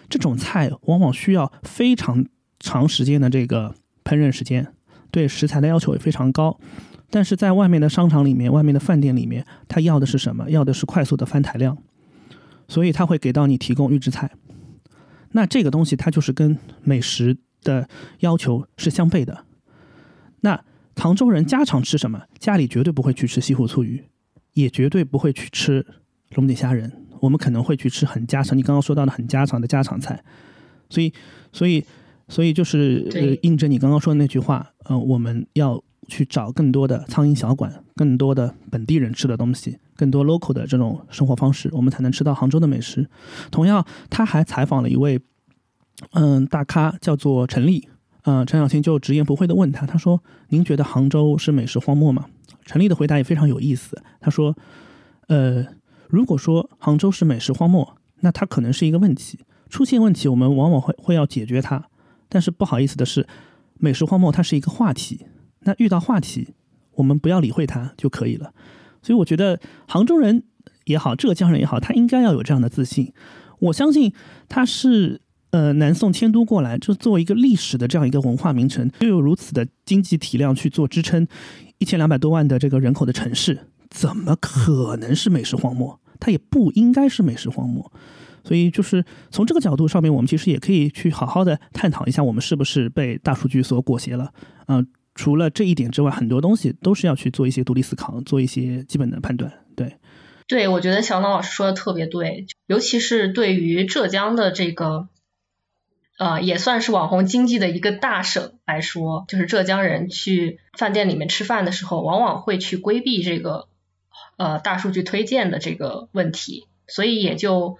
Speaker 10: 这种菜往往需要非常长时间的这个烹饪时间，对食材的要求也非常高。但是在外面的商场里面，外面的饭店里面，他要的是什么？要的是快速的翻台量。所以他会给到你提供预制菜，那这个东西它就是跟美食的要求是相悖的。那杭州人家常吃什么？家里绝对不会去吃西湖醋鱼，也绝对不会去吃龙井虾仁。我们可能会去吃很家常，你刚刚说到的很家常的家常菜。所以，所以，所以就是呃，印证你刚刚说的那句话，呃，我们要去找更多的苍蝇小馆，更多的本地人吃的东西。更多 local 的这种生活方式，我们才能吃到杭州的美食。同样，他还采访了一位嗯大咖，叫做陈立。嗯，陈小青就直言不讳的问他，他说：“您觉得杭州是美食荒漠吗？”陈立的回答也非常有意思，他说：“呃，如果说杭州是美食荒漠，那它可能是一个问题。出现问题，我们往往会会要解决它。但是不好意思的是，美食荒漠它是一个话题。那遇到话题，我们不要理会它就可以了。”所以我觉得杭州人也好，浙江人也好，他应该要有这样的自信。我相信他是呃南宋迁都过来，就作为一个历史的这样一个文化名城，又有如此的经济体量去做支撑，一千两百多万的这个人口的城市，怎么可能是美食荒漠？它也不应该是美食荒漠。所以就是从这个角度上面，我们其实也可以去好好的探讨一下，我们是不是被大数据所裹挟了？嗯。除了这一点之外，很多东西都是要去做一些独立思考，做一些基本的判断。对，
Speaker 9: 对，我觉得小脑老师说的特别对，尤其是对于浙江的这个，呃，也算是网红经济的一个大省来说，就是浙江人去饭店里面吃饭的时候，往往会去规避这个呃大数据推荐的这个问题，所以也就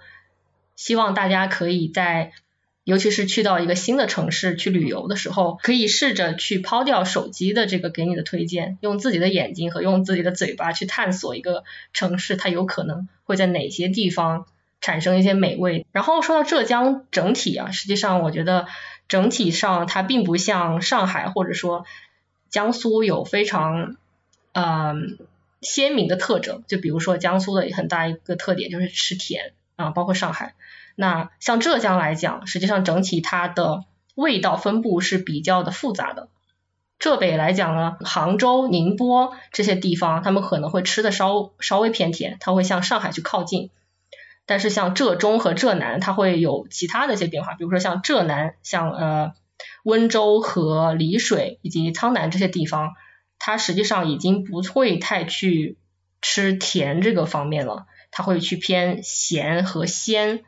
Speaker 9: 希望大家可以在尤其是去到一个新的城市去旅游的时候，可以试着去抛掉手机的这个给你的推荐，用自己的眼睛和用自己的嘴巴去探索一个城市，它有可能会在哪些地方产生一些美味。然后说到浙江整体啊，实际上我觉得整体上它并不像上海或者说江苏有非常嗯鲜明的特征，就比如说江苏的很大一个特点就是吃甜啊，包括上海。那像浙江来讲，实际上整体它的味道分布是比较的复杂的。浙北来讲呢，杭州、宁波这些地方，他们可能会吃的稍稍微偏甜，它会向上海去靠近。但是像浙中和浙南，它会有其他的一些变化，比如说像浙南，像呃温州和丽水以及苍南这些地方，它实际上已经不会太去吃甜这个方面了，它会去偏咸和鲜。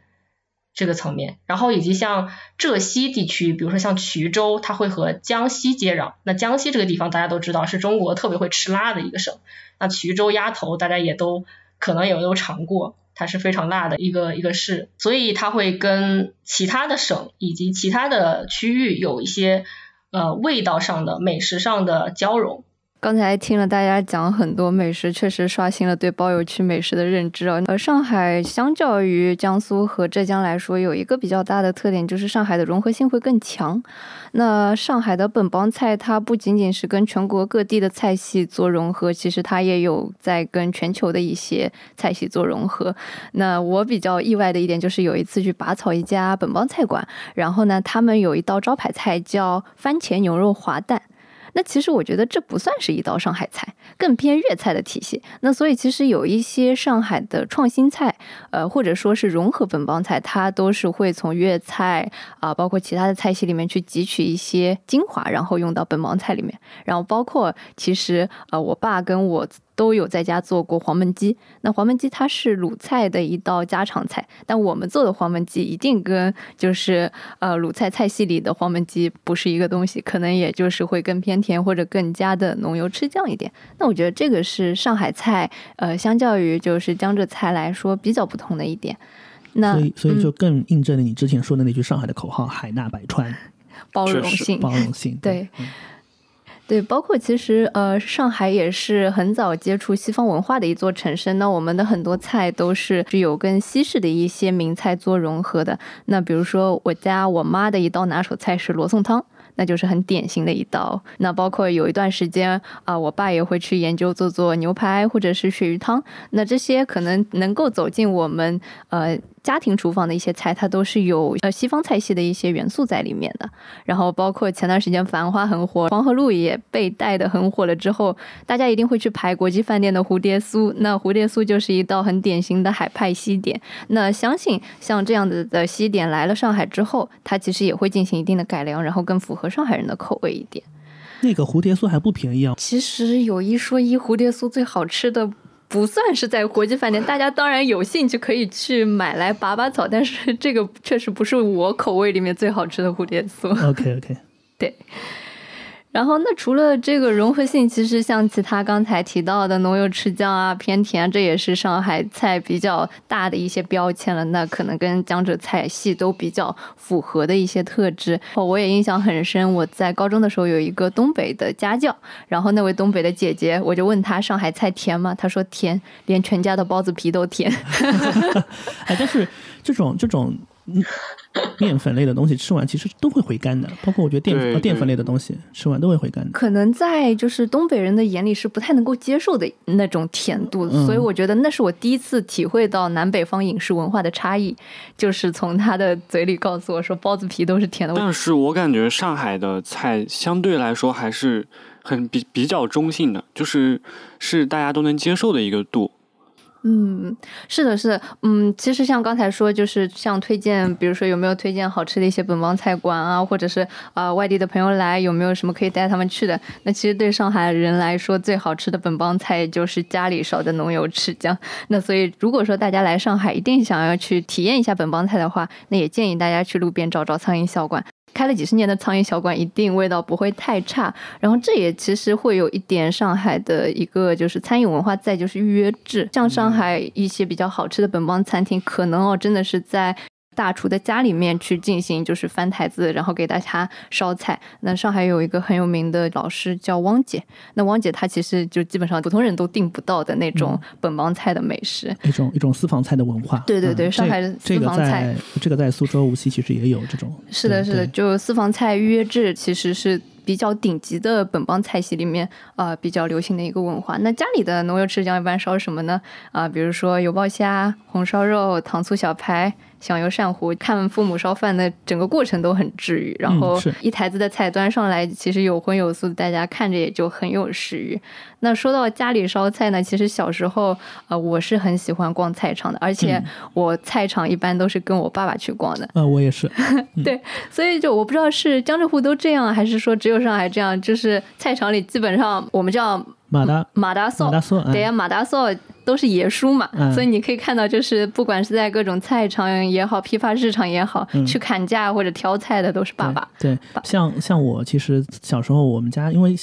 Speaker 9: 这个层面，然后以及像浙西地区，比如说像衢州，它会和江西接壤。那江西这个地方大家都知道是中国特别会吃辣的一个省。那衢州鸭头大家也都可能也都尝过，它是非常辣的一个一个市，所以它会跟其他的省以及其他的区域有一些呃味道上的美食上的交融。
Speaker 7: 刚才听了大家讲很多美食，确实刷新了对包邮区美食的认知啊。而上海相较于江苏和浙江来说，有一个比较大的特点，就是上海的融合性会更强。那上海的本帮菜，它不仅仅是跟全国各地的菜系做融合，其实它也有在跟全球的一些菜系做融合。那我比较意外的一点，就是有一次去拔草一家本帮菜馆，然后呢，他们有一道招牌菜叫番茄牛肉滑蛋。那其实我觉得这不算是一道上海菜，更偏粤菜的体系。那所以其实有一些上海的创新菜，呃，或者说是融合本帮菜，它都是会从粤菜啊，包括其他的菜系里面去汲取一些精华，然后用到本帮菜里面。然后包括其实呃，我爸跟我。都有在家做过黄焖鸡，那黄焖鸡它是鲁菜的一道家常菜，但我们做的黄焖鸡一定跟就是呃鲁菜菜系里的黄焖鸡不是一个东西，可能也就是会更偏甜或者更加的浓油赤酱一点。那我觉得这个是上海菜，呃，相较于就是江浙菜来说比较不同的一点。那
Speaker 10: 所以所以就更印证了你之前说的那句上海的口号：海纳百川，
Speaker 7: 包容性，
Speaker 10: 包容性，[laughs]
Speaker 7: 对。对，包括其实呃，上海也是很早接触西方文化的一座城市。那我们的很多菜都是有跟西式的一些名菜做融合的。那比如说我家我妈的一道拿手菜是罗宋汤。那就是很典型的一道。那包括有一段时间啊，我爸也会去研究做做牛排或者是鳕鱼汤。那这些可能能够走进我们呃家庭厨房的一些菜，它都是有呃西方菜系的一些元素在里面的。然后包括前段时间《繁花》很火，黄河路也被带的很火了之后，大家一定会去排国际饭店的蝴蝶酥。那蝴蝶酥就是一道很典型的海派西点。那相信像这样子的西点来了上海之后，它其实也会进行一定的改良，然后更符合。上海人的口味一点，
Speaker 10: 那个蝴蝶酥还不便宜啊。
Speaker 7: 其实有一说一，蝴蝶酥最好吃的不算是在国际饭店，[laughs] 大家当然有兴趣可以去买来拔拔草，但是这个确实不是我口味里面最好吃的蝴蝶酥。
Speaker 10: OK OK，
Speaker 7: 对。然后，那除了这个融合性，其实像其他刚才提到的浓油赤酱啊、偏甜，这也是上海菜比较大的一些标签了。那可能跟江浙菜系都比较符合的一些特质。我也印象很深，我在高中的时候有一个东北的家教，然后那位东北的姐姐，我就问她上海菜甜吗？她说甜，连全家的包子皮都甜。[laughs]
Speaker 10: 哎，但是这种这种。面粉类的东西吃完其实都会回甘的，包括我觉得淀淀粉类的东西吃完都会回甘的。
Speaker 7: 可能在就是东北人的眼里是不太能够接受的那种甜度，所以我觉得那是我第一次体会到南北方饮食文化的差异，就是从他的嘴里告诉我说包子皮都是甜的。
Speaker 11: 但是我感觉上海的菜相对来说还是很比比较中性的，就是是大家都能接受的一个度。
Speaker 7: 嗯，是的，是的，嗯，其实像刚才说，就是像推荐，比如说有没有推荐好吃的一些本帮菜馆啊，或者是啊外地的朋友来，有没有什么可以带他们去的？那其实对上海人来说，最好吃的本帮菜就是家里烧的浓油赤酱。那所以如果说大家来上海一定想要去体验一下本帮菜的话，那也建议大家去路边找找苍蝇小馆。开了几十年的苍蝇小馆，一定味道不会太差。然后这也其实会有一点上海的一个就是餐饮文化在，就是预约制。像上海一些比较好吃的本帮餐厅，可能哦真的是在大厨的家里面去进行，就是翻台子，然后给大家烧菜。那上海有一个很有名的老师叫汪姐，那汪姐她其实就基本上普通人都订不到的那种本帮菜的美食，
Speaker 10: 一种一种私房菜的文化。
Speaker 7: 对对对，上海的私房菜，
Speaker 10: 这个在苏州、无锡其实也有这种。
Speaker 7: 是的，是的，就私房菜预约制其实是。比较顶级的本帮菜系里面，呃，比较流行的一个文化。那家里的农油吃酱一般烧什么呢？啊，比如说油爆虾、红烧肉、糖醋小排。香油鳝糊，看父母烧饭的整个过程都很治愈。然后一台子的菜端上来，其实有荤有素，大家看着也就很有食欲。那说到家里烧菜呢，其实小时候呃我是很喜欢逛菜场的，而且我菜场一般都是跟我爸爸去逛的。
Speaker 10: 呃，我也是。[laughs]
Speaker 7: 对，所以就我不知道是江浙沪都这样，还是说只有上海这样，就是菜场里基本上我们叫
Speaker 10: 马达
Speaker 7: 马达索，对呀，马达索。都是爷叔嘛，所以你可以看到，就是不管是在各种菜场也好，批发市场也好，去砍价或者挑菜的都是爸爸。
Speaker 10: 对，像像我其实小时候我们家，因为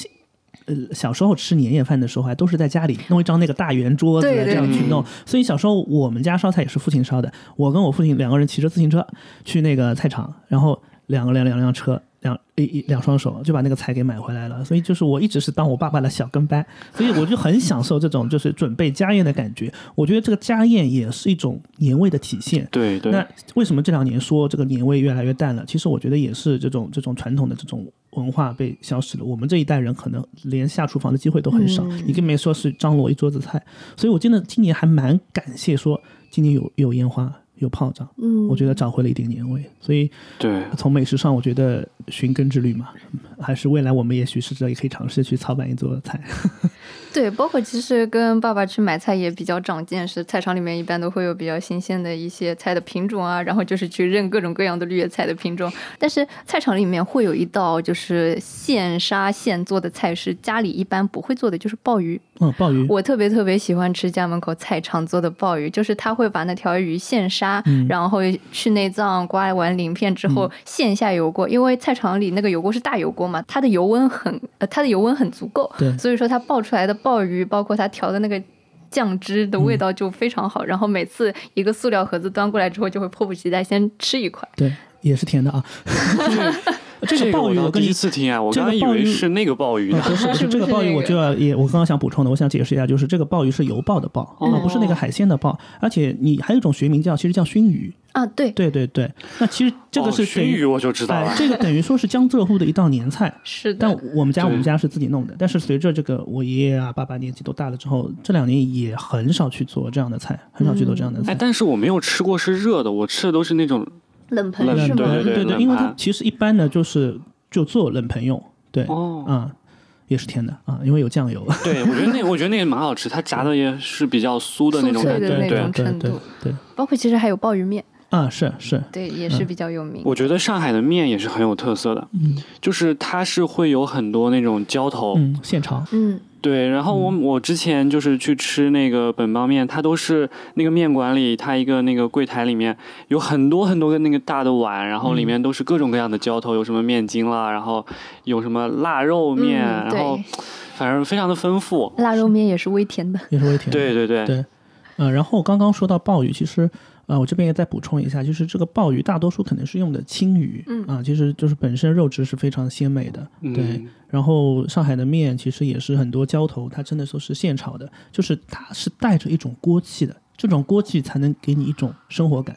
Speaker 10: 呃小时候吃年夜饭的时候还都是在家里弄一张那个大圆桌子这样去弄，所以小时候我们家烧菜也是父亲烧的。我跟我父亲两个人骑着自行车去那个菜场，然后两个两两辆车。两一一两双手就把那个菜给买回来了，所以就是我一直是当我爸爸的小跟班，所以我就很享受这种就是准备家宴的感觉。我觉得这个家宴也是一种年味的体现。
Speaker 11: 对对。
Speaker 10: 那为什么这两年说这个年味越来越淡了？其实我觉得也是这种这种传统的这种文化被消失了。我们这一代人可能连下厨房的机会都很少，你更别说是张罗一桌子菜。所以我真的今年还蛮感谢说今年有有烟花。有炮仗，嗯，我觉得找回了一点年味，所以
Speaker 11: 对，
Speaker 10: 从美食上，我觉得寻根之旅嘛，还是未来我们也许是这也可以尝试去操办一桌菜。[laughs]
Speaker 7: 对，包括其实跟爸爸去买菜也比较长见识，菜场里面一般都会有比较新鲜的一些菜的品种啊，然后就是去认各种各样的绿叶菜的品种。但是菜场里面会有一道就是现杀现做的菜是家里一般不会做的，就是鲍鱼。
Speaker 10: 嗯，鲍鱼，
Speaker 7: 我特别特别喜欢吃家门口菜场做的鲍鱼，就是他会把那条鱼现杀，然后去内脏，刮完鳞片之后线下油锅，因为菜场里那个油锅是大油锅嘛，它的油温很呃，它的油温很足够，
Speaker 10: 对，
Speaker 7: 所以说它爆出来的鲍鱼，包括它调的那个酱汁的味道就非常好，然后每次一个塑料盒子端过来之后，就会迫不及待先吃一块，
Speaker 10: 对，也是甜的啊。[laughs] [laughs] 这个鲍鱼我
Speaker 11: 第一次听啊，我刚刚以为是那个鲍鱼呢。
Speaker 10: 不是不是这个鲍鱼，我就要也我刚刚想补充的，我想解释一下，就是这个鲍鱼是油鲍的鲍啊，不是那个海鲜的鲍。而且你还有一种学名叫，其实叫熏鱼
Speaker 7: 啊。对
Speaker 10: 对对对，那其实这个是
Speaker 11: 熏鱼，我就知道了。
Speaker 10: 这个等于说是江浙沪的一道年菜。[laughs]
Speaker 7: 是的。
Speaker 10: 但我们家我们家是自己弄的，但是随着这个我爷爷啊爸爸年纪都大了之后，这两年也很少去做这样的菜，很少去做这样的菜。
Speaker 11: 哎，但是我没有吃过是热的，我吃的都是那种
Speaker 7: 冷盆
Speaker 11: 是吗？对
Speaker 10: 对对，因为它其实一般的就是。就做冷盆用，对，
Speaker 11: 哦，
Speaker 10: 嗯，也是甜的啊，因为有酱油。
Speaker 11: 对，我觉得那我觉得那个蛮好吃，它炸的也是比较酥的那种感觉，
Speaker 7: 那种程度。对，包括其实还有鲍鱼面
Speaker 10: 啊，是是，
Speaker 7: 对，也是比较有名。
Speaker 11: 我觉得上海的面也是很有特色的，嗯，就是它是会有很多那种浇头，
Speaker 10: 嗯，现炒，
Speaker 7: 嗯。
Speaker 11: 对，然后我我之前就是去吃那个本帮面，它都是那个面馆里，它一个那个柜台里面有很多很多个那个大的碗，然后里面都是各种各样的浇头，有什么面筋啦，然后有什么腊肉面，然后反正非常的丰富。
Speaker 7: 腊肉面也是微甜的，
Speaker 10: 也是微甜。
Speaker 11: 对对对。
Speaker 10: 对，嗯，然后刚刚说到鲍鱼，其实。呃，我这边也再补充一下，就是这个鲍鱼大多数可能是用的青鱼，
Speaker 7: 嗯
Speaker 10: 啊，其实就是本身肉质是非常鲜美的，对。然后上海的面其实也是很多浇头，它真的说是现炒的，就是它是带着一种锅气的，这种锅气才能给你一种生活感。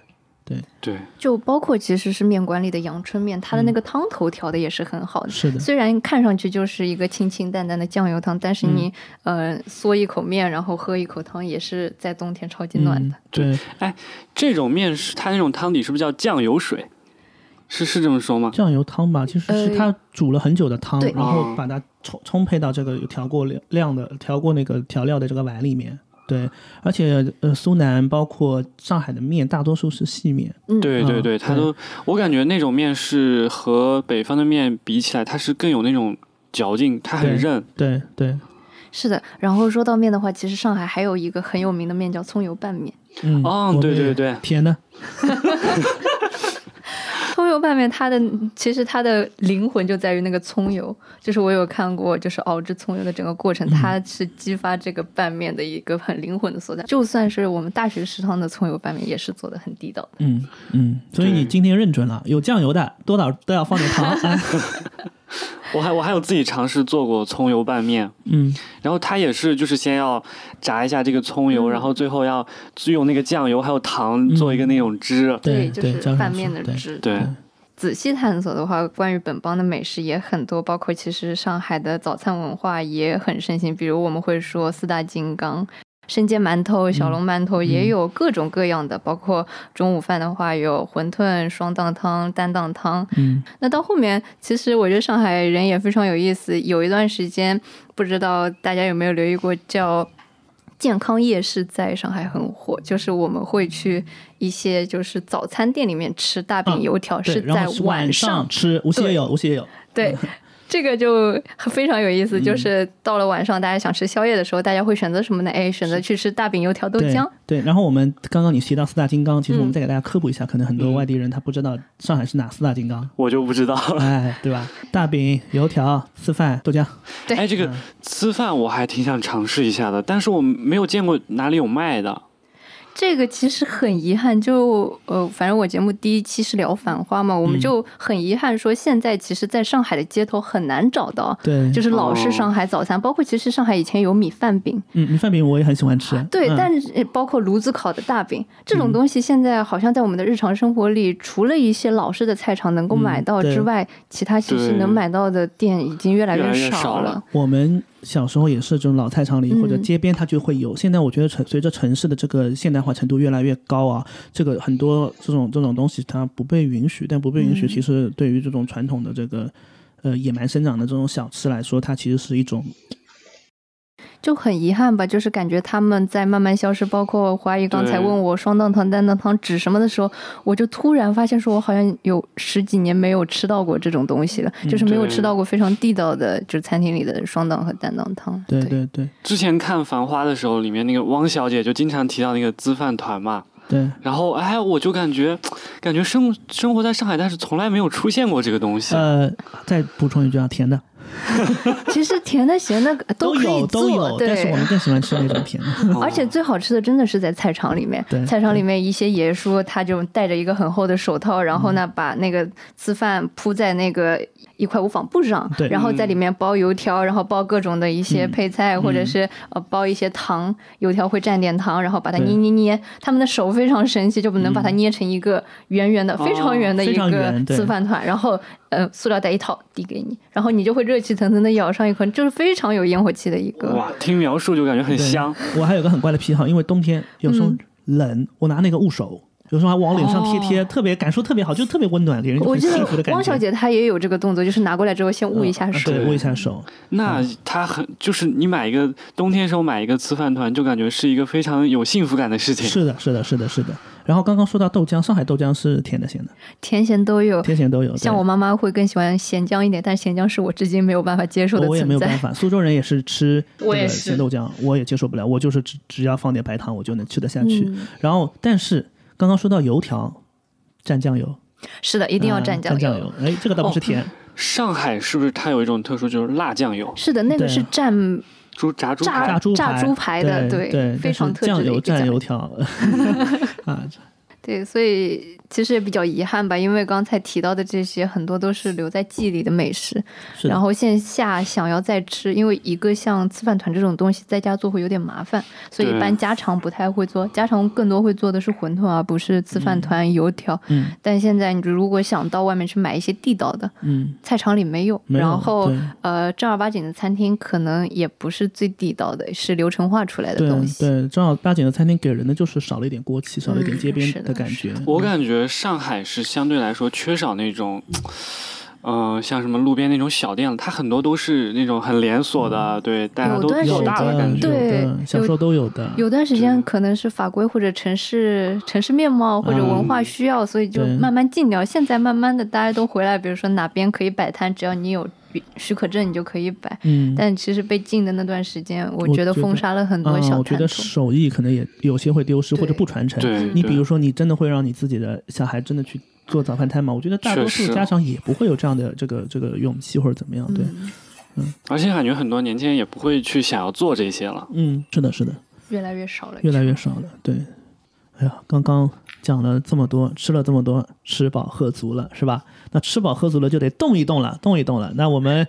Speaker 10: 对
Speaker 11: 对，
Speaker 7: 就包括其实是面馆里的阳春面，它的那个汤头调的也是很好的。
Speaker 10: 是的，
Speaker 7: 虽然看上去就是一个清清淡淡的酱油汤，但是你呃嗦一口面，然后喝一口汤，也是在冬天超级暖的。
Speaker 10: 对，
Speaker 11: 哎，这种面是它那种汤底是不是叫酱油水？是是这么说吗？
Speaker 10: 酱油汤吧，其实是它煮了很久的汤，然后把它充充沛到这个有调过量的调过那个调料的这个碗里面。对，而且呃，苏南包括上海的面，大多数是细面。
Speaker 11: 嗯对对对，它都，我感觉那种面是和北方的面比起来，它是更有那种嚼劲，它很韧。
Speaker 10: 对对，
Speaker 7: 是的。然后说到面的话，其实上海还有一个很有名的面叫葱油拌面。
Speaker 10: 嗯，
Speaker 11: 哦，对对对，
Speaker 10: 甜的。[laughs]
Speaker 7: 葱油拌面它的其实它的灵魂就在于那个葱油，就是我有看过，就是熬制葱油的整个过程，它是激发这个拌面的一个很灵魂的所在。就算是我们大学食堂的葱油拌面，也是做的很地道的。
Speaker 10: 嗯嗯，所以你今天认准了，有酱油的多少都要放点糖。[laughs] [laughs] [laughs]
Speaker 11: 我还我还有自己尝试做过葱油拌面，
Speaker 10: 嗯，
Speaker 11: 然后它也是就是先要炸一下这个葱油，然后最后要用那个酱油还有糖做一个那种汁，
Speaker 7: 对，就是拌面的汁，
Speaker 11: 对。
Speaker 7: 仔细探索的话，关于本帮的美食也很多，包括其实上海的早餐文化也很盛行，比如我们会说四大金刚。生煎馒头、小笼馒头也有各种各样的，包括中午饭的话有馄饨、双档汤、单档汤。
Speaker 10: 嗯，
Speaker 7: 那到后面，其实我觉得上海人也非常有意思。有一段时间，不知道大家有没有留意过，叫健康夜市，在上海很火。就是我们会去一些就是早餐店里面吃大饼油条，是在
Speaker 10: 晚
Speaker 7: 上
Speaker 10: 吃。无锡也有，无锡也有。
Speaker 7: 对。这个就非常有意思，就是到了晚上，大家想吃宵夜的时候，大家会选择什么呢？哎，选择去吃大饼、油条、豆浆。
Speaker 10: 对，然后我们刚刚你提到四大金刚，其实我们再给大家科普一下，可能很多外地人他不知道上海是哪四大金刚，
Speaker 11: 我就不知道了，
Speaker 10: 哎，对吧？大饼、油条、吃饭、豆浆。
Speaker 7: 对，
Speaker 11: 哎，这个吃饭我还挺想尝试一下的，但是我没有见过哪里有卖的。
Speaker 7: 这个其实很遗憾，就呃，反正我节目第一期是聊《繁花》嘛，我们就很遗憾说，现在其实在上海的街头很难找到，
Speaker 10: 对，
Speaker 7: 就是老式上海早餐，包括其实上海以前有米饭饼，
Speaker 10: 嗯，米饭饼我也很喜欢吃，
Speaker 7: 对，但是包括炉子烤的大饼这种东西，现在好像在我们的日常生活里，除了一些老式的菜场能够买到之外，其他其实能买到的店已经越来
Speaker 11: 越
Speaker 7: 少
Speaker 11: 了。
Speaker 10: 我们。小时候也是这种老菜场里或者街边，它就会有。现在我觉得城随着城市的这个现代化程度越来越高啊，这个很多这种这种东西它不被允许，但不被允许，其实对于这种传统的这个呃野蛮生长的这种小吃来说，它其实是一种。
Speaker 7: 就很遗憾吧，就是感觉他们在慢慢消失。包括华姨刚才问我双档汤、单档汤指什么的时候，我就突然发现，说我好像有十几年没有吃到过这种东西了，就是没有吃到过非常地道的，就是餐厅里的双档和单档汤。
Speaker 10: 对对对。
Speaker 11: 之前看《繁花》的时候，里面那个汪小姐就经常提到那个资饭团嘛。
Speaker 10: 对。
Speaker 11: 然后，哎，我就感觉，感觉生生活在上海，但是从来没有出现过这个东西。
Speaker 10: 呃，再补充一句啊，甜的。[laughs]
Speaker 7: 其实甜的咸的 [laughs]
Speaker 10: 都
Speaker 7: 有
Speaker 10: 都有，但是我们更喜欢吃那种甜的。[laughs]
Speaker 7: 而且最好吃的真的是在菜场里面，菜场里面一些爷爷叔他就戴着一个很厚的手套，然后呢把那个吃饭铺在那个一块无纺布上，然后在里面包油条，然后包各种的一些配菜，或者是呃包一些糖，油条会蘸点糖，然后把它捏捏捏，他们的手非常神奇，就能把它捏成一个圆圆的、非常圆的一个吃饭团，然后。呃，塑料袋一套递给你，然后你就会热气腾腾的咬上一口，就是非常有烟火气的一个。
Speaker 11: 哇，听描述就感觉很香。
Speaker 10: 我还有个很怪的癖好，因为冬天有时候冷，我拿那个捂手，有时候还往脸上贴贴，特别感受特别好，就特别温暖，给人很幸福的感觉。
Speaker 7: 汪小姐她也有这个动作，就是拿过来之后先捂一下手，
Speaker 10: 捂一下手。
Speaker 11: 那她很就是你买一个冬天时候买一个吃饭团，就感觉是一个非常有幸福感的事情。
Speaker 10: 是的，是的，是的，是的。然后刚刚说到豆浆，上海豆浆是甜的、咸的，
Speaker 7: 甜咸都有，
Speaker 10: 甜咸都有。
Speaker 7: 像我妈妈会更喜欢咸浆一点，但咸浆是我至今没有办法接受的
Speaker 10: 我也没有办法，[laughs] 苏州人也是吃这个咸豆浆，
Speaker 9: 我
Speaker 10: 也接受不了。我就是只只要放点白糖，我就能吃得下去。然后，但是刚刚说到油条，蘸酱油，
Speaker 7: 是的，一定要
Speaker 10: 蘸
Speaker 7: 酱
Speaker 10: 油。哎，这个倒不是甜。
Speaker 11: 上海是不是它有一种特殊，就是辣酱油？
Speaker 7: 是的，那个是蘸。
Speaker 11: 猪炸猪
Speaker 10: 炸
Speaker 7: 猪
Speaker 10: 炸
Speaker 7: 猪排的，
Speaker 10: 对，
Speaker 7: 非常特
Speaker 10: 质的蘸油条 [laughs] 啊，
Speaker 7: 对，所以。其实也比较遗憾吧，因为刚才提到的这些很多都是留在记忆里的美食，然后线下想要再吃，因为一个像吃饭团这种东西在家做会有点麻烦，所以一般家常不太会做，家常更多会做的是馄饨而不是吃饭团、油条。
Speaker 10: 嗯，
Speaker 7: 但现在你如果想到外面去买一些地道的，
Speaker 10: 嗯，
Speaker 7: 菜场里没有，然后呃正儿八经的餐厅可能也不是最地道的，是流程化出来的东西。
Speaker 10: 对，正儿八经的餐厅给人的就是少了一点锅气，少了一点街边
Speaker 7: 的
Speaker 10: 感觉。
Speaker 11: 我感觉。上海是相对来说缺少那种，嗯，像什么路边那种小店，它很多都是那种很连锁的，对，大家都
Speaker 7: 有
Speaker 11: 大的感觉，
Speaker 7: 对，
Speaker 10: 小时候都有的。
Speaker 7: 有段时间可能是法规或者城市城市面貌或者文化需要，所以就慢慢禁掉。现在慢慢的大家都回来，比如说哪边可以摆摊，只要你有。许可证你就可以摆，
Speaker 10: 嗯，
Speaker 7: 但其实被禁的那段时间，我觉得封杀了很多小
Speaker 10: 我觉得手艺可能也有些会丢失或者不传承。
Speaker 11: 对，
Speaker 10: 你比如说，你真的会让你自己的小孩真的去做早饭摊吗。我觉得大多数家长也不会有这样的这个这个勇气或者怎么样，对，嗯
Speaker 11: 而且感觉很多年轻人也不会去想要做这些了。
Speaker 10: 嗯，是的，是的，
Speaker 7: 越来越少了，
Speaker 10: 越来越少了，对。哎呀，刚刚讲了这么多，吃了这么多，吃饱喝足了，是吧？那吃饱喝足了就得动一动了，动一动了。那我们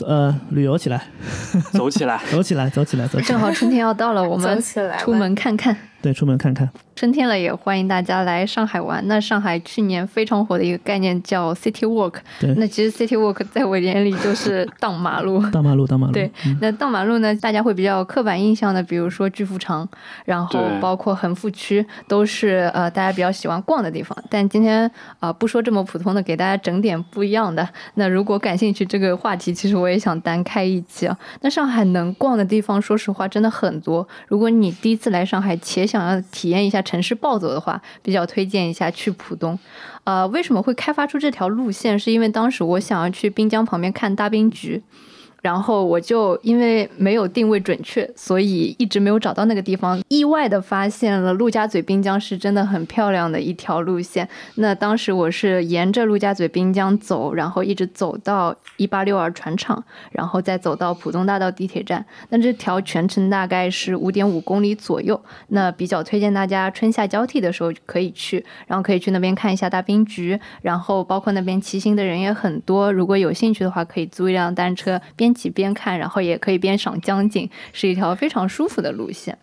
Speaker 10: 呃旅游起来，[laughs]
Speaker 11: 走起来，
Speaker 10: 走起来，走起来，走起来。
Speaker 7: 正好春天要到了，我们出门看看。
Speaker 10: 对，出门看看。
Speaker 7: 春天了，也欢迎大家来上海玩。那上海去年非常火的一个概念叫 City Walk，
Speaker 10: 对
Speaker 7: 那其实 City Walk 在我眼里就是 [laughs] 荡马路。
Speaker 10: 荡马路，荡马路。
Speaker 7: 对，那荡马路呢，大家会比较刻板印象的，比如说巨富长，然后包括横富区，都是呃大家比较喜欢逛的地方。但今天啊、呃不说这么普通的，给大家整点不一样的。那如果感兴趣这个话题，其实我也想单开一期啊。那上海能逛的地方，说实话真的很多。如果你第一次来上海，且想要体验一下城市暴走的话，比较推荐一下去浦东。呃，为什么会开发出这条路线？是因为当时我想要去滨江旁边看大滨菊。然后我就因为没有定位准确，所以一直没有找到那个地方。意外的发现了陆家嘴滨江是真的很漂亮的一条路线。那当时我是沿着陆家嘴滨江走，然后一直走到一八六二船厂，然后再走到浦东大道地铁站。那这条全程大概是五点五公里左右。那比较推荐大家春夏交替的时候可以去，然后可以去那边看一下大冰菊，然后包括那边骑行的人也很多。如果有兴趣的话，可以租一辆单车，边骑边看，然后也可以边赏江景，是一条非常舒服的路线。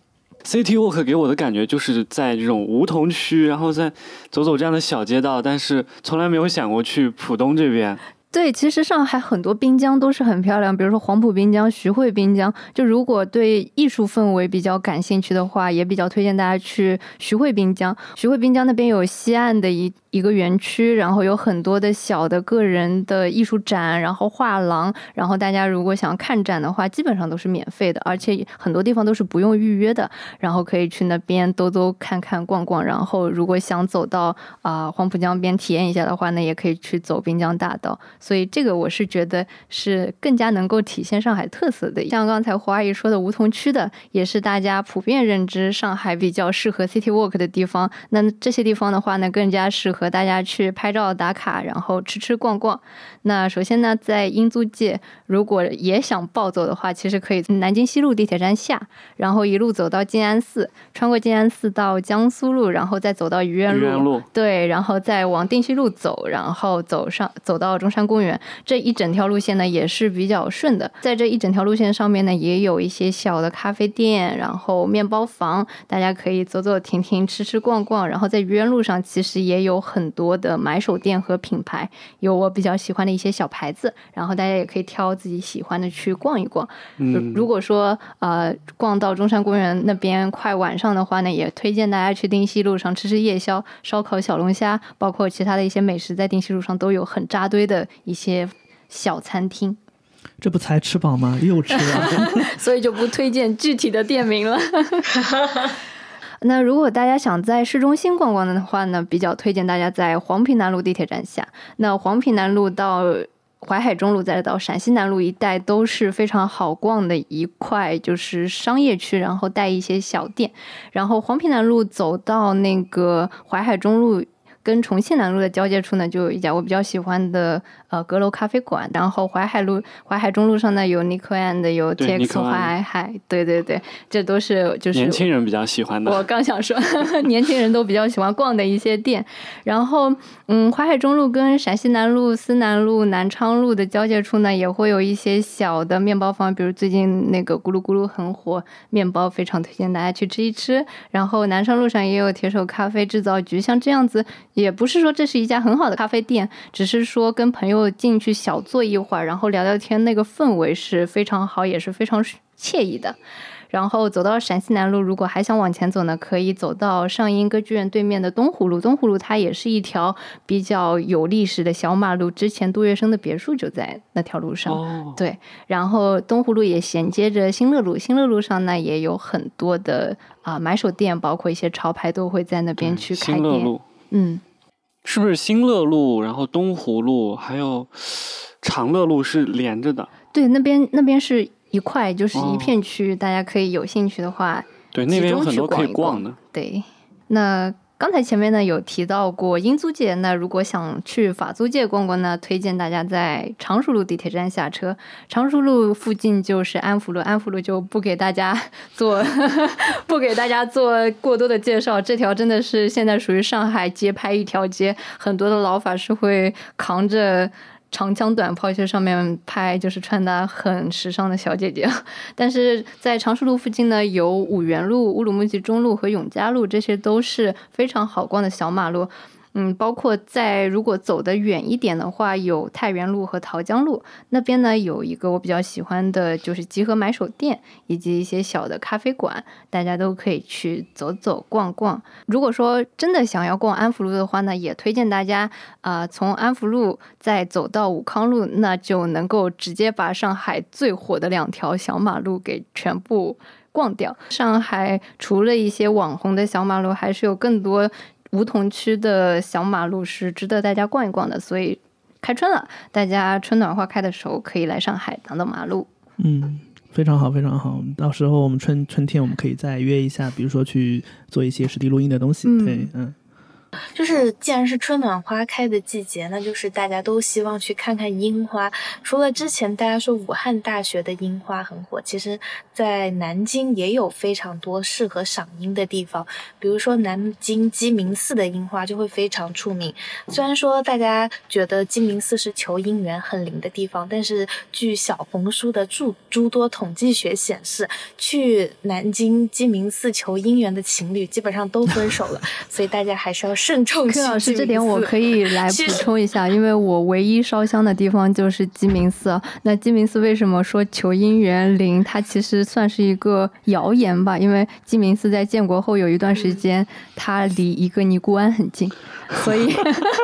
Speaker 11: City Walk 给我的感觉就是在这种梧桐区，然后再走走这样的小街道，但是从来没有想过去浦东这边。
Speaker 7: 对，其实上海很多滨江都是很漂亮，比如说黄浦滨江、徐汇滨江。就如果对艺术氛围比较感兴趣的话，也比较推荐大家去徐汇滨江。徐汇滨江那边有西岸的一一个园区，然后有很多的小的个人的艺术展，然后画廊。然后大家如果想看展的话，基本上都是免费的，而且很多地方都是不用预约的。然后可以去那边兜兜看看、逛逛。然后如果想走到啊、黄浦江边体验一下的话，呢也可以去走滨江大道。所以这个我是觉得是更加能够体现上海特色的。像刚才胡阿姨说的梧桐区的，也是大家普遍认知上海比较适合 city walk 的地方。那这些地方的话呢，更加适合大家去拍照打卡，然后吃吃逛逛。那首先呢，在英租界，如果也想暴走的话，其实可以从南京西路地铁站下，然后一路走到静安寺，穿过静安寺到江苏路，然后再走到愚园路，
Speaker 11: 愚园路
Speaker 7: 对，然后再往定西路走，然后走上走到中山公园。这一整条路线呢也是比较顺的，在这一整条路线上面呢，也有一些小的咖啡店，然后面包房，大家可以走走停停、吃吃逛逛。然后在愚园路上，其实也有很多的买手店和品牌，有我比较喜欢的一些小牌子，然后大家也可以挑自己喜欢的去逛一逛。
Speaker 11: 嗯
Speaker 7: 如果说呃逛到中山公园那边快晚上的话呢，也推荐大家去定西路上吃吃夜宵，烧烤、小龙虾，包括其他的一些美食，在定西路上都有很扎堆的一些小餐厅，
Speaker 10: 这不才吃饱吗？又吃了！[laughs]
Speaker 7: 所以就不推荐具体的店名了。[laughs] 那如果大家想在市中心逛逛的话呢，比较推荐大家在黄陂南路地铁站下。那黄陂南路到淮海中路再到陕西南路一带都是非常好逛的一块，就是商业区，然后带一些小店。然后黄陂南路走到那个淮海中路。跟重庆南路的交界处呢，就有一家我比较喜欢的呃阁楼咖啡馆。然后淮海路、淮海中路上呢有 Nico and 有
Speaker 11: 对
Speaker 7: TX
Speaker 11: Nico and
Speaker 7: 淮海，对对对，这都是就是
Speaker 11: 年轻人比较喜欢的。
Speaker 7: 我刚想说，[laughs] 年轻人都比较喜欢逛的一些店。然后，嗯，淮海中路跟陕西南路、思南路、南昌路的交界处呢，也会有一些小的面包房，比如最近那个咕噜咕噜很火，面包非常推荐大家去吃一吃。然后南昌路上也有铁手咖啡制造局，像这样子，也不是说这是一家很好的咖啡店，只是说跟朋友进去小坐一会儿，然后聊聊天，那个氛围是非常好，也是非常惬意的。然后走到陕西南路，如果还想往前走呢，可以走到上音歌剧院对面的东湖路。东湖路它也是一条比较有历史的小马路，之前杜月笙的别墅就在那条路上。
Speaker 11: 哦，
Speaker 7: 对，然后东湖路也衔接着新乐路，新乐路上呢也有很多的啊、买手店，包括一些潮牌都会在那边去开店。
Speaker 11: 新乐路
Speaker 7: 嗯，
Speaker 11: 是不是新乐路，然后东湖路还有长乐路是连着的？
Speaker 7: 对，那边那边是一块，就是一
Speaker 11: 哦
Speaker 7: 片区，大家可以有兴趣的话，
Speaker 11: 对，那边有很多可以
Speaker 7: 逛
Speaker 11: 的。
Speaker 7: 对，那刚才前面呢有提到过英租界，那如果想去法租界逛逛呢，推荐大家在常熟路地铁站下车。常熟路附近就是安福路，安福路就不给大家 [laughs] 做 [laughs] 不给大家做过多的介绍。这条真的是现在属于上海街拍一条街，很多的老法师会扛着。长枪短炮去上面拍，就是穿搭很时尚的小姐姐。[laughs] 但是在长熟路附近呢，有五原路、乌鲁木齐中路和永嘉路，这些都是非常好逛的小马路。嗯，包括在如果走得远一点的话，有太原路和桃江路那边呢，有一个我比较喜欢的，就是集合买手店以及一些小的咖啡馆，大家都可以去走走逛逛。如果说真的想要逛安福路的话呢，也推荐大家啊，从安福路再走到武康路，那就能够直接把上海最火的两条小马路给全部逛掉。上海除了一些网红的小马路，还是有更多。梧桐区的小马路是值得大家逛一逛的，所以开春了，大家春暖花开的时候可以来上海挡挡马路。
Speaker 10: 嗯，非常好，非常好。到时候我们春春天我们可以再约一下，比如说去做一些实地录音的东西。对，嗯。
Speaker 12: 就是，既然是春暖花开的季节，那就是大家都希望去看看樱花。除了之前大家说武汉大学的樱花很火，其实，在南京也有非常多适合赏樱的地方。比如说南京鸡鸣寺的樱花就会非常出名。虽然说大家觉得鸡鸣寺是求姻缘很灵的地方，但是据小红书的诸诸多统计学显示，去南京鸡鸣寺求姻缘的情侣基本上都分手了。[laughs] 所以大家还是要。慎重。
Speaker 7: 柯老师，这点我可以 [laughs] 来补充一下，因为我唯一烧香的地方就是鸡鸣寺。那鸡鸣寺为什么说求姻缘灵？它其实算是一个谣言吧，因为鸡鸣寺在建国后有一段时间，它离一个尼姑庵很近，所以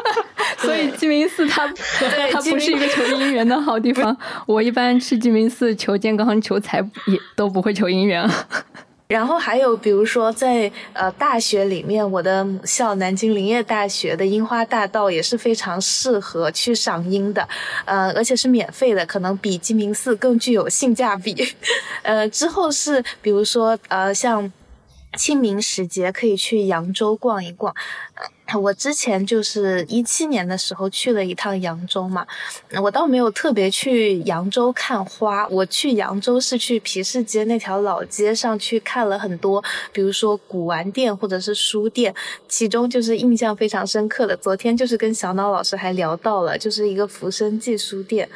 Speaker 7: [laughs] 所以鸡鸣寺它 [laughs] 它不是一个求姻缘的好地方。我一般去鸡鸣寺求健康、求财也都不会求姻缘。
Speaker 12: 然后还有，比如说在呃大学里面，我的母校南京林业大学的樱花大道也是非常适合去赏樱的，呃，而且是免费的，可能比鸡鸣寺更具有性价比。[laughs] 呃，之后是比如说呃像清明时节可以去扬州逛一逛。我之前就是一七年的时候去了一趟扬州嘛，我倒没有特别去扬州看花，我去扬州是去皮市街那条老街上去看了很多，比如说古玩店或者是书店，其中就是印象非常深刻的，昨天就是跟小脑老师还聊到了，就是一个浮生记书店。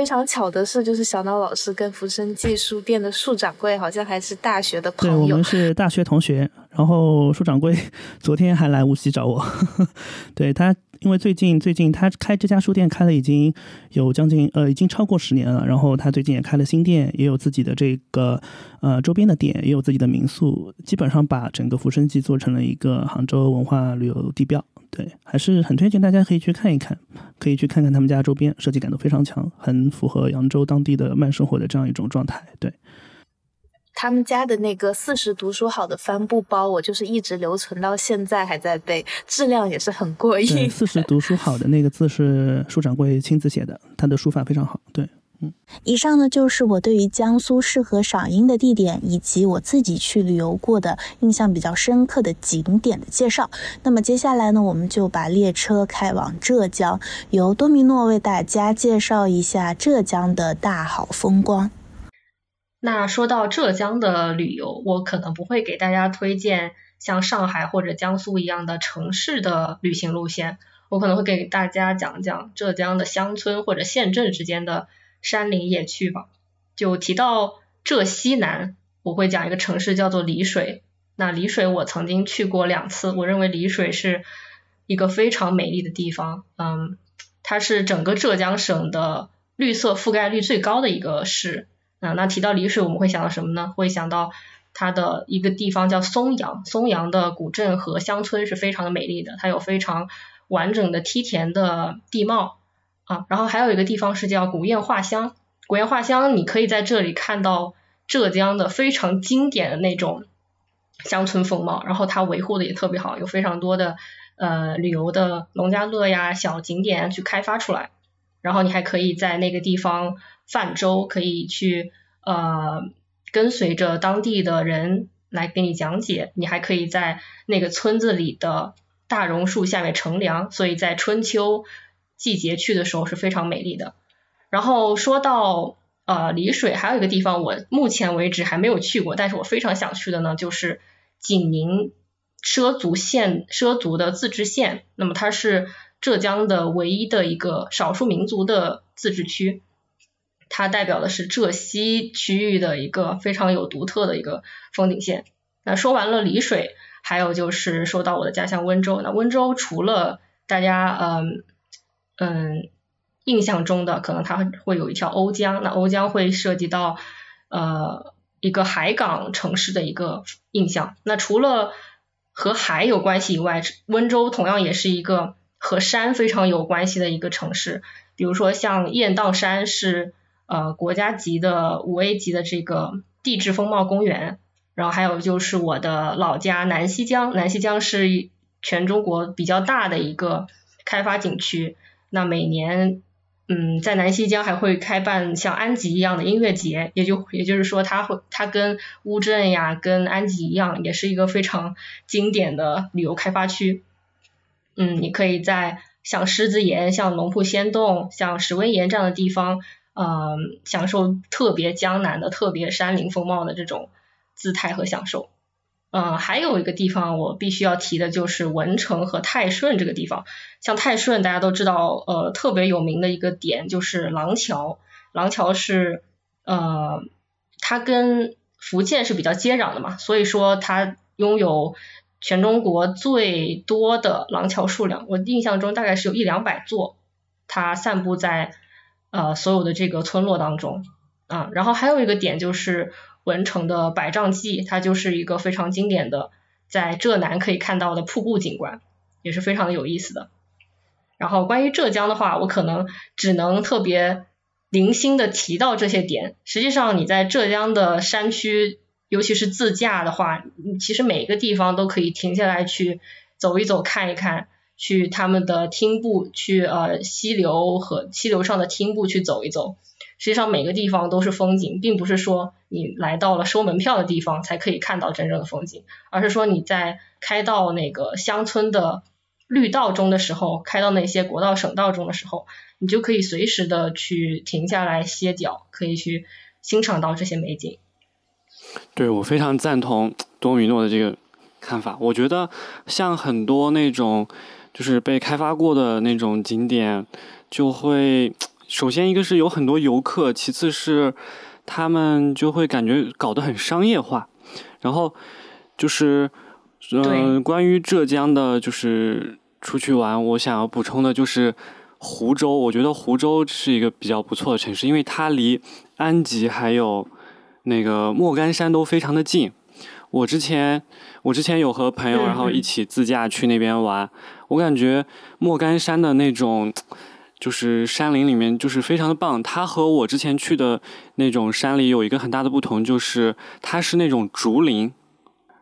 Speaker 12: 非常巧的是，就是小脑老师跟浮生记书店的树掌柜好像还是大学的朋友。
Speaker 10: 对，我们是大学同学。然后树掌柜 [laughs] 昨天还来无锡找我。[laughs] 对他，因为最近最近他开这家书店开了已经有将近呃已经超过十年了。然后他最近也开了新店，也有自己的这个呃周边的店，也有自己的民宿，基本上把整个浮生记做成了一个杭州文化旅游地标。对，还是很推荐大家可以去看一看，可以去看看他们家周边，设计感都非常强，很符合扬州当地的慢生活的这样一种状态。对，
Speaker 12: 他们家的那个四十读书好的帆布包，我就是一直留存到现在还在背，质量也是很过硬。
Speaker 10: 四十读书好的那个字是舒掌柜亲自写的，他的书法非常好。对。
Speaker 2: 以上呢就是我对于江苏适合赏樱的地点，以及我自己去旅游过的印象比较深刻的景点的介绍。那么接下来呢，我们就把列车开往浙江，由多米诺为大家介绍一下浙江的大好风光。
Speaker 9: 那说到浙江的旅游，我可能不会给大家推荐像上海或者江苏一样的城市的旅行路线，我可能会给大家讲讲浙江的乡村或者县镇之间的。山林野趣吧，就提到浙西南，我会讲一个城市叫做丽水。那丽水我曾经去过两次，我认为丽水是一个非常美丽的地方。嗯，它是整个浙江省的绿色覆盖率最高的一个市。啊，那提到丽水，我们会想到什么呢？会想到它的一个地方叫松阳，松阳的古镇和乡村是非常的美丽的，它有非常完整的梯田的地貌。啊，然后还有一个地方是叫古堰画乡，古堰画乡你可以在这里看到浙江的非常经典的那种乡村风貌，然后它维护的也特别好，有非常多的呃旅游的农家乐呀、小景点去开发出来，然后你还可以在那个地方泛舟，可以去呃跟随着当地的人来给你讲解，你还可以在那个村子里的大榕树下面乘凉，所以在春秋季节去的时候是非常美丽的。然后说到呃丽水，还有一个地方我目前为止还没有去过，但是我非常想去的呢，就是景宁畲族县畲族的自治县。那么它是浙江的唯一的一个少数民族的自治区，它代表的是浙西区域的一个非常有独特的一个风景线。那说完了丽水。还有就是说到我的家乡温州，那温州除了大家嗯嗯印象中的，可能它会有一条瓯江，那瓯江会涉及到呃一个海港城市的一个印象。那除了和海有关系以外，温州同样也是一个和山非常有关系的一个城市。比如说像雁荡山是呃国家级的五 A 级的这个地质风貌公园。然后还有就是我的老家南溪江，南溪江是全中国比较大的一个开发景区。那每年，嗯，在南溪江还会开办像安吉一样的音乐节，也就也就是说，它会它跟乌镇呀、跟安吉一样，也是一个非常经典的旅游开发区。嗯，你可以在像狮子岩、像龙瀑仙洞、像石威岩这样的地方，嗯，享受特别江南的、特别山林风貌的这种。姿态和享受，嗯，还有一个地方我必须要提的就是文成和泰顺这个地方。像泰顺大家都知道，呃，特别有名的一个点就是廊桥。廊桥是，呃，它跟福建是比较接壤的嘛，所以说它拥有全中国最多的廊桥数量。我印象中大概是有一两百座，它散布在呃所有的这个村落当中啊。然后还有一个点就是。文成的百丈记，它就是一个非常经典的，在浙南可以看到的瀑布景观，也是非常的有意思的。然后关于浙江的话，我可能只能特别零星的提到这些点。实际上你在浙江的山区，尤其是自驾的话，其实每个地方都可以停下来去走一走、看一看，去他们的汀步，去呃溪流和溪流上的汀步去走一走。实际上每个地方都是风景，并不是说你来到了收门票的地方才可以看到真正的风景，而是说你在开到那个乡村的绿道中的时候，开到那些国道、省道中的时候，你就可以随时的去停下来歇脚，可以去欣赏到这些美景。
Speaker 11: 对我非常赞同多米诺的这个看法，我觉得像很多那种就是被开发过的那种景点，就会。首先，一个是有很多游客，其次是他们就会感觉搞得很商业化。然后就是，嗯，关于浙江的，就是出去玩，我想要补充的就是湖州。我觉得湖州是一个比较不错的城市，因为它离安吉还有那个莫干山都非常的近。我之前我之前有和朋友然后一起自驾去那边玩，我感觉莫干山的那种。就是山林里面就是非常的棒，它和我之前去的那种山里有一个很大的不同，就是它是那种竹林。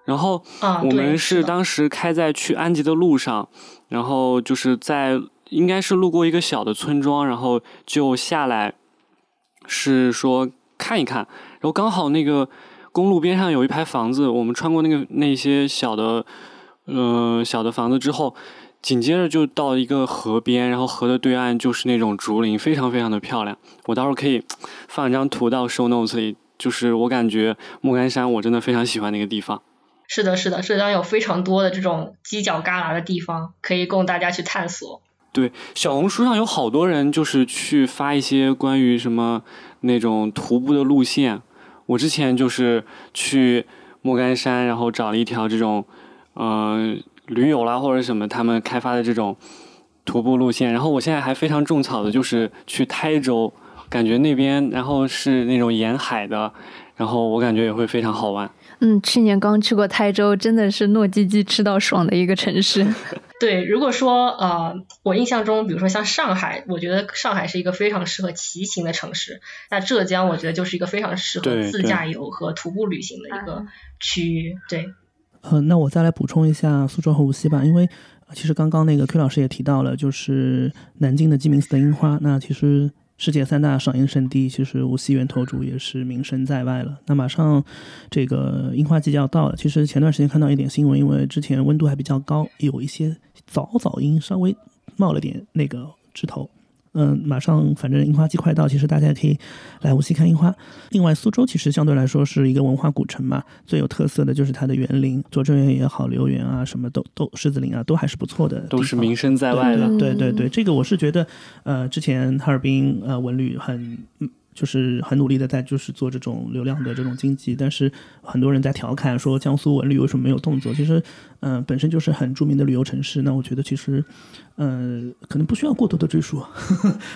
Speaker 11: 然后我们是当时开在去安吉的路上，然后就是在应该是路过一个小的村庄，然后就下来是说看一看，然后刚好那个公路边上有一排房子，我们穿过那个那些小的嗯小的房子之后。紧接着就到一个河边，然后河的对岸就是那种竹林，非常非常的漂亮。我到时候可以放一张图到 show notes 里，就是我感觉莫干山我真的非常喜欢那个地方。
Speaker 9: 是的，是的，浙江有非常多的这种犄角旮旯的地方，可以供大家去探索。
Speaker 11: 对，小红书上有好多人就是去发一些关于什么那种徒步的路线。我之前就是去莫干山，然后找了一条这种，嗯。驴友啦，或者什么，他们开发的这种徒步路线。然后我现在还非常种草的，就是去台州，感觉那边然后是那种沿海的，然后我感觉也会非常好玩。
Speaker 7: 嗯，去年刚去过台州，真的是糯叽叽吃到爽的一个城市。[laughs]
Speaker 9: 对，如果说呃，我印象中，比如说像上海，我觉得上海是一个非常适合骑行的城市。那浙江，我觉得就是一个非常适合自驾游和徒步旅行的一个区域。对。
Speaker 10: 呃，那我再来补充一下苏州和无锡吧，因为其实刚刚那个 Q 老师也提到了，就是南京的鸡鸣寺的樱花。那其实世界三大赏樱圣地，其实无锡源头渚也是名声在外了。那马上这个樱花季就要到了，其实前段时间看到一点新闻，因为之前温度还比较高，有一些早早樱稍微冒了点那个枝头。嗯，马上反正樱花季快到，其实大家也可以来无锡看樱花。另外，苏州其实相对来说是一个文化古城嘛，最有特色的就是它的园林，拙政园也好，留园啊，什么都都狮子林啊，都还是不错的，
Speaker 11: 都是名声在外的。
Speaker 10: 对对对，这个我是觉得，呃，之前哈尔滨呃文旅很。就是很努力的在就是做这种流量的这种经济，但是很多人在调侃说江苏文旅为什么没有动作？其实，嗯，本身就是很著名的旅游城市。那我觉得其实，嗯，可能不需要过多的赘述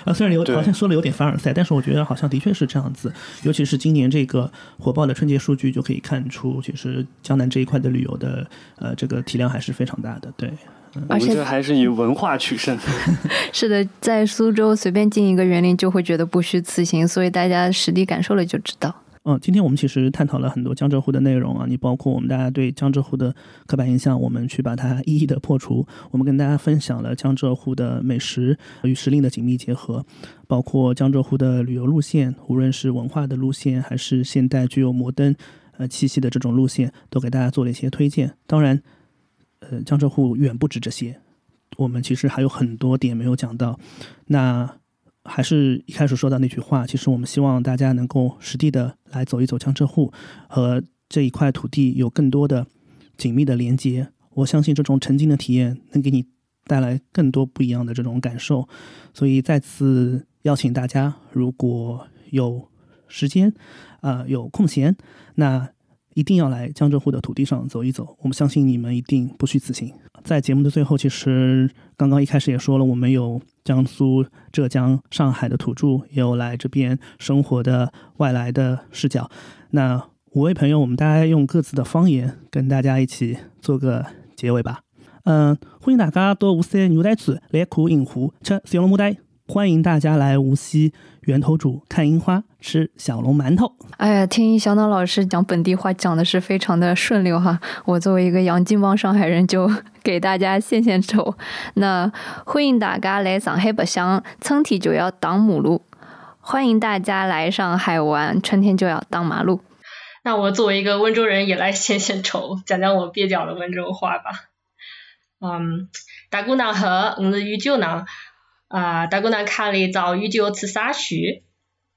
Speaker 10: 啊。虽然有好像说的有点凡尔赛，但是我觉得好像的确是这样子。尤其是今年这个火爆的春节数据就可以看出，其实江南这一块的旅游的呃这个体量还是非常大的。对。
Speaker 11: 而且还是以文化取胜。[laughs]
Speaker 7: 是的，在苏州随便进一个园林就会觉得不虚此行，所以大家实地感受了就知道。
Speaker 10: 嗯，今天我们其实探讨了很多江浙沪的内容啊，你包括我们大家对江浙沪的刻板印象，我们去把它一一的破除。我们跟大家分享了江浙沪的美食与时令的紧密结合，包括江浙沪的旅游路线，无论是文化的路线还是现代具有摩登呃气息的这种路线，都给大家做了一些推荐。当然。江浙沪远不止这些，我们其实还有很多点没有讲到。那还是一开始说到那句话，其实我们希望大家能够实地的来走一走江浙沪，和这一块土地有更多的紧密的连接。我相信这种沉浸的体验能给你带来更多不一样的这种感受。所以再次邀请大家，如果有时间啊，有空闲，那。一定要来江浙沪的土地上走一走，我们相信你们一定不虚此行。在节目的最后，其实刚刚一开始也说了，我们有江苏、浙江、上海的土著，也有来这边生活的外来的视角。那五位朋友，我们大家用各自的方言跟大家一起做个结尾吧。嗯，欢迎大家到无锡牛奶嘴来看樱花，吃小龙牡丹。欢迎大家来无锡源头渚看樱花，吃小笼馒头。
Speaker 7: 哎呀，听小脑老师讲本地话讲的是非常的顺溜哈。我作为一个洋泾浜上海人，就给大家献献丑。那欢迎大家来上海白相，春天就要当马路。欢迎大家来上海玩，春天就要当马路。
Speaker 9: 那我作为一个温州人，也来献献丑，讲讲我蹩脚的温州话吧。嗯，大姑娘好，我是余九娘。啊，大姑娘看了遭遇就吃啥许？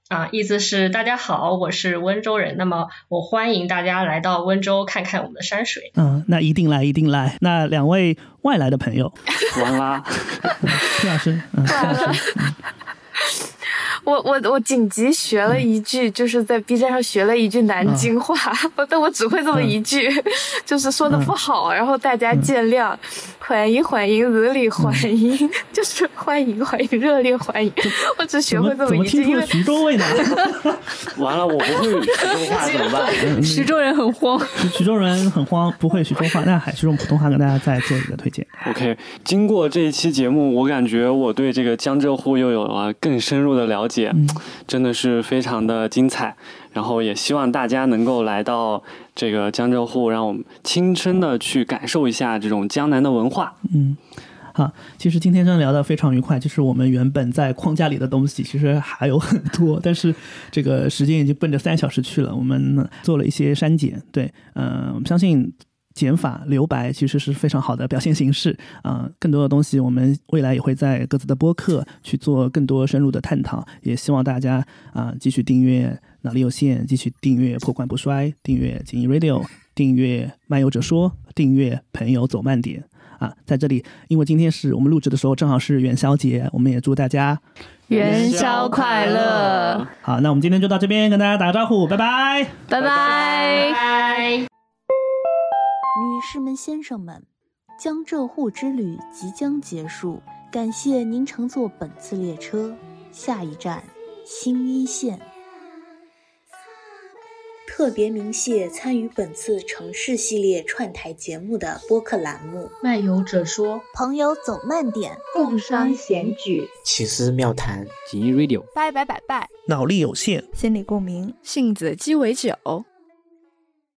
Speaker 9: 啊，意思是大家好，我是温州人，那么我欢迎大家来到温州看看我们的山水。
Speaker 10: 嗯，那一定来，一定来。那两位外来的朋友，
Speaker 11: 完啦，[laughs]
Speaker 10: 谢老师，嗯，谢老师。
Speaker 12: 我我我紧急学了一句，就是在 B 站上学了一句南京话，[laughs] 但我只会这么一句，[laughs] 就是说的不好，然后大家见谅。[laughs] 欢迎欢迎热烈欢迎，就是欢迎欢迎热烈欢迎。我只学会这么一句，因为
Speaker 10: 徐州味呢。
Speaker 11: 完了，我不会徐州话怎么办？
Speaker 7: 徐州人很慌，
Speaker 10: 徐州人很慌，不会徐州话，那还是用普通话跟大家再做一个推荐。
Speaker 11: OK，经过这一期节目，我感觉我对这个江浙沪又有了更深入的了解。真的是非常的精彩，然后也希望大家能够来到这个江浙沪，让我们亲身的去感受一下这种江南的文化。
Speaker 10: 嗯，好，其实今天真的聊得非常愉快，就是我们原本在框架里的东西其实还有很多，但是这个时间已经奔着三小时去了，我们做了一些删减。对，嗯，我们相信。减法留白其实是非常好的表现形式啊，更多的东西我们未来也会在各自的播客去做更多深入的探讨，也希望大家啊继续订阅脑力有限，继续订阅破罐不摔，订阅锦衣 Radio，订阅漫游者说，订阅朋友走慢点啊，在这里，因为今天是我们录制的时候正好是元宵节，我们也祝大家
Speaker 7: 元宵快乐。
Speaker 10: 好，那我们今天就到这边跟大家打个招呼，拜拜，
Speaker 7: 拜
Speaker 9: 拜。
Speaker 2: 女士们、先生们，江浙沪之旅即将结束，感谢您乘坐本次列车。下一站，新一线。特别鸣谢参与本次城市系列串台节目的播客栏目：
Speaker 13: 漫游者说、
Speaker 2: 朋友走慢点、
Speaker 13: 共商闲举、
Speaker 8: 奇思妙谈、
Speaker 5: 锦衣 Radio、
Speaker 3: 拜拜拜拜、
Speaker 6: 脑力有限、
Speaker 3: 心理共鸣、
Speaker 1: 杏子鸡尾酒。